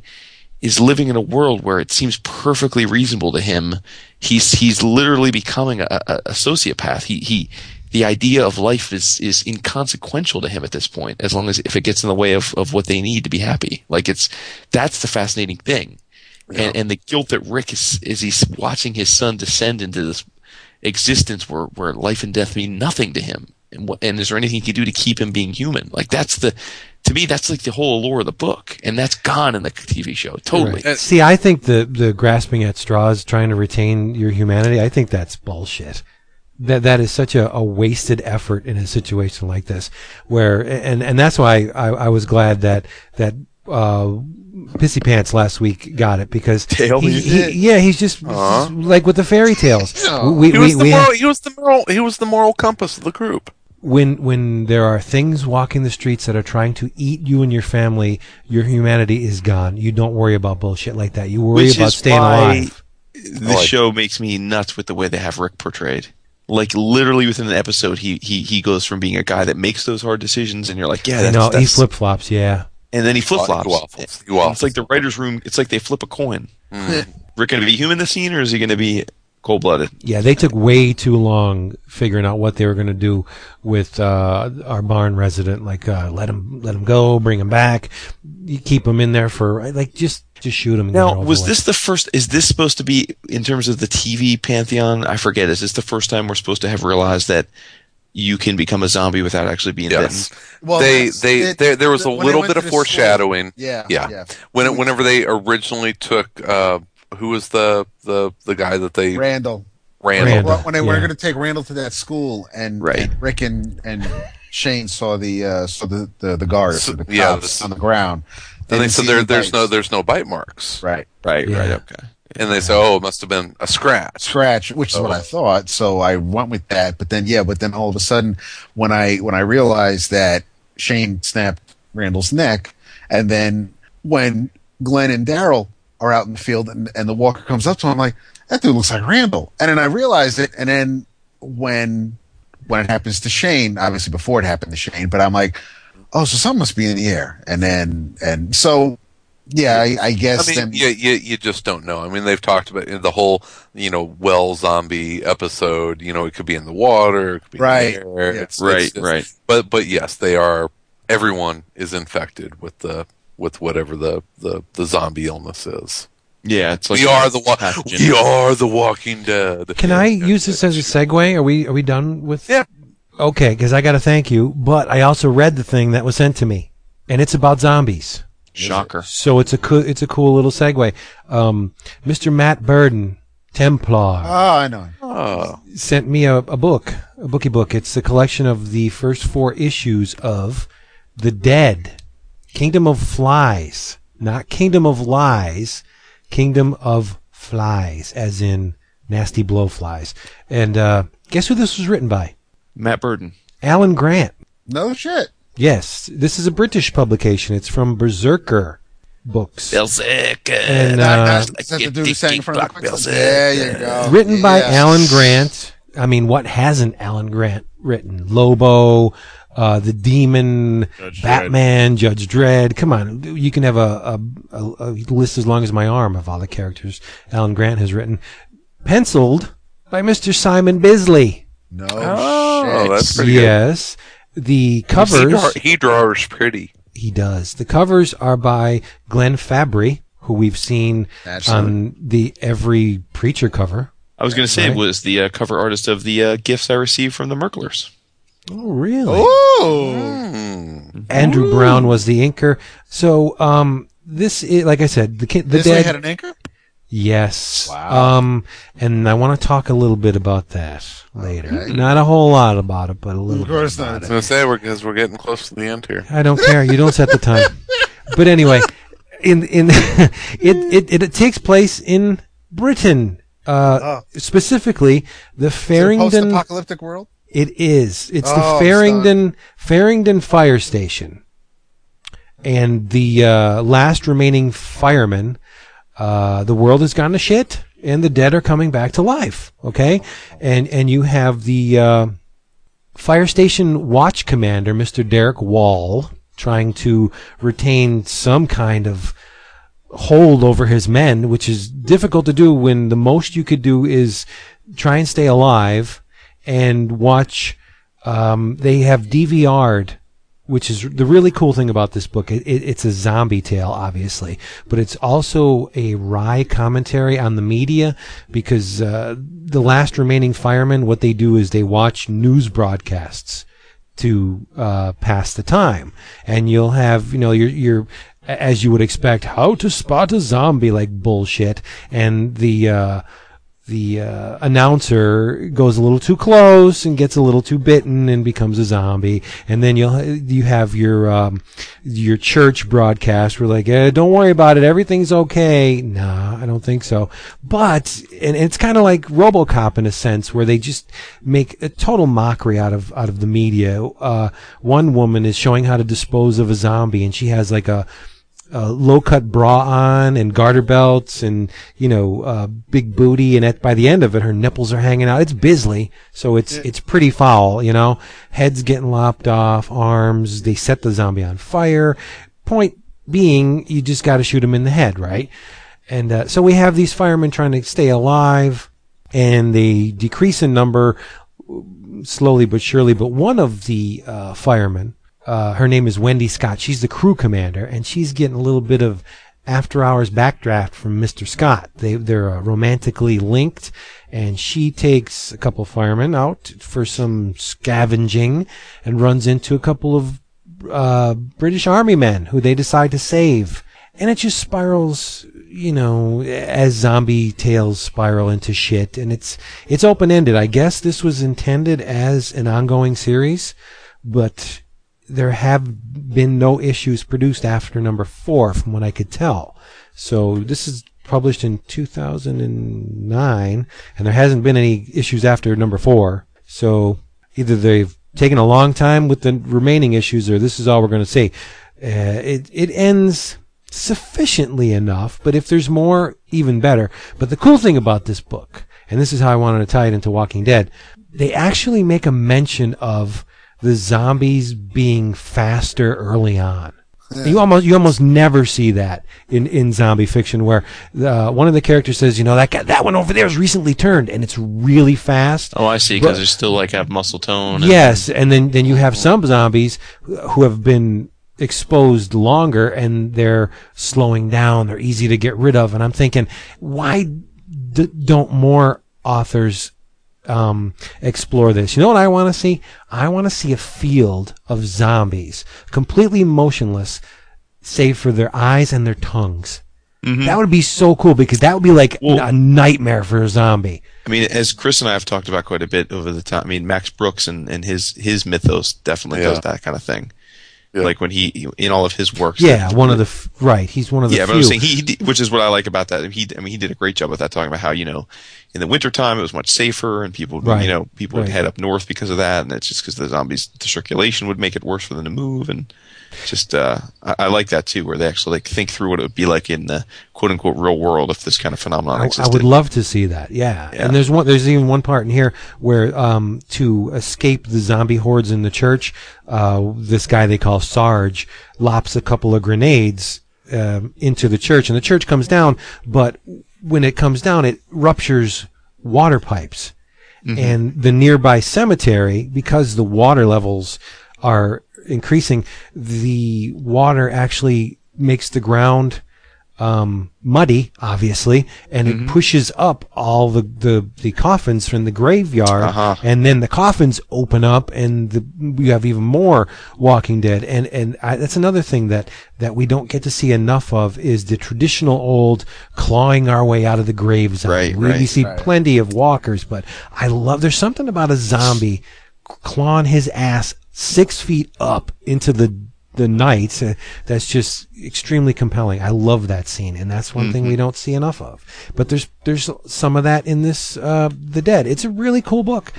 is living in a world where it seems perfectly reasonable to him. He's, he's literally becoming a, a, a sociopath. He, he, the idea of life is, is inconsequential to him at this point, as long as if it gets in the way of, of what they need to be happy. Like it's, that's the fascinating thing. And, and the guilt that Rick is, is he's watching his son descend into this existence where, where life and death mean nothing to him. And, what, and is there anything he can do to keep him being human? Like that's the, to me, that's like the whole allure of the book, and that's gone in the TV show totally. Right. See, I think the the grasping at straws, trying to retain your humanity, I think that's bullshit. That that is such a, a wasted effort in a situation like this, where and and that's why I, I was glad that that uh, Pissy Pants last week got it because Tail, he, he- yeah he's just, Aw. like with the fairy tales. No. We, he we, the we moral. He was the moral. He was the moral compass of the group. When when there are things walking the streets that are trying to eat you and your family, your humanity is gone. You don't worry about bullshit like that. You worry Which about is staying why alive. This like- show makes me nuts with the way they have Rick portrayed. Like literally within an episode, he he he goes from being a guy that makes those hard decisions, and you're like, yeah, I that's, he flip flops. Yeah, and then he flip flops. He waffles. He waffles. It's like the writers' room. It's like they flip a coin. Mm. Rick going to be human this scene, or is he going to be cold blooded? yeah. They took way too long figuring out what they were going to do with uh, our barn resident. Like uh, let him let him go, bring him back, you keep him in there for like just just shoot him. and get it Now, was with. this the first? Is this supposed to be in terms of the TV pantheon? I forget. Is this the first time we're supposed to have realized that you can become a zombie without actually being Yes. bitten? Well, they they it- there, there was a little bit of the school- foreshadowing. Yeah, Yeah. yeah. When whenever they originally took uh, who was the the the guy that they Randall. Randall. Randall. When they were going to take Randall to that school, and, Right. and Rick and, and Shane saw the uh, saw the the, the guards, So- the yeah, the- on the ground. And they said there, any there's no there's no bite marks, right Right, right, okay. and they say, oh, it must have been a scratch. scratch, which is what I thought. So I went with that. But then, yeah, but then all of a sudden, when I when I realized that Shane snapped Randall's neck, and then when Glenn and Daryl are out in the field, and, and the walker comes up to him, I'm like, that dude looks like Randall. And then I realized it, and then when when it happens to Shane, obviously before it happened to Shane, but I'm like, oh, so something must be in the air. And then and so. Yeah, I, I guess I mean, then you, you you just don't know. I mean, they've talked about the whole, you know, well zombie episode. You know, it could be in the water, it could be Right. in the air. Yeah. It's, Right, it's just- right. But but yes, they are. Everyone is infected with the with whatever the the, the zombie illness is. Yeah, it's like we are the wa- pathogen. we are the Walking Dead. Can I use this as a segue? Are we are we done with? Yeah. Okay, because I got to thank you, but I also read the thing that was sent to me, and it's about zombies. Shocker. So it's a co- it's a cool little segue. Um, Mr. Matt Burden, Templar, oh, I know. Oh, sent me a, a book, a bookie book. It's a collection of the first four issues of The Dead, Kingdom of Flies, not Kingdom of Lies, Kingdom of Flies, as in nasty blowflies. And uh, guess who this was written by? Matt Burden. Alan Grant. No shit. Yes, this is a British publication. It's from Berserker Books. Belzec. And, uh, that's- that's the dude who sang in front of the quicksand. There you go. written by Yes. Alan Grant. I mean, what hasn't Alan Grant written? Lobo, uh, the Demon, Batman, Judge Dredd. Come on, you can have a, a, a, a list as long as my arm of all the characters Alan Grant has written. Penciled by Mr. Simon Bisley. No Oh, shit. that's pretty good. yes, the he, covers draw, he draws pretty. he does. The covers are by Glenn Fabry, who we've seen Absolutely. on the every preacher cover. I was going to say Right. was the uh, cover artist of the uh, gifts I received from the Merklers. Oh, really? Oh, Hmm. Andrew Brown was the inker. So, um, this is, like I said, the kid, the dead. had an anchor. yes. Wow. Um, and I want to talk a little bit about that later. Okay. Not a whole lot about it, but a little. Of course bit not. I was gonna say we're because we're getting close to the end here. I don't care. You don't set the time. But anyway, in in it, it it it takes place in Britain. Uh, Oh. specifically the Is it a Farringdon. post-apocalyptic world. It is. It's Oh, the Farringdon Farringdon Fire Station, and the uh, last remaining fireman. Uh, the world has gone to shit, and the dead are coming back to life. Okay, and and you have the uh, fire station watch commander, Mister Derek Wall, trying to retain some kind of hold over his men, which is difficult to do when the most you could do is try and stay alive and watch. Um, they have DVR'd, which is the really cool thing about this book. It, it, it's a zombie tale, obviously, but it's also a wry commentary on the media because uh, the last remaining firemen, what they do is they watch news broadcasts to uh, pass the time, and you'll have you know your your as you would expect how to spot a zombie like bullshit, and the uh, the uh, announcer goes a little too close and gets a little too bitten and becomes a zombie, and then you'll you have your um, your church broadcast where like eh, don't worry about it everything's okay. Nah, I don't think so. But and it's kind of like RoboCop in a sense where they just make a total mockery out of out of the media. Uh, one woman is showing how to dispose of a zombie, and she has like a uh, low cut bra on and garter belts and you know uh, big booty and at by the end of it her nipples are hanging out. It's Bisley so it's it's pretty foul you know? Heads getting lopped off arms they set the zombie on fire. Point being you just got to shoot him in the head right? And uh, so we have these firemen trying to stay alive and they decrease in number slowly but surely but one of the uh, firemen uh, her name is Wendy Scott. She's the crew commander, and she's getting a little bit of after hours backdraft from Mr. Scott. They they're uh, romantically linked, and she takes a couple firemen out for some scavenging, and runs into a couple of uh, British Army men who they decide to save, and it just spirals. You know, as zombie tales spiral into shit, and it's it's open ended. I guess this was intended as an ongoing series, but there have been no issues produced after number four, from what I could tell. So this is published in 2009, and there hasn't been any issues after number four. So either they've taken a long time with the remaining issues, or this is all we're going to see. Uh, it it ends sufficiently enough, but if there's more, even better. But the cool thing about this book, and this is how I wanted to tie it into Walking Dead, they actually make a mention of the zombies being faster early on. You almost you almost never see that in, in zombie fiction where uh, one of the characters says, you know, that guy, that one over there is recently turned and it's really fast. Oh, I see. Because they still like have muscle tone. and- Yes, and then then you have some zombies who have been exposed longer and they're slowing down. They're easy to get rid of, and I'm thinking, why d- don't more authors um, explore this? You know what I want to see? I want to see a field of zombies, completely motionless, save for their eyes and their tongues. That would be so cool because that would be like Well- a nightmare for a zombie. I mean, as Chris and I have talked about quite a bit over the time. I mean, Max Brooks and, and his his mythos definitely Yeah. does that kind of thing. Yeah. Like when he in all of his works. Yeah, one of the f- right. He's one of the yeah, few. but I'm saying he, he which is what I like about that. He, I mean, he did a great job with that, talking about how you know, in the wintertime it was much safer, and people, would Right. you know, people would head up north because of that, and it's just because the zombies, the circulation would make it worse for them to move, and just, uh, I, I like that too, where they actually like think through what it would be like in the quote unquote real world if this kind of phenomenon I, I would love to see that. Yeah. Yeah. And there's one. There's even one part in here where um, to escape the zombie hordes in the church, uh, this guy they call Sarge lops a couple of grenades um, into the church, and the church comes down. But when it comes down, it ruptures water pipes, and the nearby cemetery, because the water levels are increasing, the water actually makes the ground um, muddy, obviously, and it pushes up all the, the, the coffins from the graveyard, Uh-huh. and then the coffins open up, and the, we have even more Walking Dead, and and I, that's another thing that that we don't get to see enough of is the traditional old clawing our way out of the grave zone. Right, we, we right. see plenty of walkers, but I love. There's something about a zombie clawing his ass six feet up into the the night uh, that's just extremely compelling. I love that scene, and that's one thing we don't see enough of. But there's there's some of that in this uh, The Dead. It's a really cool book,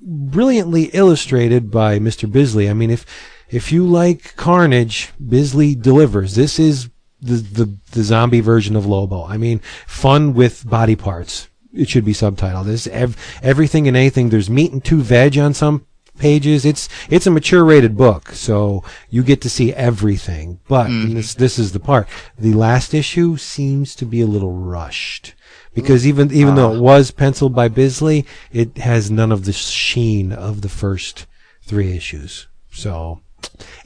brilliantly illustrated by Mr. Bisley. I mean, if if you like Carnage, Bisley delivers. This is the the, the zombie version of Lobo. I mean, fun with body parts. It should be subtitled. This ev- everything and anything. There's meat and two veg on some pages. It's it's a mature rated book, so you get to see everything. But and this this is the part. The last issue seems to be a little rushed because even even though it ah. was penciled by Bisley, it has none of the sheen of the first three issues. So.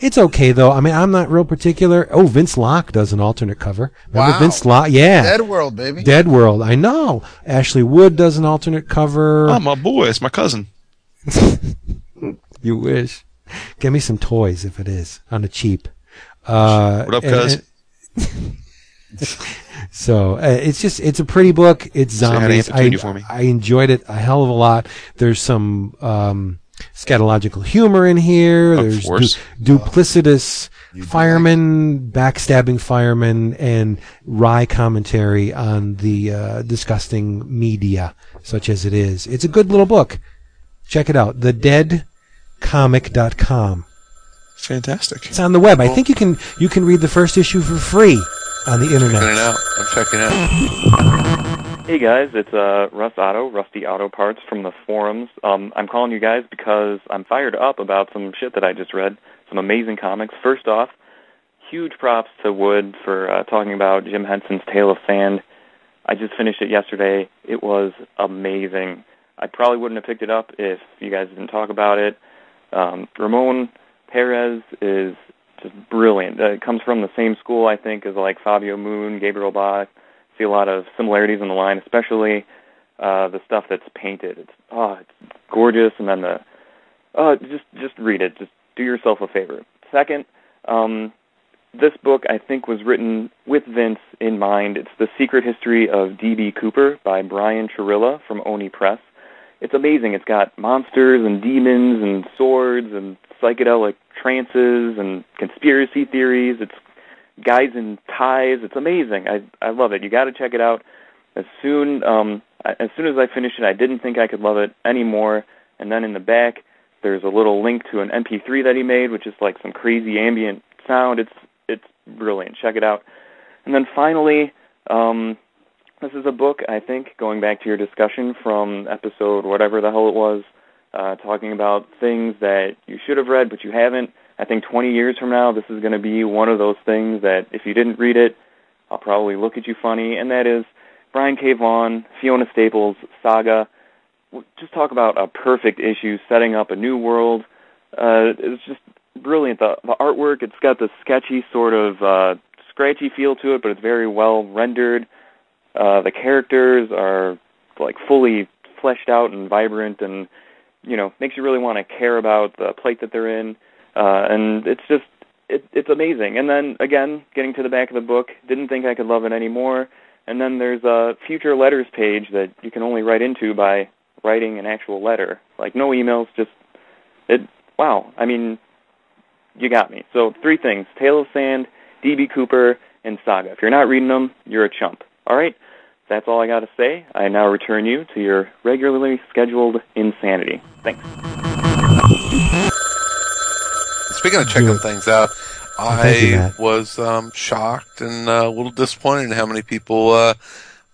It's okay though. I mean, I'm not real particular. Oh, Vince Locke does an alternate cover. Remember Wow. Vince Locke? Yeah. Dead World, baby. Dead World. I know. Ashley Wood does an alternate cover. Oh, my boy, it's my cousin. You wish. Get me some toys if it is on the cheap. Uh, What up, cuz? so uh, it's just it's a pretty book. It's zombies. Aunt I, Petunia for me. I enjoyed it a hell of a lot. There's some um, scatological humor in here. Of There's du- duplicitous firemen, backstabbing firemen, and wry commentary on the uh, disgusting media, such as it is. It's a good little book. Check it out. TheDeadComic.com. Fantastic. It's on the web. I think you can you can read the first issue for free on the internet. Checking it out. I'm checking it out. Hey guys, it's uh, Russ Auto, Rusty Auto Parts from the forums. Um, I'm calling you guys because I'm fired up about some shit that I just read. Some amazing comics. First off, huge props to Wood for uh, talking about Jim Henson's Tale of Sand. I just finished it yesterday. It was amazing. I probably wouldn't have picked it up if you guys didn't talk about it. Um, Ramon Perez is just brilliant. Uh, it comes from the same school, I think, as like Fabio Moon, Gabriel Bá. See a lot of similarities in the line, especially uh, the stuff that's painted. It's oh, it's gorgeous, and then the uh, just just read it. Just do yourself a favor. Second, um, this book I think was written with Vince in mind. It's the Secret History of D.B. Cooper by Brian Churilla from Oni Press. It's amazing. It's got monsters and demons and swords and psychedelic trances and conspiracy theories. It's guys in ties. It's amazing. I I love it. You got to check it out. As soon um as soon as I finished it, I didn't think I could love it anymore. And then in the back, there's a little link to an MP3 that he made, which is like some crazy ambient sound. It's it's brilliant. Check it out. And then finally, um, this is a book I think going back to your discussion from episode whatever the hell it was, uh, talking about things that you should have read but you haven't. I think 20 years from now, this is going to be one of those things that if you didn't read it, I'll probably look at you funny, and that is Brian K. Vaughan, Fiona Staples saga. Just talk about a perfect issue, setting up a new world. Uh, it's just brilliant. The, the artwork, it's got this sketchy sort of uh, scratchy feel to it, but it's very well rendered. Uh, the characters are like fully fleshed out and vibrant, and you know makes you really want to care about the plight that they're in. Uh, and it's just it, it's amazing. And then again, getting to the back of the book, didn't think I could love it anymore. And then there's a future letters page that you can only write into by writing an actual letter, like no emails, just it. Wow, I mean, you got me. So three things: Tale of Sand, DB Cooper, and Saga. If you're not reading them, you're a chump. All right, that's all I got to say. I now return you to your regularly scheduled insanity. Thanks. Speaking of checking things out, I was um, shocked and uh, a little disappointed in how many people uh,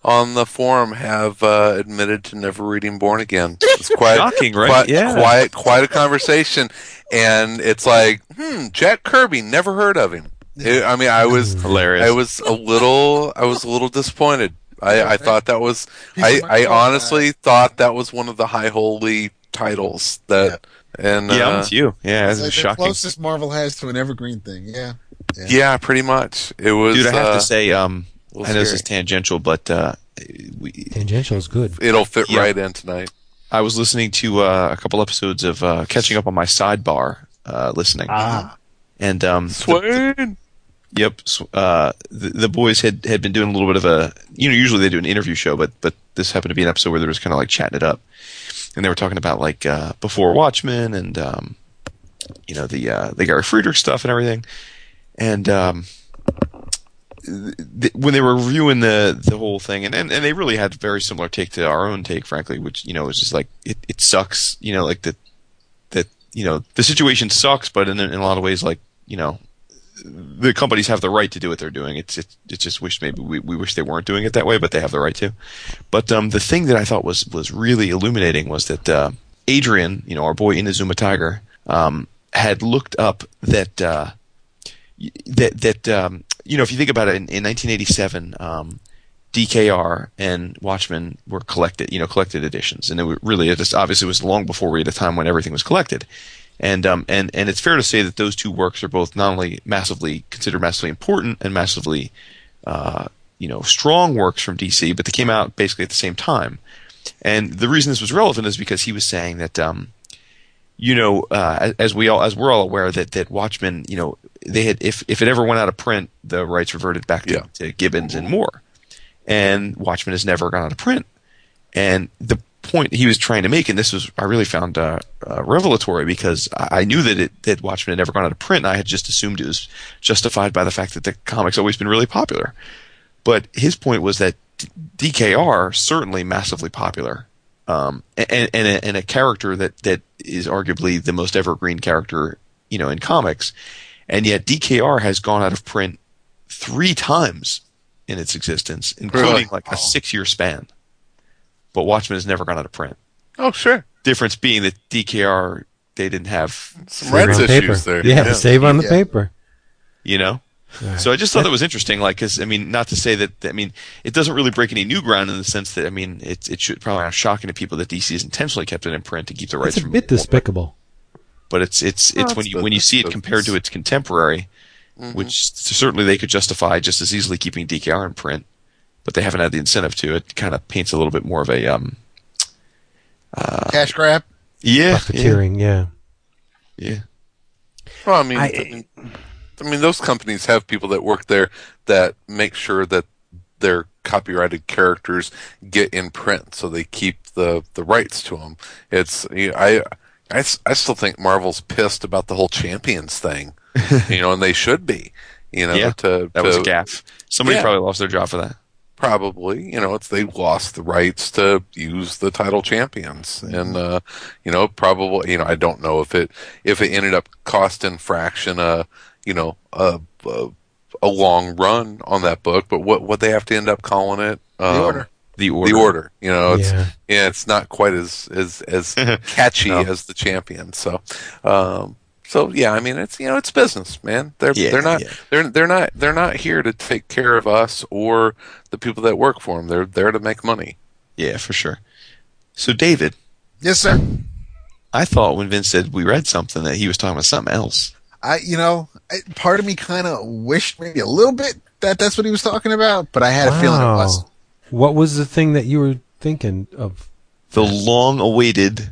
on the forum have uh, admitted to never reading Born Again. It's quite Shocking, right? Quite, Yeah. quite, quite a conversation, and it's like, hmm, Jack Kirby, never heard of him. It- I mean, I was, Hilarious. I was a little, I was a little disappointed. I, I thought that was, I, I honestly thought that was one of the high holy titles that, and yeah, I'm uh, with you. Yeah, It's like is the shocking. closest Marvel has to an evergreen thing. Yeah. yeah, pretty much. It was. Dude, I have uh, to say, um, I know this is tangential, but uh, we, Tangential is good. It'll fit Yeah. right in tonight. I was listening to uh, a couple episodes of uh, catching up on my sidebar uh, listening, Ah. and um, the- Swain. Yep. Uh, the, the boys had, had been doing a little bit of a, you know, usually they do an interview show, but but this happened to be an episode where they was kind of like chatting it up, and they were talking about like uh, before Watchmen and um, you know the uh, the Gary Friedrich stuff and everything, and um, when they were reviewing the the whole thing, and, and and they really had a very similar take to our own take, frankly, which you know was just like it, it sucks, you know, like that that you know the situation sucks, but in, in a lot of ways, like you know the companies have the right to do what they're doing. It's it's just wish maybe we, we wish they weren't doing it that way, but they have the right to. But um, the thing that I thought was was really illuminating was that uh, Adrian, you know, our boy Inazuma Tiger, um, had looked up that uh, that that um, you know if you think about it in, in 1987. Um, DKR and Watchmen were collected, you know, collected editions, and it were really, it just obviously was long before we had a time when everything was collected, and um, and and it's fair to say that those two works are both not only massively considered massively important and massively, uh, you know, strong works from DC, but they came out basically at the same time, and the reason this was relevant is because he was saying that, um, you know, uh, as we all as we're all aware that that Watchmen, you know, they had if if it ever went out of print, the rights reverted back to, Yeah. to Gibbons and Moore, and Watchmen has never gone out of print. And the point he was trying to make, and this was I really found uh, uh, revelatory because I, knew that it, that Watchmen had never gone out of print. And I had just assumed it was justified by the fact that the comic's always been really popular. But his point was that DKR certainly massively popular, um, and and a, and a character that that is arguably the most evergreen character you know in comics, and yet DKR has gone out of print three times in its existence, including Really? like a six year span. But Watchmen has never gone out of print. Oh, sure. Difference being that DKR they didn't have Some rights on issues paper. there. Yeah, to save on the Yeah. paper. you know. So I just thought that was interesting, like, because I mean, not to say that I mean, it doesn't really break any new ground in the sense that I mean, it it should probably not shocking to people that DC has intentionally kept it in print to keep the rights It's a from bit despicable. but it's it's Well, it's when you when you see it compared to its contemporary, mm-hmm. which certainly they could justify just as easily keeping DKR in print, but they haven't had the incentive to. It kind of paints a little bit more of a um Cash grab. yeah yeah, Profiteering, yeah. yeah. Well, I mean, I, I- mean, I mean, those companies have people that work there that make sure that their copyrighted characters get in print, so they keep the the rights to them. It's you know, I. I, s- I still think Marvel's pissed about the whole champions thing, you know, and they should be, you know. Yeah, to, That was a gaffe. Somebody Yeah. probably lost their job for that. Probably you know it's they lost the rights to use the title champions and uh you know probably you know i don't know if it if it ended up costing Fraction uh you know a a, a long run on that book but what what they have to end up calling it um, Order. The order. the order you know it's Yeah. yeah it's not quite as as as catchy No. as the champion so um so yeah, I mean it's you know it's business, man. They're Yeah, they're not yeah. they're they're not they're not here to take care of us or the people that work for them. They're there to make money. Yeah, for sure. So, David, Yes, sir. I thought when Vince said we read something that he was talking about something else. I, you know, I, part of me kind of wished maybe a little bit that that's what he was talking about, but I had a feeling it wasn't. What was the thing that you were thinking of? The long awaited,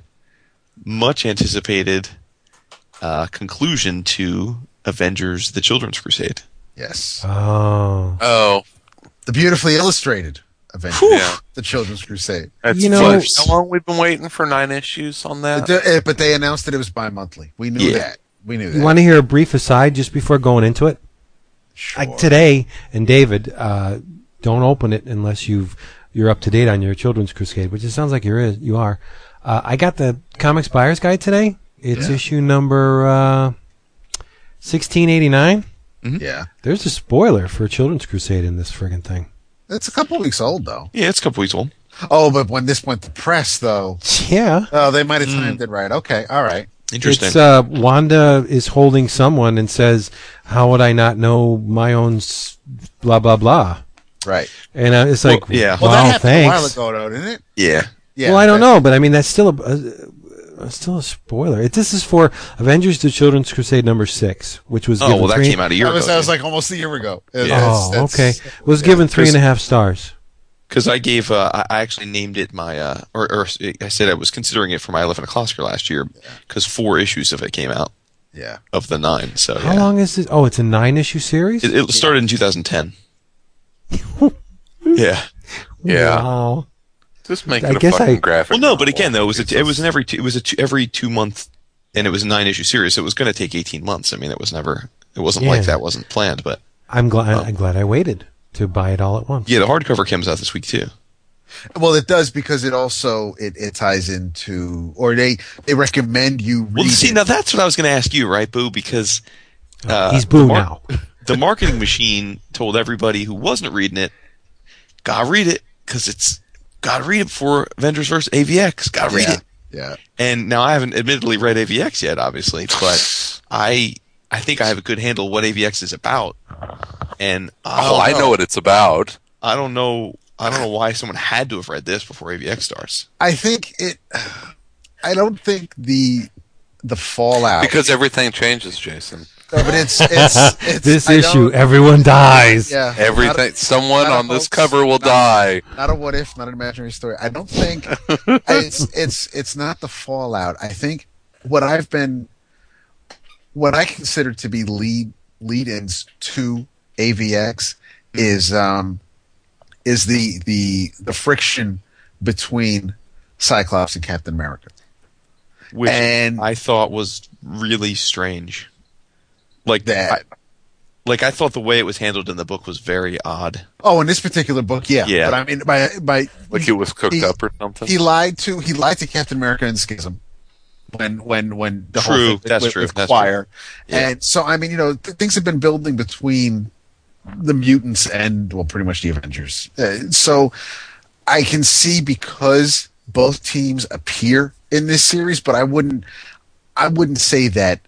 much anticipated uh, conclusion to Avengers The Children's Crusade. Yes, Oh, Oh, the beautifully illustrated Avengers, yeah. the Children's Crusade. That's You know- funny. how long we've been waiting for nine issues on that? But they- but they announced that it was bi-monthly. We knew Yeah. that. We knew that. you want to hear a brief aside just before going into it? Sure. Like today, and David, uh, don't open it unless you've you're up to date on your Children's Crusade, which it sounds like you're you are. Uh, I got the Comics Buyer's Guide today. It's Yeah. issue number uh, sixteen eighty nine. yeah, There's a spoiler for Children's Crusade in this friggin' thing. it's a couple weeks old though. Yeah, it's a couple weeks old. Oh, but when this went to press though, Yeah. oh, they might have timed it right. Okay, all right. Interesting. It's uh, Wanda is holding someone and says, "How would I not know my own s- blah blah blah?" Right. And uh, it's like, Well, yeah. Well, wow, that happened thanks. a while ago, though, didn't it? yeah. Yeah. well, I don't know, but I mean that's still a, a, a still a spoiler. It, this is for Avengers: The Children's Crusade number six, which was Oh, given well, that three. came out a year That was, ago. that was like almost a year ago. Uh, Yeah. Oh, that's- okay. that's- Was yeah. given three and a half stars. Because I gave, uh, I I actually named it my, uh, or, or I said I was considering it for my 11 o'clock last year because four issues of it came out Yeah. of the nine. So How yeah. long is this? Oh, it's a nine issue series. It, it started in 2010. yeah. Yeah. Wow. Just make I it a guess fucking I- graphic. Well, no, but again, though, it was a, it was an every two, it was a two, every two month, and it was a nine issue series. So it was going to take 18 months. I mean, it was never, it wasn't like that wasn't planned. But I'm glad. Oh. I'm glad I waited to buy it all at once. yeah, the hardcover comes out this week too. Well, it does because it also it, it ties into, or they they recommend you read Well, see, it. now that's what I was going to ask you, right, Boo? Because uh, He's the boo mar- now. the marketing machine told everybody who wasn't reading it, "Gotta read it because it's gotta read it before Avengers vs. AVX. Gotta read yeah. it." Yeah. And now I haven't admittedly read AVX yet, obviously, but I I think I have a good handle what AVX is about, and I Oh, don't I know what it's about. I don't know. I don't know why someone had to have read this before AVX starts. I think it. I don't think the the fallout Because everything changes, Jason. No, but it's it's, it's This I issue, everyone dies. Yeah. Everything. someone not a on this hoax, cover will not- die. not a what if, not an imaginary story. I don't think it's it's it's not the fallout. I think what I've been what I consider to be lead lead-ins to AVX is um is the the the friction between Cyclops and Captain America. which And- I thought was really strange. Like That- I, like I thought the way it was handled in the book was very odd. Oh, in this particular book, yeah. Yeah. But I mean by by Like it was cooked He- up or something. he lied to he lied to Captain America and Schism when when when the whole True, thing with- that's with, true, with that's Choir. Yeah. And so I mean, you know, th- things have been building between the mutants and well, pretty much the Avengers. Uh, so I can see because both teams appear in this series, but I wouldn't I wouldn't say that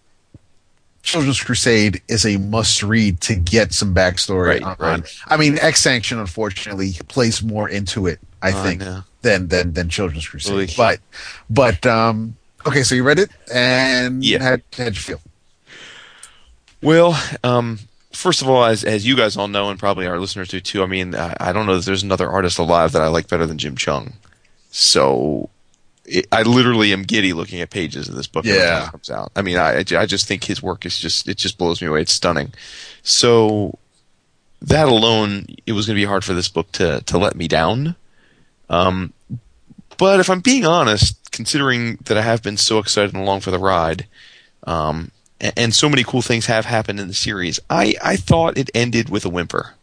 Children's Crusade is a must read to get some backstory Right, on. right. I mean, X Sanction unfortunately plays more into it, I Oh, think, than than than Children's Crusade. But but um okay, so you read it and Yeah. had how'd you feel? Well, um, first of all, as as you guys all know, and probably our listeners do too, I mean, I, I don't know that there's another artist alive that I like better than Jim Cheung. So it, I literally am giddy looking at pages of this book Yeah. comes out. I mean, I I I just think his work is just it just blows me away. It's stunning. So that alone, it was going to be hard for this book to to let me down. Um, but if I'm being honest, considering that I have been so excited and along for the ride, um, and, and so many cool things have happened in the series, I I thought it ended with a whimper.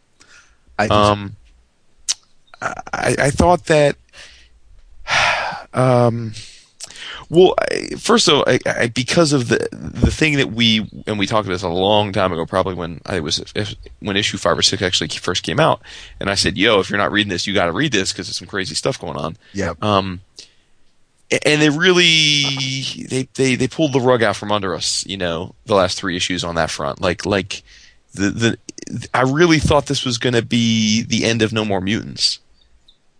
I, Um, I, I thought that. Um, well, I, first of all, I, I, because of the the thing that we and we talked about this a long time ago, probably when I was if, when issue five or six actually first came out, and I said, "Yo, if you're not reading this, you got to read this because there's some crazy stuff going on." yeah. Um, and they really they, they they pulled the rug out from under us. You know, the last three issues on that front, like like the the I really thought this was going to be the end of No More Mutants,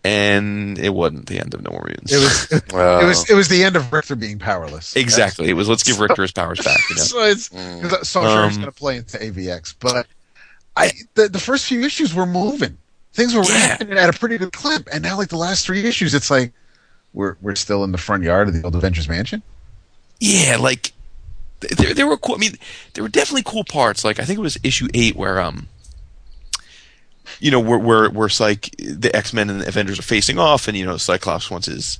and it wasn't the end of No More Mutants. It was it was it was the end of Rictor being powerless. exactly. It was let's give Rictor his powers back. You know? so it's Mm. so I'm sure he's Um, going to play into AVX, but I the, the first few issues were moving. Things were Yeah. happening at a pretty good clip, and now like the last three issues, it's like we're we're still in the front yard of the old Avengers Mansion. yeah, like there there were cool. I mean, there were definitely cool parts. Like I think it was issue eight where um, you know, where where where it's like the X Men and the Avengers are facing off, and you know, Cyclops wants his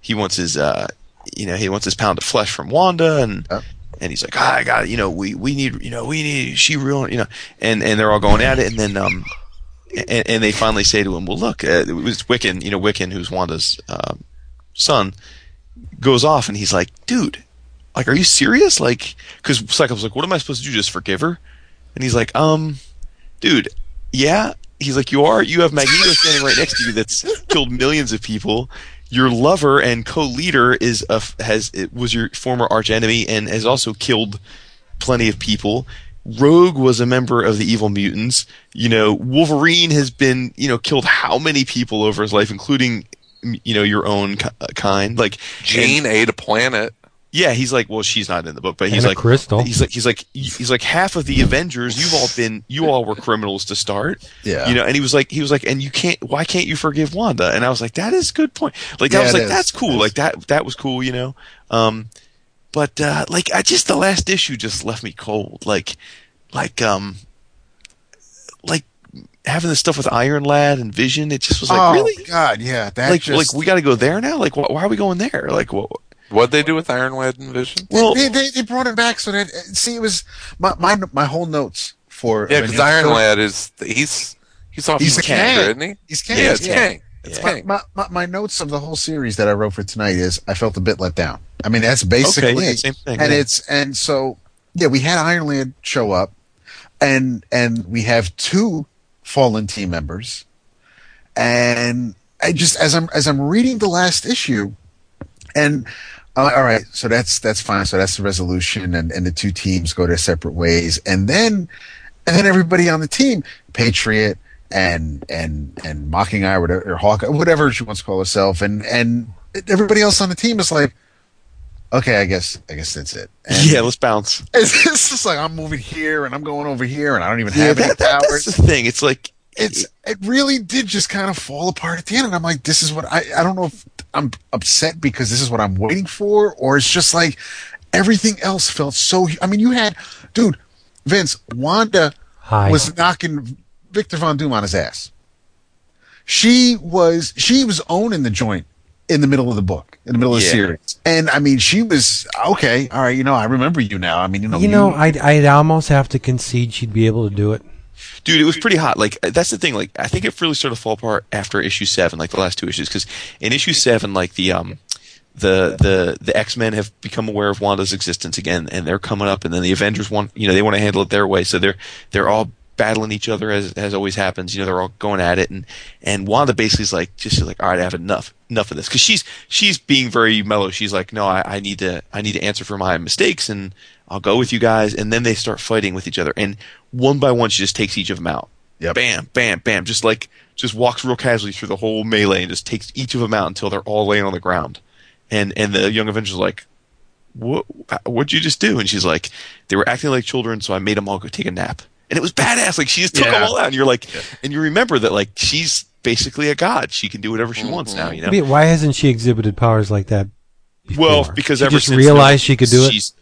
he wants his uh, you know, he wants his pound of flesh from Wanda, and and he's like, ah, I got it. You know, we we need you know we need she real you know, and and they're all going at it, and then um. And, and they finally say to him, "Well, look, uh, it was Wiccan. You know, Wiccan, who's Wanda's um, son, goes off, and he's like, dude, like, are you serious? Like, because Cyclops like, what am I supposed to do? Just forgive her? And he's like, um, dude, yeah. He's like, you are. You have Magneto standing right next to you that's killed millions of people. Your lover and co-leader is a has was your former arch enemy and has also killed plenty of people. Rogue was a member of the evil mutants. You know, Wolverine has been, you know, killed how many people over his life, including, you know, your own kind. Like, Jean ate a planet. Yeah, he's like, well, she's not in the book, but he's And like, crystal. he's like, he's like, he's like, half of the Avengers, you've all been, you all were criminals to start, Yeah. you know. And he was like, he was like, and you can't, why can't you forgive Wanda? And I was like, that is a good point. Like, I was like, is. that's cool. It Like that, that was cool, you know. Um, but uh, like, I just the last issue just left me cold. Like, like, um, like having the stuff with Iron Lad and Vision, it just was like, oh really, God, yeah, that like, just like we got to go there now. Like, wh- why are we going there? Like, what? What'd they do with Iron Lad and Vision? Well, they, they, they brought him back so that see it was my my, my whole notes for Yeah, because Avengers Iron Lad is he's he's off He's the a Kang. isn't he? He's Kang. Yeah, it's yeah. Kang. It's Yeah. Kang. My, my, my notes of the whole series that I wrote for tonight is I felt a bit let down. I mean that's basically Okay, yeah, same thing, and yeah. it's and so yeah we had Iron Lad show up, and and we have two fallen team members, and I just as I'm as I'm reading the last issue, and all right, so that's that's fine. So that's the resolution, and and the two teams go their separate ways, and then and then everybody on the team, Patriot and and and Mocking Eye, or whatever, or Hawkeye, whatever she wants to call herself, and and everybody else on the team is like, okay, I guess I guess that's it. And yeah, let's bounce. it's, it's just like I'm moving here and I'm going over here, and I don't even Yeah, have any that, that- powers. that's the thing. It's like it's it really did just kind of fall apart at the end, and I'm like, this is what I I don't know if I'm upset because this is what I'm waiting for, or it's just like everything else felt so. I mean, you had, dude, Vince, Wanda Hi. was knocking Victor Von Doom on his ass. She was she was owning the joint in the middle of the book, in the middle of the series, and I mean, she was okay. All right, you know, I remember you now. I mean, you know, you know, I'd, I'd almost have to concede she'd be able to do it. Dude, it was pretty hot. Like that's the thing. Like I think it really started to fall apart after issue seven, like the last two issues, because in issue seven, like the um. The the the X Men have become aware of Wanda's existence again, and they're coming up. And then the Avengers want you know they want to handle it their way, so they're they're all battling each other as as always happens. You know they're all going at it, and and Wanda basically is like just like all right, I have enough enough of this because she's she's being very mellow. She's like no, I, I need to I need to answer for my mistakes, and I'll go with you guys. And then they start fighting with each other, and one by one she just takes each of them out. Yep. Bam, bam, bam. Just like just walks real casually through the whole melee and just takes each of them out until they're all laying on the ground. And and the young Avengers like, what what'd you just do? And she's like, they were acting like children, so I made them all go take a nap. And it was badass. Like she just took Yeah. them all out, and you're like, and you remember that like she's basically a god. She can do whatever she wants now. Mm-hmm. You know. Why hasn't she exhibited powers like that? Before? Well, because she ever just since realized she could do it.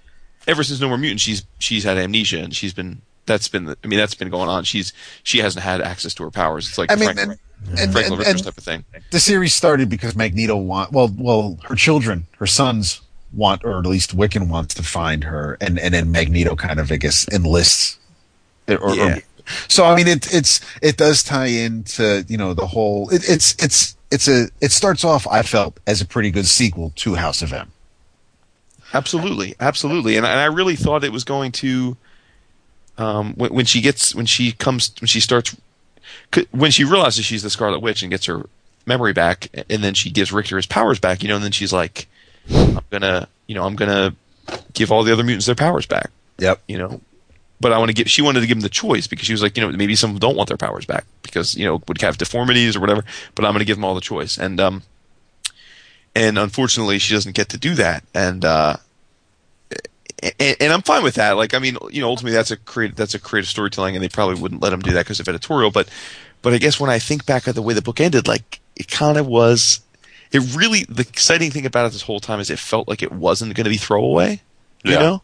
Ever since No More Mutants, she's she's had amnesia and she's been that's been the, I mean that's been going on. She's she hasn't had access to her powers. It's like I mean, Frank, and, and, Frank and- and type of thing. the series started because Magneto want well, well, her children, her sons want, or at least Wiccan wants to find her, and and then Magneto kind of, I guess, enlists. Or, or- Yeah. so I mean, it it's it does tie into you know the whole. It, it's it's it's a it starts off. I felt as a pretty good sequel to House of M. Absolutely, absolutely, and, I- and I really thought it was going to. Um, when, when she gets when she comes when she starts when she realizes she's the Scarlet Witch and gets her memory back, and then she gives Rictor his powers back, you know, and then she's like, "I'm gonna, you know, I'm gonna give all the other mutants their powers back." Yep. you know. But I want to give. She wanted to give them the choice because she was like, you know, maybe some don't want their powers back because you know would have deformities or whatever. But I'm going to give them all the choice, and um, and unfortunately, she doesn't get to do that, and uh, and, and I'm fine with that. Like, I mean, you know, ultimately that's a creative that's a creative storytelling, and they probably wouldn't let him do that because of editorial. But but I guess when I think back at the way the book ended, like it kind of was. It really the exciting thing about it this whole time is it felt like it wasn't going to be throwaway. You Yeah. know.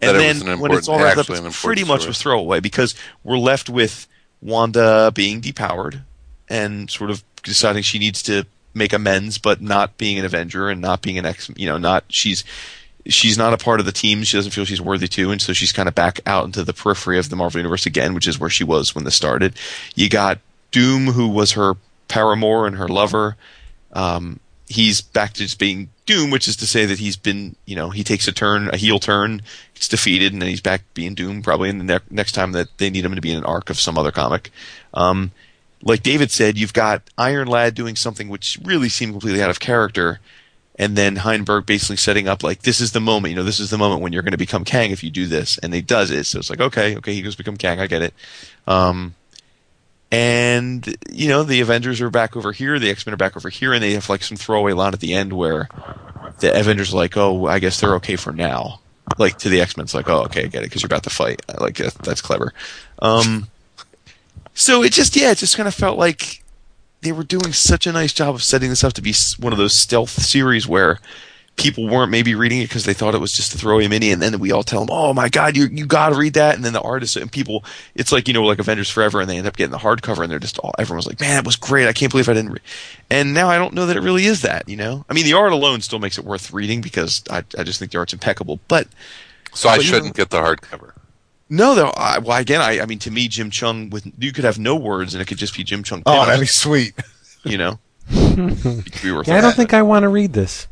And then an when it's all wrapped up, it's pretty much story. was throwaway because we're left with Wanda being depowered and sort of deciding she needs to make amends, but not being an Avenger and not being an ex. You know, not she's she's not a part of the team. She doesn't feel she's worthy to, and so she's kind of back out into the periphery of the Marvel universe again, which is where she was when this started. You got Doom, who was her paramour and her lover. Um, he's back to just being Doom, which is to say that he's been, you know, he takes a turn, a heel turn, gets defeated, and then he's back being Doom probably in the ne- next time that they need him to be in an arc of some other comic. Um, like David said, you've got Iron Lad doing something which really seemed completely out of character, and then Heinberg basically setting up like this is the moment, you know, this is the moment when you're going to become Kang if you do this, and he does it. So it's like okay, okay, he goes become Kang, I get it. Um, and you know the Avengers are back over here, the X Men are back over here, and they have like some throwaway line at the end where the Avengers are like, "Oh, I guess they're okay for now." Like to the X Men, it's like, "Oh, okay, I get it," because you're about to fight. Like that. That's clever. Um, so it just, yeah, it just kind of felt like they were doing such a nice job of setting this up to be one of those stealth series where people weren't maybe reading it because they thought it was just a throwaway mini, and then we all tell them, "Oh my God, you you got to read that!" And then the artists and people, it's like you know, like Avengers Forever, and they end up getting the hardcover, and they're just all everyone's like, "Man, it was great! I can't believe I didn't." Re-. And now I don't know that it really is that. You know, I mean, the art alone still makes it worth reading because I I just think the art's impeccable, but. So I But you shouldn't know- get the hardcover. No, though. I, well, again, I, I mean, to me, Jim Cheung with you could have no words and it could just be Jim Cheung. Oh, pinups, that'd be sweet. you know. It could be worth Yeah, I don't think I want to read this.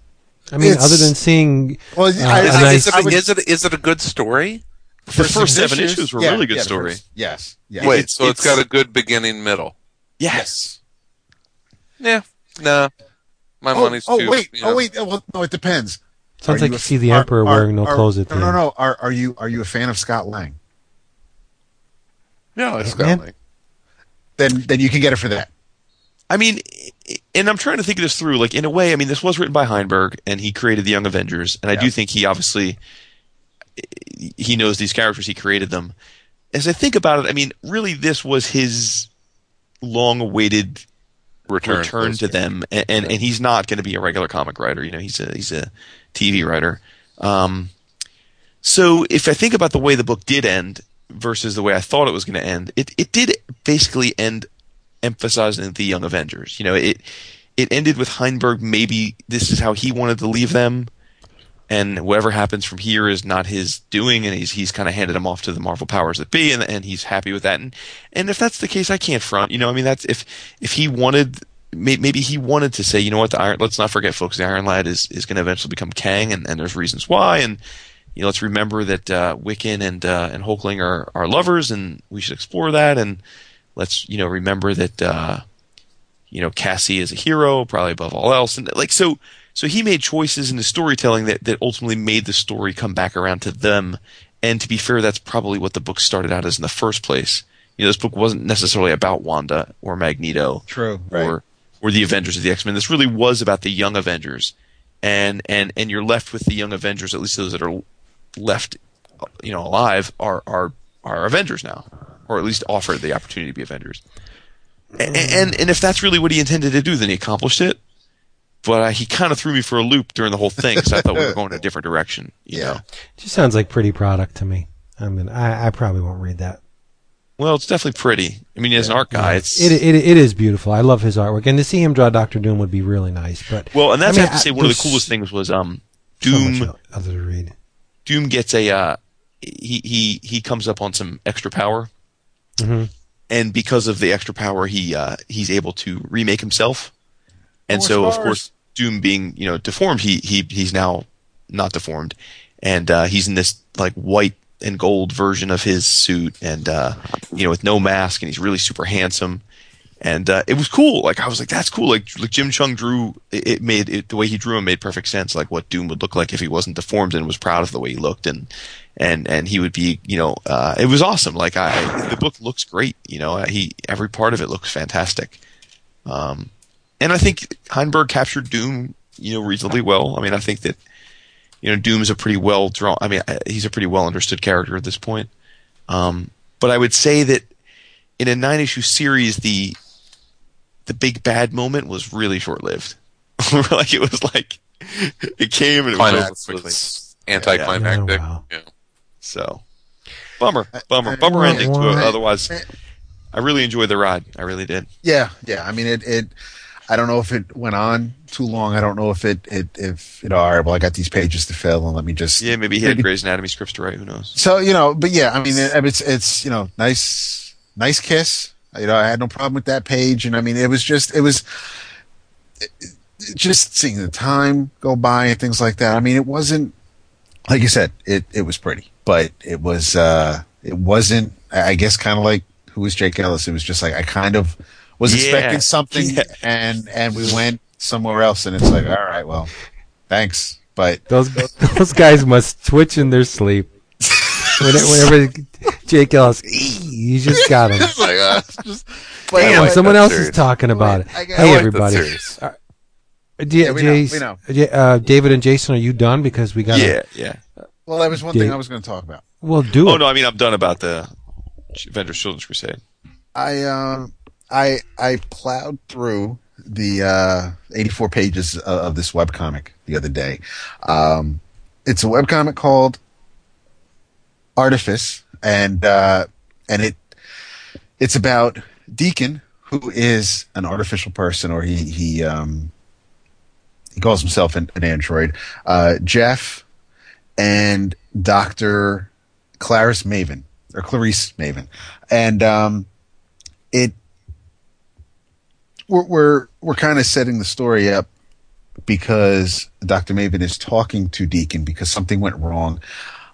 I mean, It's- other than seeing Well, Uh, Is, a it, nice- is, it, I would- is it is it a good story? the first seven issues were a Yeah, really good yeah, story. first- yes. Yeah. Wait, It's- so it's it's- got a good beginning, middle. Yes. Yeah, nah. My Oh, money's oh too. wait, you know. oh wait. Oh, well, no, it depends. sounds Are like you you a- see the are- Emperor are- wearing no are- clothes at the no, no, no. Are are you are you a fan of Scott Lang? Yeah, it's got like Then then you can get it for that. I mean, and I'm trying to think of this through. Like in a way, I mean, this was written by Heinberg, and he created the Young Avengers, and I do think he obviously he knows these characters. He created them. As I think about it, I mean, really, this was his long-awaited return, return to them, and, and, and he's not going to be a regular comic writer. You know, he's a he's a TV writer. Um, so if I think about the way the book did end versus the way I thought it was going to end, it it did basically end emphasizing the Young Avengers. You know, it it ended with Heinberg. Maybe this is how he wanted to leave them, and whatever happens from here is not his doing, and he's he's kind of handed them off to the Marvel powers that be, and and he's happy with that. And and if that's the case, I can't front. You know, I mean, that's if if he wanted. Maybe he wanted to say, you know what, the Iron. Let's not forget, folks. The Iron Lad is, is going to eventually become Kang, and, and there's reasons why. And you know, let's remember that uh, Wiccan and uh, and Hulkling are, are lovers, and we should explore that. And let's you know remember that uh, you know Cassie is a hero, probably above all else. And like so, so he made choices in the storytelling that that ultimately made the story come back around to them. And to be fair, that's probably what the book started out as in the first place. You know, this book wasn't necessarily about Wanda or Magneto True. or or the Avengers or the X Men. This really was about the young Avengers, and and and you're left with the young Avengers. At least those that are left, you know, alive are are are Avengers now, or at least offered the opportunity to be Avengers. And and, and if that's really what he intended to do, then he accomplished it. But uh, he kind of threw me for a loop during the whole thing because I thought we were going in a different direction. You Yeah. know, just sounds like pretty product to me. I mean, I, I probably won't read that. Well, it's definitely pretty. I mean, as an art guy, it's It, it it is beautiful. I love his artwork, and to see him draw Doctor Doom would be really nice. But well, and that's I I, have to say I- one of the coolest things was um so much Doom. other to read. Doom gets a uh, he he he comes up on some extra power, Mhm. and because of the extra power, he uh, he's able to remake himself. And More so, of course, Doom being you know deformed, he he he's now not deformed, and uh, he's in this like white and gold version of his suit, and uh, you know with no mask, and he's really super handsome. And uh, it was cool. Like I was like, "That's cool." Like, like Jim Cheung drew it, made it the way he drew him made perfect sense. Like what Doom would look like if he wasn't deformed and was proud of the way he looked, and and and he would be, you know, uh, it was awesome. Like I, the book looks great. You know, he every part of it looks fantastic. Um, and I think Heinberg captured Doom, you know, reasonably well. I mean, I think that you know Doom's a pretty well drawn. I mean, uh, he's a pretty well understood character at this point. Um, but I would say that in a nine issue series, the the big bad moment was really short lived. like it was like it came and it was over Climax quickly. was anticlimactic. Oh, wow. Yeah. So bummer, uh, bummer, I- bummer I- ending to it. Otherwise, uh, I really enjoyed the ride. I really did. Yeah, yeah. I mean, it. it I don't know if it went on too long. I don't know if it. It. If you know, all right. Well, I got these pages to fill, and let me just. Yeah, maybe he had Grey's Anatomy scripts to write. Who knows? So you know, but yeah, I mean, it, it's it's you know, nice, nice kiss. You know, I had no problem with that page, and I mean, it was just it was it- it- just seeing the time go by and things like that. I mean, it wasn't like you said, it it was pretty, but it was uh it wasn't. I I guess kind of like who was Jake Ellis. It was just like I kind of was Yeah. expecting something, Yeah. and and we went somewhere else, and it's like, all right, well, thanks, but Those those guys must twitch in their sleep. Whenever, whenever Jake Ellis, you just got him. It's like, uh, just, Damn, like someone else series. is talking about it. Hey, like everybody. series. Uh, Yeah, we know, we know. Uh, David and Jason, are you done? Because we got. Yeah, yeah. Well, that was one Yeah. thing I was going to talk about. Well, do Oh it. Oh no, I mean I'm done about the Avengers Children's Crusade. I um I I plowed through the uh, 84 pages of, of this webcomic the other day. Um, it's a webcomic called Artifice, and uh, and it it's about Deacon, who is an artificial person, or he he um, he calls himself an, an android. Uh, Jeff and Doctor Clarice Maven or Clarice Maven, and um, it we're we're, we're kind of setting the story up because Dr. Maven is talking to Deacon because something went wrong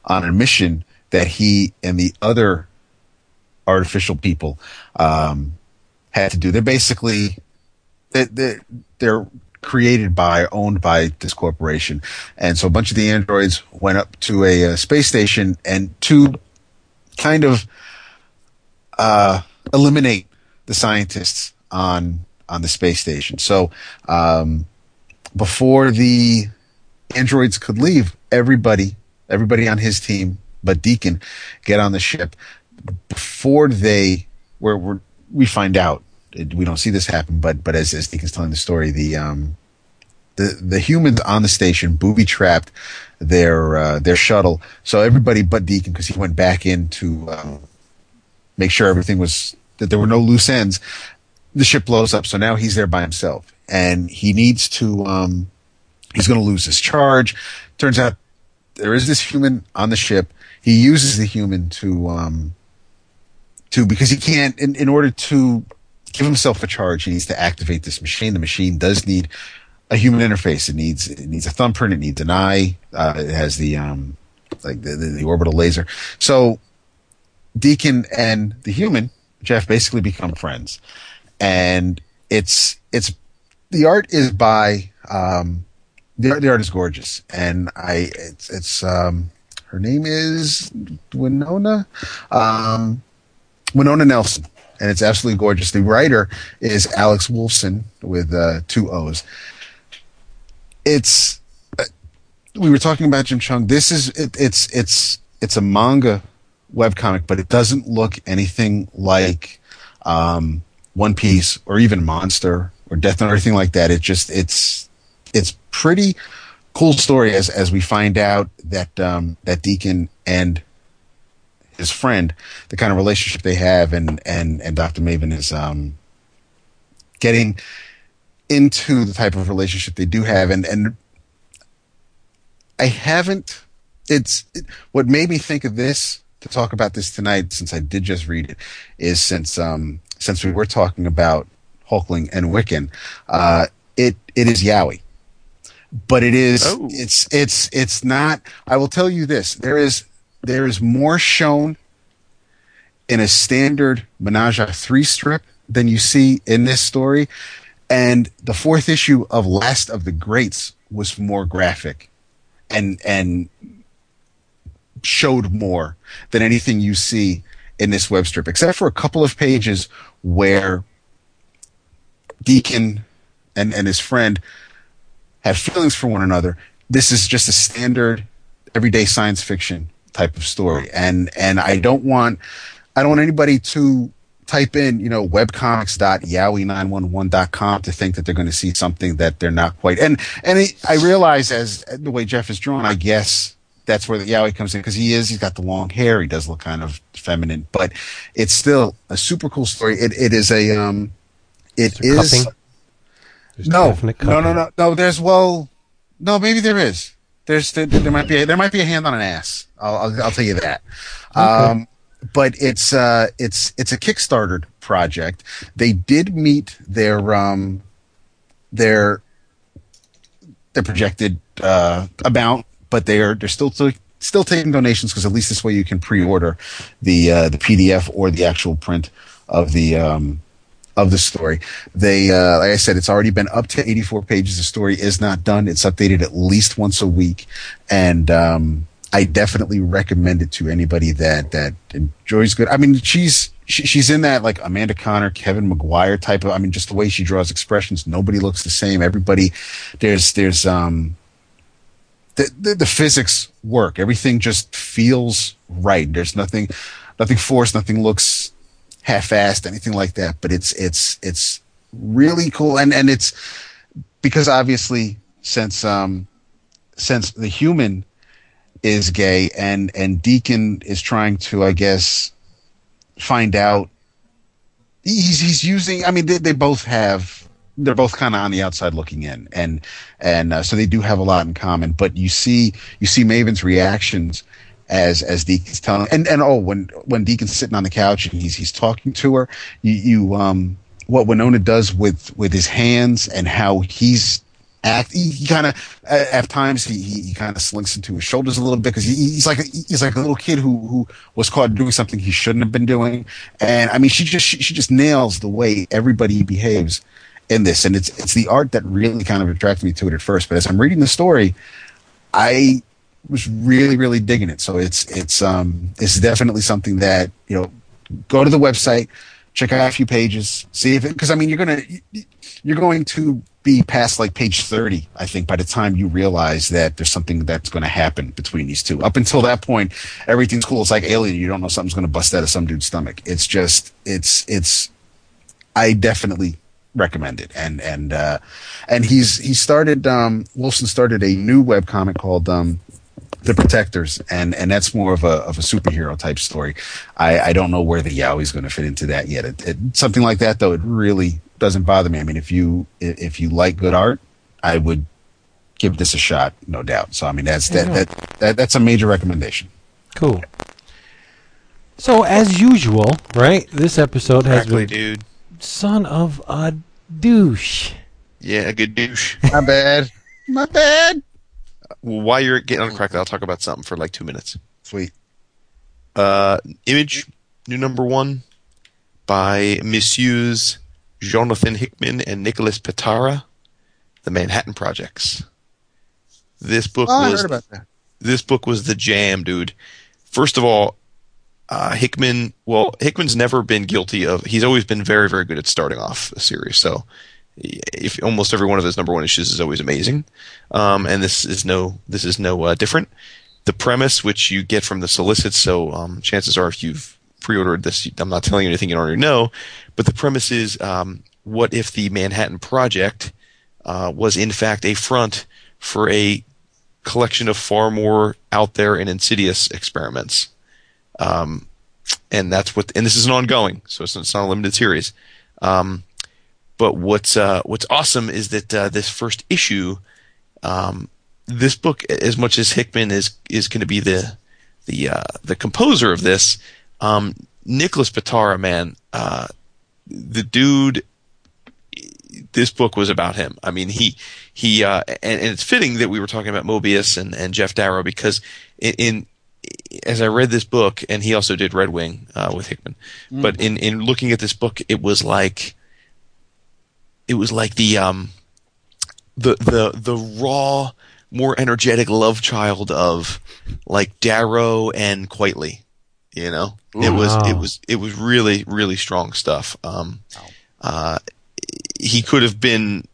on a mission that he and the other artificial people um, had to do. They're basically they they they're created by owned by this corporation, and so a bunch of the androids went up to a, uh space station and to kind of uh, eliminate the scientists on on the space station. So um, before the androids could leave, everybody everybody on his team, but Deacon, get on the ship before they where we we find out. We don't see this happen, but but as as Deacon's telling the story, the um the the humans on the station booby trapped their uh, their shuttle. So everybody but Deacon, because he went back in to um, make sure everything was that there were no loose ends. The ship blows up, so now he's there by himself, and he needs to. Um, he's going to lose his charge. Turns out there is this human on the ship. He uses the human to um, to because he can't in, in order to give himself a charge. He needs to activate this machine. The machine does need a human interface. It needs it needs a thumbprint. It needs an eye. Uh, it has the um, like the, the, the orbital laser. So Deacon and the human Jeff basically become friends, and it's it's the art is by um, the art, the art is gorgeous, and I it's it's um, her name is Winona um, Winona Nelson, and it's absolutely gorgeous. The writer is Alex Woolfson with uh, two O's. It's uh, we were talking about Jim Cheung. This is it, it's it's it's a manga webcomic, but it doesn't look anything like um, One Piece or even Monster or Death Note or anything like that. It just it's it's pretty cool story as as we find out that um, that Deacon and his friend, the kind of relationship they have, and and and Dr. Maven is um, getting into the type of relationship they do have, and and I haven't. It's it, what made me think of this to talk about this tonight, since I did just read it, is since um since we were talking about Hulkling and Wiccan, uh, it it is Yaoi but it is Oh. it's it's it's not i will tell you this there is there is more shown in a standard menage a three strip than you see in this story and the fourth issue of last of the greats was more graphic and and showed more than anything you see in this web strip except for a couple of pages where deacon and and his friend have feelings for one another. This is just a standard everyday science fiction type of story. And and I don't want I don't want anybody to type in, you know, webcomics.yaoi911.com to think that they're going to see something that they're not quite. And and it, I realize as the way Jeff is drawn, I guess that's where the Yaoi comes in because he is he's got the long hair, he does look kind of feminine, but it's still a super cool story. It it is a um it is cupping? There's no, definite no, no, no, no. There's well, no, maybe there is. There's there, there might be a, there might be a hand on an ass. I'll I'll, I'll tell you that. Um, but it's uh it's it's a Kickstarter project. They did meet their um their their projected uh amount, but they are they're still still still taking donations because at least this way you can pre-order the uh, the PDF or the actual print of the um of the story. They, uh, like I said, it's already been up to 84 pages. The story is not done. It's updated at least once a week. And, um, I definitely recommend it to anybody that, that enjoys good. I mean, she's, she, she's in that like Amanda Conner, Kevin Maguire type of, I mean, just the way she draws expressions. Nobody looks the same. Everybody, there's, there's, um, the, the, the physics work. Everything just feels right. There's nothing, nothing forced. Nothing looks half-assed, anything like that. But it's it's it's really cool, and and it's because obviously since um since the human is gay and and Deacon is trying to, I guess, find out. He's he's using. I mean, they, they both have. They're both kind of on the outside looking in, and and uh, so they do have a lot in common. But you see you see Maven's reactions as as Deacon's telling and and oh when when Deacon's sitting on the couch and he's he's talking to her, you you um what Winona does with with his hands and how he's act he, he kind of at times he he, he kind of slinks into his shoulders a little bit because he, he's like he's like a little kid who who was caught doing something he shouldn't have been doing. And I mean she just she, she just nails the way everybody behaves in this. And it's it's the art that really kind of attracted me to it at first. But as I'm reading the story I was really really digging it. So it's it's um it's definitely something that you know go to the website check out a few pages see if it because i mean you're gonna you're going to be past like page 30 i think by the time you realize that there's something that's going to happen between these two. Up until that point everything's cool. It's like alien. You don't know something's going to bust out of some dude's stomach. It's just it's it's i definitely recommend it. And and uh and he's he started um wilson started a new webcomic called um the protectors and and that's more of a of a superhero type story i i don't know where the yaoi's going to fit into that yet it, it, something like that though it really doesn't bother me i mean if you if you like good art i would give this a shot no doubt so i mean that's that, that, that that's a major recommendation Cool. So as usual, right? This episode has Exactly, been dude. son of a douche. Yeah, a good douche. my bad my bad Well, while you're getting on crack, I'll talk about something for like two minutes. sweet Uh, Image, new number one, by Messieurs Jonathan Hickman and Nicholas Pitarra, The Manhattan Projects. This book oh, was heard about that this book was the jam, dude. First of all, uh, Hickman. Well, Hickman's never been guilty of. He's always been very, very good at starting off a series. So, if almost every one of his number one issues is always amazing, um, and this is no this is no uh, different. The premise, which you get from the solicits, so um, chances are if you've pre-ordered this, I'm not telling you anything you don't already know. But the premise is, um, what if the Manhattan Project uh, was in fact a front for a collection of far more out there and insidious experiments. Um, and that's what, and this is an ongoing, so it's, it's not a limited series. Um, but what's uh, what's awesome is that uh, this first issue, um, this book, as much as Hickman is is going to be the the uh, the composer of this, um, Nicholas Pitarra, man, uh, the dude. This book was about him. I mean, he he, uh, and, and it's fitting that we were talking about Moebius and, and Geof Darrow because in, in as I read this book, and he also did Red Wing uh, with Hickman, but in in looking at this book, it was like it was like the um the the the raw, more energetic love child of like Darrow and Quitely. You know, it was Wow. it was it was really really strong stuff. Um, uh, he could have been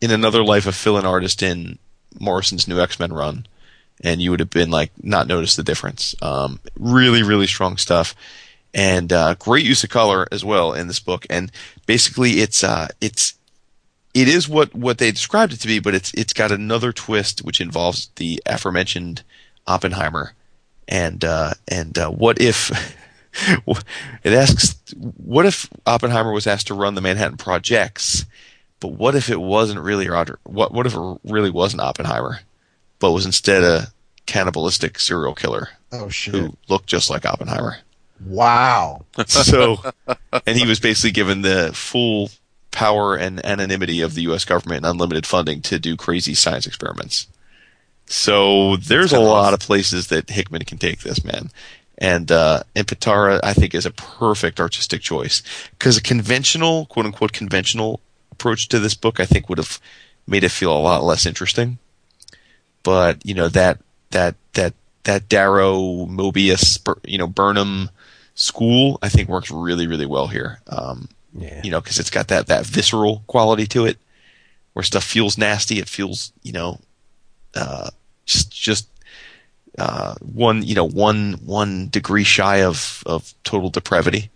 in another life a fill-in artist in Morrison's new X Men run, and you would have been like not noticed the difference. Um, really, really strong stuff, and uh, great use of color as well in this book. And basically, it's uh, it's it is what what they described it to be, but it's it's got another twist which involves the aforementioned Oppenheimer, and uh, and uh, what if. It asks, what if Oppenheimer was asked to run the Manhattan Projects, but what if it wasn't really Roger? What what if it really wasn't Oppenheimer, but was instead a cannibalistic serial killer Oh shit! who looked just like Oppenheimer? Wow. So, and he was basically given the full power and anonymity of the U.S. government and unlimited funding to do crazy science experiments. So there's a lot of places that Hickman can take this man, and uh, and Pitarra I think is a perfect artistic choice because a conventional quote unquote conventional approach to this book I think would have made it feel a lot less interesting. But you know that that that that Darrow Moebius you know Burnham school I think works really really well here. Um, Yeah. you know, because it's got that that visceral quality to it, where stuff feels nasty. It feels, you know, uh, just just uh, one, you know, one one degree shy of of total depravity.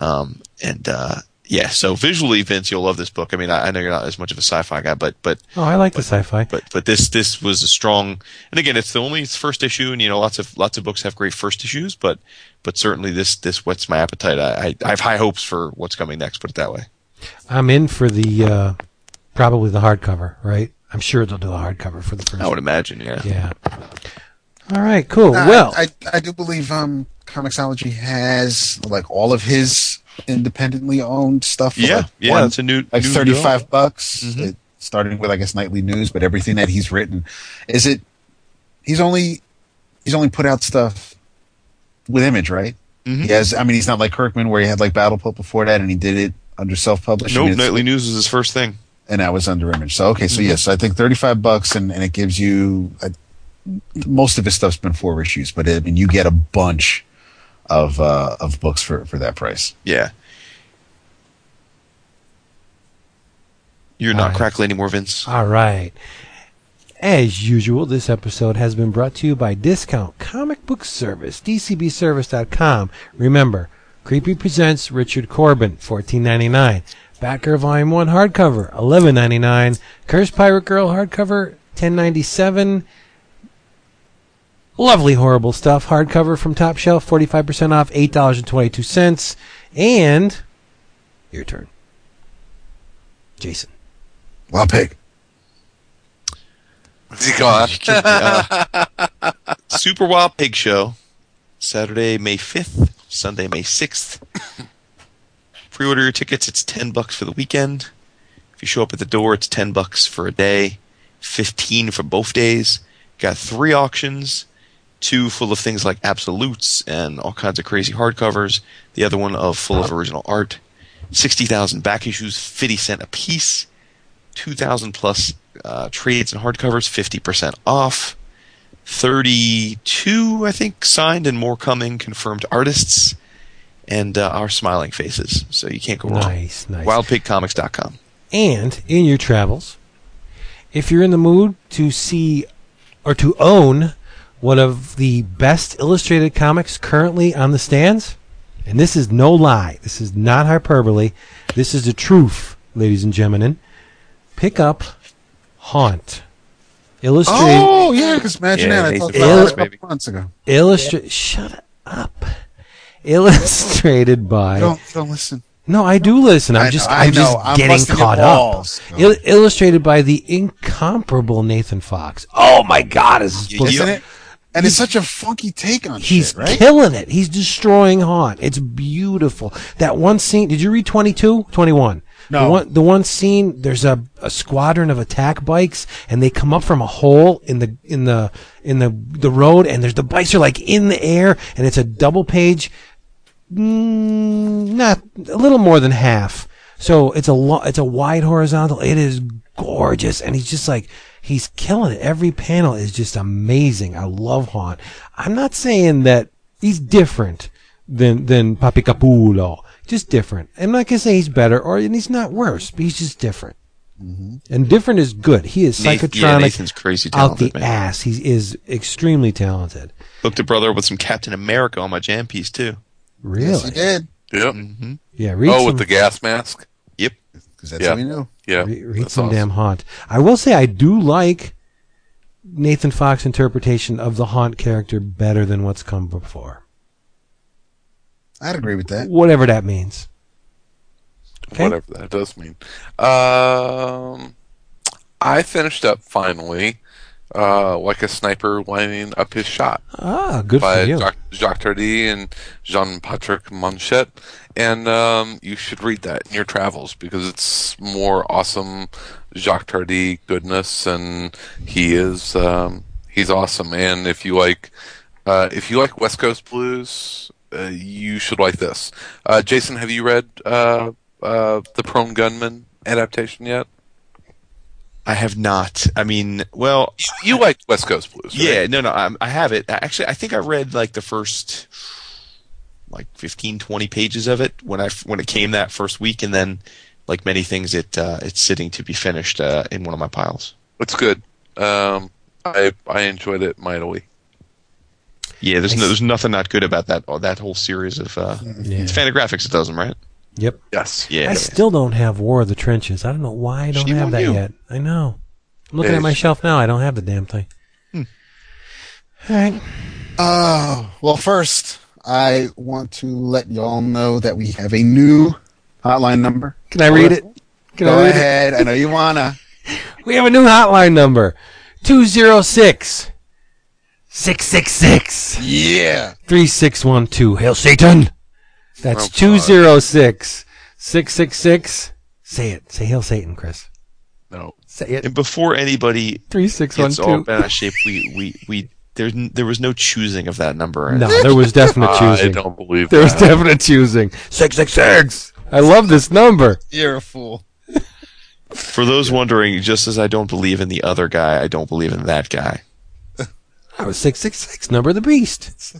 Um, and uh, yeah, so visually, Vince, you'll love this book. I mean, I, I know you're not as much of a sci-fi guy, but but Oh, I like the sci-fi. but but this this was a strong. And again, it's the only it's first issue, and you know, lots of lots of books have great first issues, but but certainly this this whets my appetite. I I, I have high hopes for what's coming next. Put it that way. I'm in for the uh, probably the hardcover, right? I'm sure they'll do a hardcover for the first. I would imagine, yeah. Yeah. All right. Cool. Uh, well, I, I do believe um Comixology has like all of his independently owned stuff. Yeah, like, yeah, one- it's a new like new thirty deal. bucks. Mhm. It, starting with I guess nightly news, but everything that he's written is it. He's only he's only put out stuff with Image, right? Mhm. He has. I mean, he's not like Kirkman where he had like Battle Pope before that, and he did it under self publishing. Nope, Nightly News was his first thing. and that was under Image. So okay, Mm-hmm. so yes, I think thirty five bucks, and, and it gives you uh most of his stuff's been four issues, but I mean you get a bunch of uh, of books for for that price. Yeah. You're not Alright. crackly anymore, Vince. all right. As usual, this episode has been brought to you by Discount Comic Book Service, dcbservice.com. Remember, Creepy presents Richard Corbin, fourteen ninety nine. Batgirl Volume One hardcover, eleven ninety nine. Cursed Pirate Girl hardcover, ten ninety seven. Lovely, horrible stuff. Hardcover from Top Shelf, 45% off, $8.22. And your turn. Jason. Wild pig. What's he call Uh, Super Wild Pig Show, Saturday, May 5th, Sunday, May 6th. Pre-order your tickets. It's 10 bucks for the weekend. If you show up at the door, it's 10 bucks for a day, 15 for both days. Got three auctions, two full of things like absolutes and all kinds of crazy hardcovers. The other one of full of original art. 60,000 back issues, 50 cent a piece. 2,000 plus uh, trades and hardcovers, 50% off. 32, I think, signed and more coming, confirmed artists, and uh, our smiling faces. So you can't go wrong. Nice, nice. WildPigComics.com. And in your travels, if you're in the mood to see or to own one of the best illustrated comics currently on the stands, and this is no lie, this is not hyperbole, this is the truth, ladies and gentlemen, pick up Haunt. Illustrated Oh yeah, because imagine Yeah, that I Nathan talked Fillion, about that a baby. couple months ago. illustrate shut up illustrated by. Don't don't listen. No, I do listen. I'm I just know, I I'm just. I'm getting caught up. Il- illustrated by the incomparable Nathan Fox. Oh my God, is this Isn't it? And it's such a funky take on He's shit, right? killing it. He's destroying Haunt. It's beautiful. That one scene. Did you read 22? 21. No. The one, the one scene. There's a, a squadron of attack bikes, and they come up from a hole in the in the in the the road, and there's the bikes are like in the air, and it's a double page. Mm, not a little more than half. So it's a lo- it's a wide horizontal. It is gorgeous, and he's just like he's killing it. Every panel is just amazing. I love Haunt. I'm not saying that he's different than than Papi Capullo. Just different. I'm not gonna say he's better or and he's not worse, but he's just different. And different is good. He is Nathan- psychotronic yeah, Nathan's crazy out the man. ass. He is extremely talented. Hooked a brother with some Captain America on my jam piece too. Really? Yes, he did. Yep. hmm Yeah. Read Oh, some, with the gas mask. Yep. Because that's Yeah. how we knew. Yeah. Re- read some awesome. damn haunt. I will say I do like Nathan Fox interpretation of the haunt character better than what's come before. I'd agree with that. Whatever that means. Okay. Whatever that does mean. Um, I finished up finally, uh, like a sniper lining up his shot Ah, good by for you. Jacques, Jacques Tardi and Jean-Patrick Manchette. And um, you should read that in your travels because it's more awesome Jacques Tardi goodness, and he is um, he's awesome. And if you like uh, if you like West Coast blues, uh, you should like this. Uh, Jason, have you read uh, uh, the Prone Gunman adaptation yet? I have not. I mean, well, You, you like West Coast blues, right? yeah, no, no, I, I have it. Actually, I think I read like the first like 15, 20 pages of it when I when it came that first week, and then like many things, it uh, it's sitting to be finished uh, in one of my piles. It's good. Um, I I enjoyed it mightily. Yeah, there's no, there's nothing not good about that that whole series of uh, Yeah. it's Fantagraphics that does them, right? Yep. Yes. Yeah, I still don't have War of the Trenches. I don't know why I don't Shame have that you. yet. I know. I'm looking Yeah, at my shelf now. I don't have the damn thing. Hmm. All right. Oh, well, first, I want to let y'all know that we have a new hotline number. Can I read it? Can Go I read ahead. I know you wanna. We have a new hotline number. 206 666 Yeah. 3612. Hail Satan. That's Oh, 206 666. Say it. Say Hail Satan, Chris. No. Say it. And before anybody gets all 3612. bent out of shape, we we we there there was no choosing of that number. No, there was definite choosing. I don't believe There was definite choosing. 666. I love this number. You're a fool. For those wondering, just as I don't believe in the other guy, I don't believe in that guy. I was 666, number of the beast.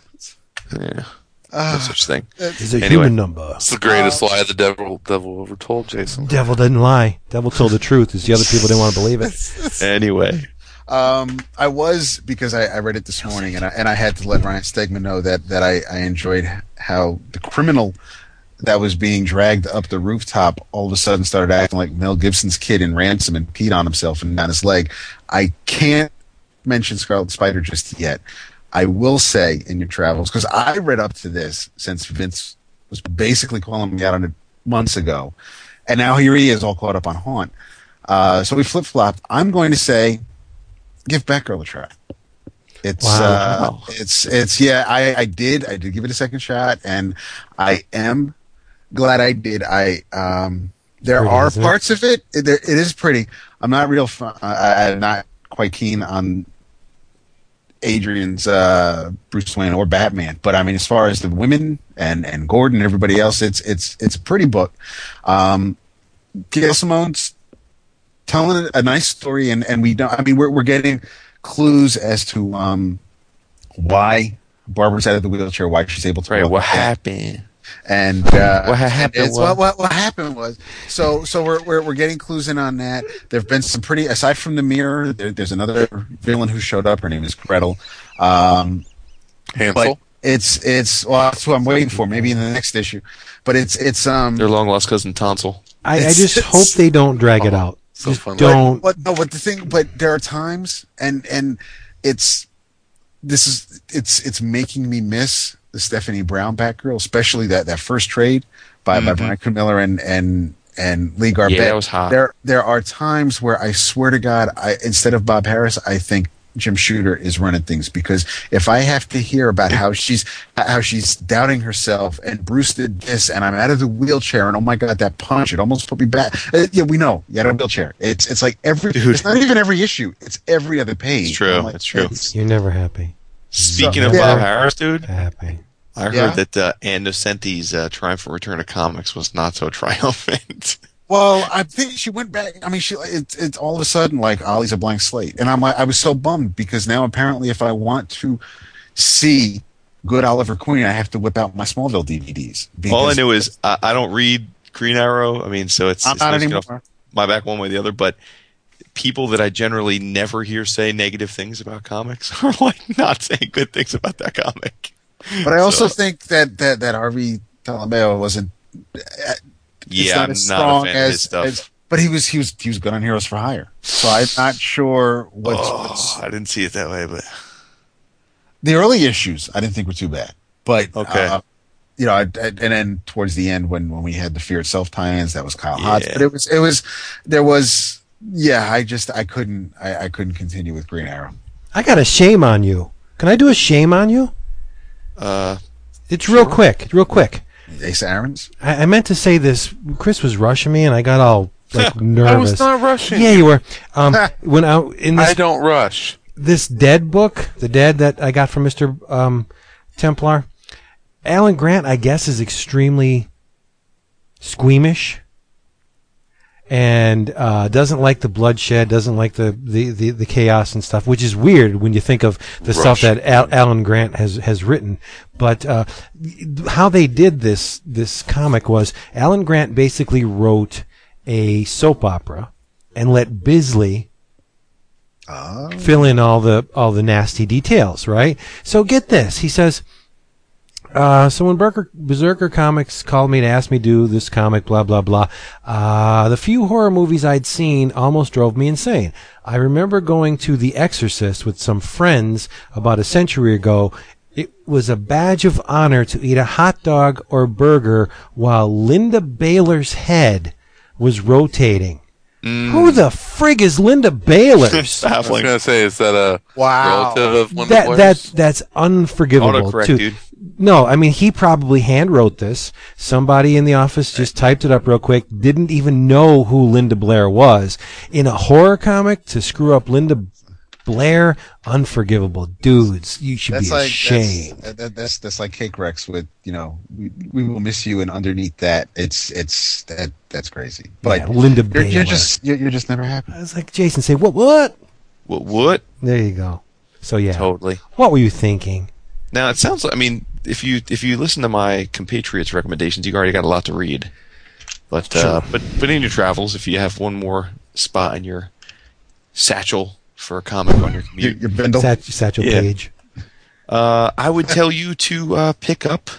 Yeah, Ah, no such thing. It's a Anyway. human number. It's the greatest lie the devil devil ever told, Jason. Devil didn't lie. Devil told the truth. It's the other people didn't want to believe it. Anyway, Um, I was because I, I read it this morning, and I, and I had to let Ryan Stegman know that that I, I enjoyed how the criminal that was being dragged up the rooftop all of a sudden started acting like Mel Gibson's kid in Ransom and peed on himself and down his leg. I can't mention Scarlet Spider just yet. I will say in your travels because I read up to this since Vince was basically calling me out on it months ago, and now here he is all caught up on Haunt. Uh, so we flip flopped. I'm going to say give Batgirl a try. It's Wow. uh, it's it's yeah. I I did I did give it a second shot, and I am glad I did. I um there Pretty, are isn't it? parts of it. It, it is pretty. I'm not real. Fun, I, I'm not quite keen on Ardian's uh, Bruce Wayne or Batman, but I mean, as far as the women and and Gordon and everybody else, it's it's it's a pretty book. Um, Gail Simone's telling a nice story, and and we don't. I mean, we're we're getting clues as to um why Barbara's out of the wheelchair, why she's able to right? What happened? And uh, What happened it's- was- what, what what happened was so so we're we're we're getting clues in on that. There've been some pretty aside from the mirror. There, there's another villain who showed up. Her name is Gretel. Um, Hansel. it's it's well that's what I'm waiting for. Maybe in the next issue. But it's it's um. Their long lost cousin Tonsil. I, I just hope they don't drag it Oh, out. so just funny. don't. But no, but the thing, but there are times, and and it's this is it's it's making me miss the Stephanie Brown Batgirl, especially that that first trade by by Mhm. Bryan Q. Miller and and and Lee Garbett. Yeah, that was hot. There there are times where I swear to God, I instead of Bob Harras, I think Jim Shooter is running things because if I have to hear about how she's how she's doubting herself and Bruce did this and I'm out of the wheelchair and oh my God that punch it almost put me back. Uh, yeah, we know you had a wheelchair. It's it's like every Dude. it's not even every issue. It's every other page. It's true, like, it's true. it's- You're never happy. Speaking So- of Yeah. Bob Harras, dude, Happy. I heard Yeah. that uh, Ann Nocenti's uh, triumphant return of comics was not so triumphant. Well, I think she went back. I mean, she it's it's all of a sudden like Ollie's a blank slate, and I'm like, I was so bummed because now apparently, if I want to see good Oliver Queen, I have to whip out my Smallville DVDs. All I because knew is I, I don't read Green Arrow. I mean, so it's, I'm it's not no skin anymore. my back one way or the other. But people that I generally never hear say negative things about comics are like not saying good things about that comic. But I also So- think that that that Harvey Tolibao wasn't. it's Yeah, not I'm as not strong a fan of his as, stuff. as- but he was he was he was good on Heroes for Hire. So I'm not sure what's, what's oh, I didn't see it that way, but the early issues. I didn't think were too bad, but Okay. uh, you know, I, I- and then towards the end when when we had the Fear Itself tie-ins, that was Kyle Hodge. But it was it was there was yeah. I just I couldn't I, I couldn't continue with Green Arrow. I got a shame on you. Can I do a shame on you? uh, It's real quick. It's real quick. Ace Aaron's. I, I meant to say this. Chris was rushing me, and I got all like nervous. I was not rushing. yeah, you were. Um, when I in this I don't rush. this dead book, the dead that I got from Mister um, Templar, Alan Grant, I guess, is extremely squeamish and uh, doesn't like the bloodshed, doesn't like the, the, the, the chaos and stuff, which is weird when you think of the stuff that Al- Alan Grant has has written. But uh, how they did this this comic was Alan Grant basically wrote a soap opera and let Bisley fill in all the all the nasty details, right? So get this. He says, uh, so when Berker, Berserker Comics called me to ask me to do this comic, blah blah blah. Uh, the few horror movies I'd seen almost drove me insane. I remember going to The Exorcist with some friends about a century ago. It was a badge of honor to eat a hot dog or burger while Linda Baylor's head was rotating. Who the frig is Linda Baylor's? I was gonna say, is that a Wow. relative of one that of the that that's unforgivable. Autocorrect, too. dude. No, I mean he probably hand wrote this. Somebody in the office just typed it up real quick. Didn't even know who Linda Blair was in a horror comic to screw up Linda Blair. Unforgivable, dudes. You should That's be like ashamed. That's, that, that's that's like Cake Rex with you know we, we will miss you and underneath that it's it's that that's crazy. But Yeah, Linda you're, you're just you're, you're just never happy. I was like Jason, say what? What? what? What? There you go. So yeah, Totally. what were you thinking? Now it sounds like I mean, if you if you listen to my compatriots' recommendations, you've already got a lot to read. But uh, but but in your travels, if you have one more spot in your satchel for a comic on your Your, commute, your bindle. Sat- Satchel Yeah. Page. uh, I would tell you to uh, pick up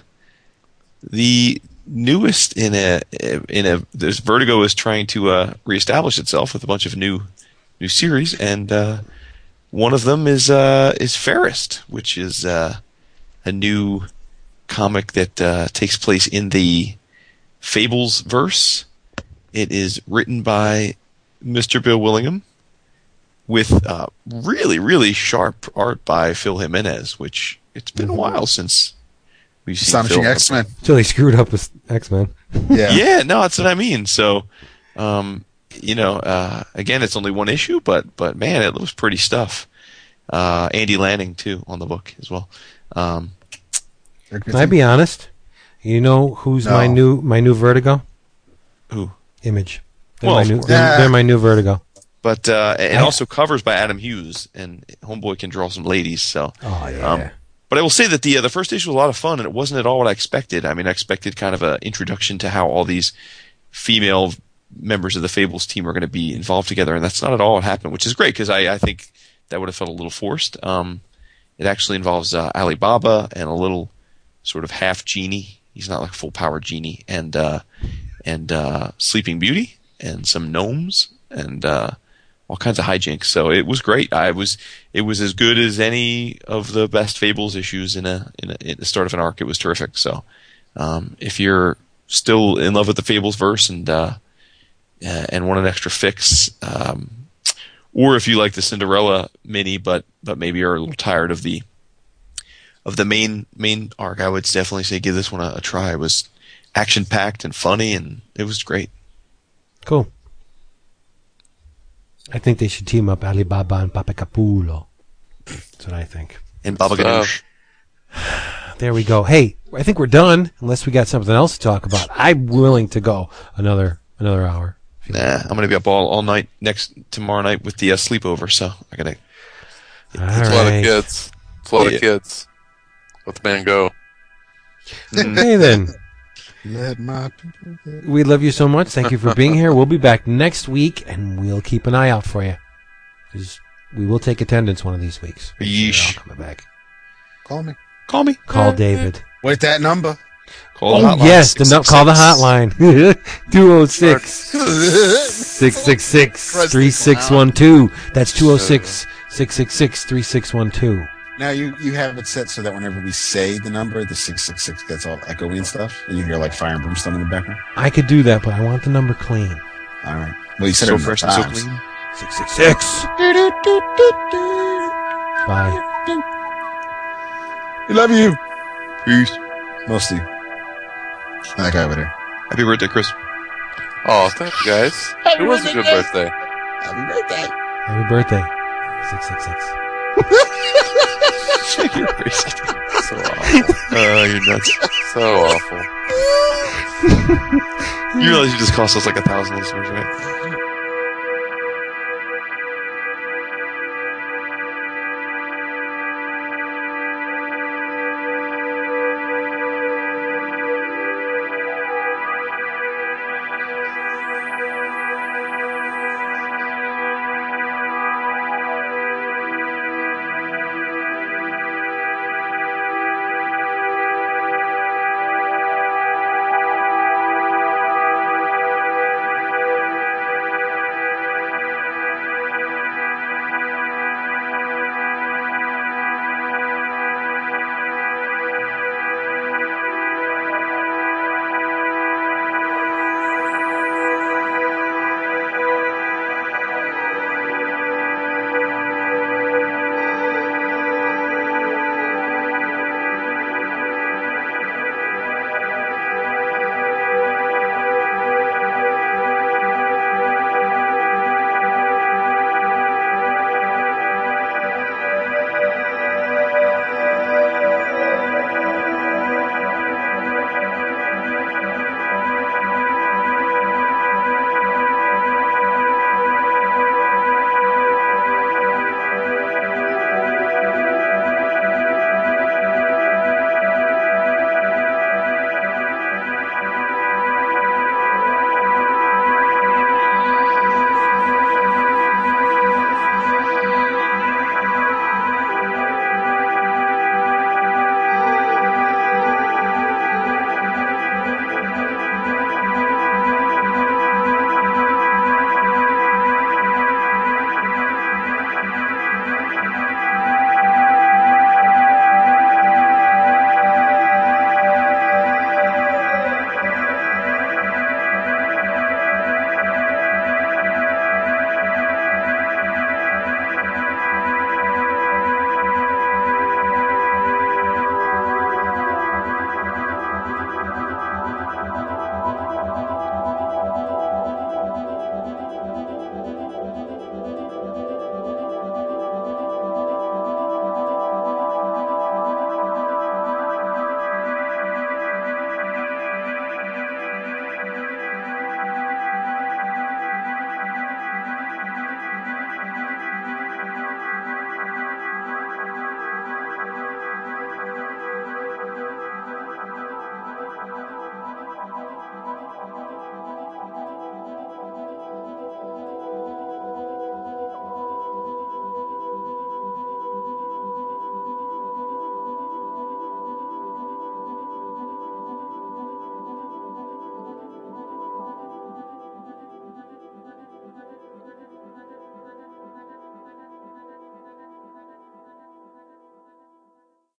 the newest in a in a. There's Vertigo is trying to uh, reestablish itself with a bunch of new new series, and uh, one of them is uh, is Fairest, which is uh, a new comic that uh, takes place in the Fables verse. It is written by Mr. Bill Willingham with uh, really, really sharp art by Phil Jimenez, which it's been a while since we've seen Astonishing X Men. Until they screwed up with X Men. Yeah. Yeah, no, that's what I mean. So, um, you know, uh, again, it's only one issue, but but man, it looks pretty stuff. Uh, Andy Lanning too on the book as well. Um, Can I be honest? You know who's my new my new Vertigo? who? Image. They're, Well, my, of new, course. they're, they're my new Vertigo. But uh, and I- also covers by Adam Hughes, and Homeboy can draw some ladies. So, Oh yeah. Um, but I will say that the uh, the first issue was a lot of fun, and it wasn't at all what I expected. I mean, I expected kind of an introduction to how all these female members of the Fables team are going to be involved together, and that's not at all what happened, which is great because I, I think that would have felt a little forced. Um, it actually involves uh, Alibaba and a little sort of half genie. He's not like a full power genie, and uh, and uh, Sleeping Beauty and some gnomes and uh, all kinds of hijinks. So it was great. I was it was as good as any of the best Fables issues in a in, a, in the start of an arc. It was terrific. So um, if you're still in love with the Fables verse and uh, uh, and want an extra fix, um, or if you like the Cinderella mini, but but maybe are a little tired of the of the main main arc, I would definitely say give this one a, a try. It was action packed and funny, and it was great. Cool. I think they should team up Alibaba and Papacapulo. That's what I think. And Baba So- Ganoush. There we go. Hey, I think we're done. Unless we got something else to talk about. I'm willing to go another another hour. Nah, I'm gonna be up all, all night next tomorrow night with the uh, sleepover. So I gotta. All It's a lot of kids. It's a lot Yeah. of kids. Let the man go. Hey then. Let my people go. We love you so much. Thank you for being here. We'll be back next week, and we'll keep an eye out for you. 'Cause we will take attendance one of these weeks. Make sure you're Yeesh. coming back. Call me. Call me. Call David. Wait, that number. Call the Oh hotline, yes, the no, call the hotline 206 666 3612. That's 206 666 3612. Now you you have it set so that whenever we say the number, the six six six gets all echoey and stuff, and you hear like fire and brimstone in the background. I could do that, but I want the number clean. All right. Well, you said So it fresh enough so clean. 666. Bye. We love you. Peace. Mostly. That guy over there. Happy birthday, Chris. Oh, thank you guys. it was a good birthday. Happy birthday. Happy birthday. 666. you're crazy. So awful. Uh, you're nuts. So awful. You realize you just cost us like a thousand listeners, right?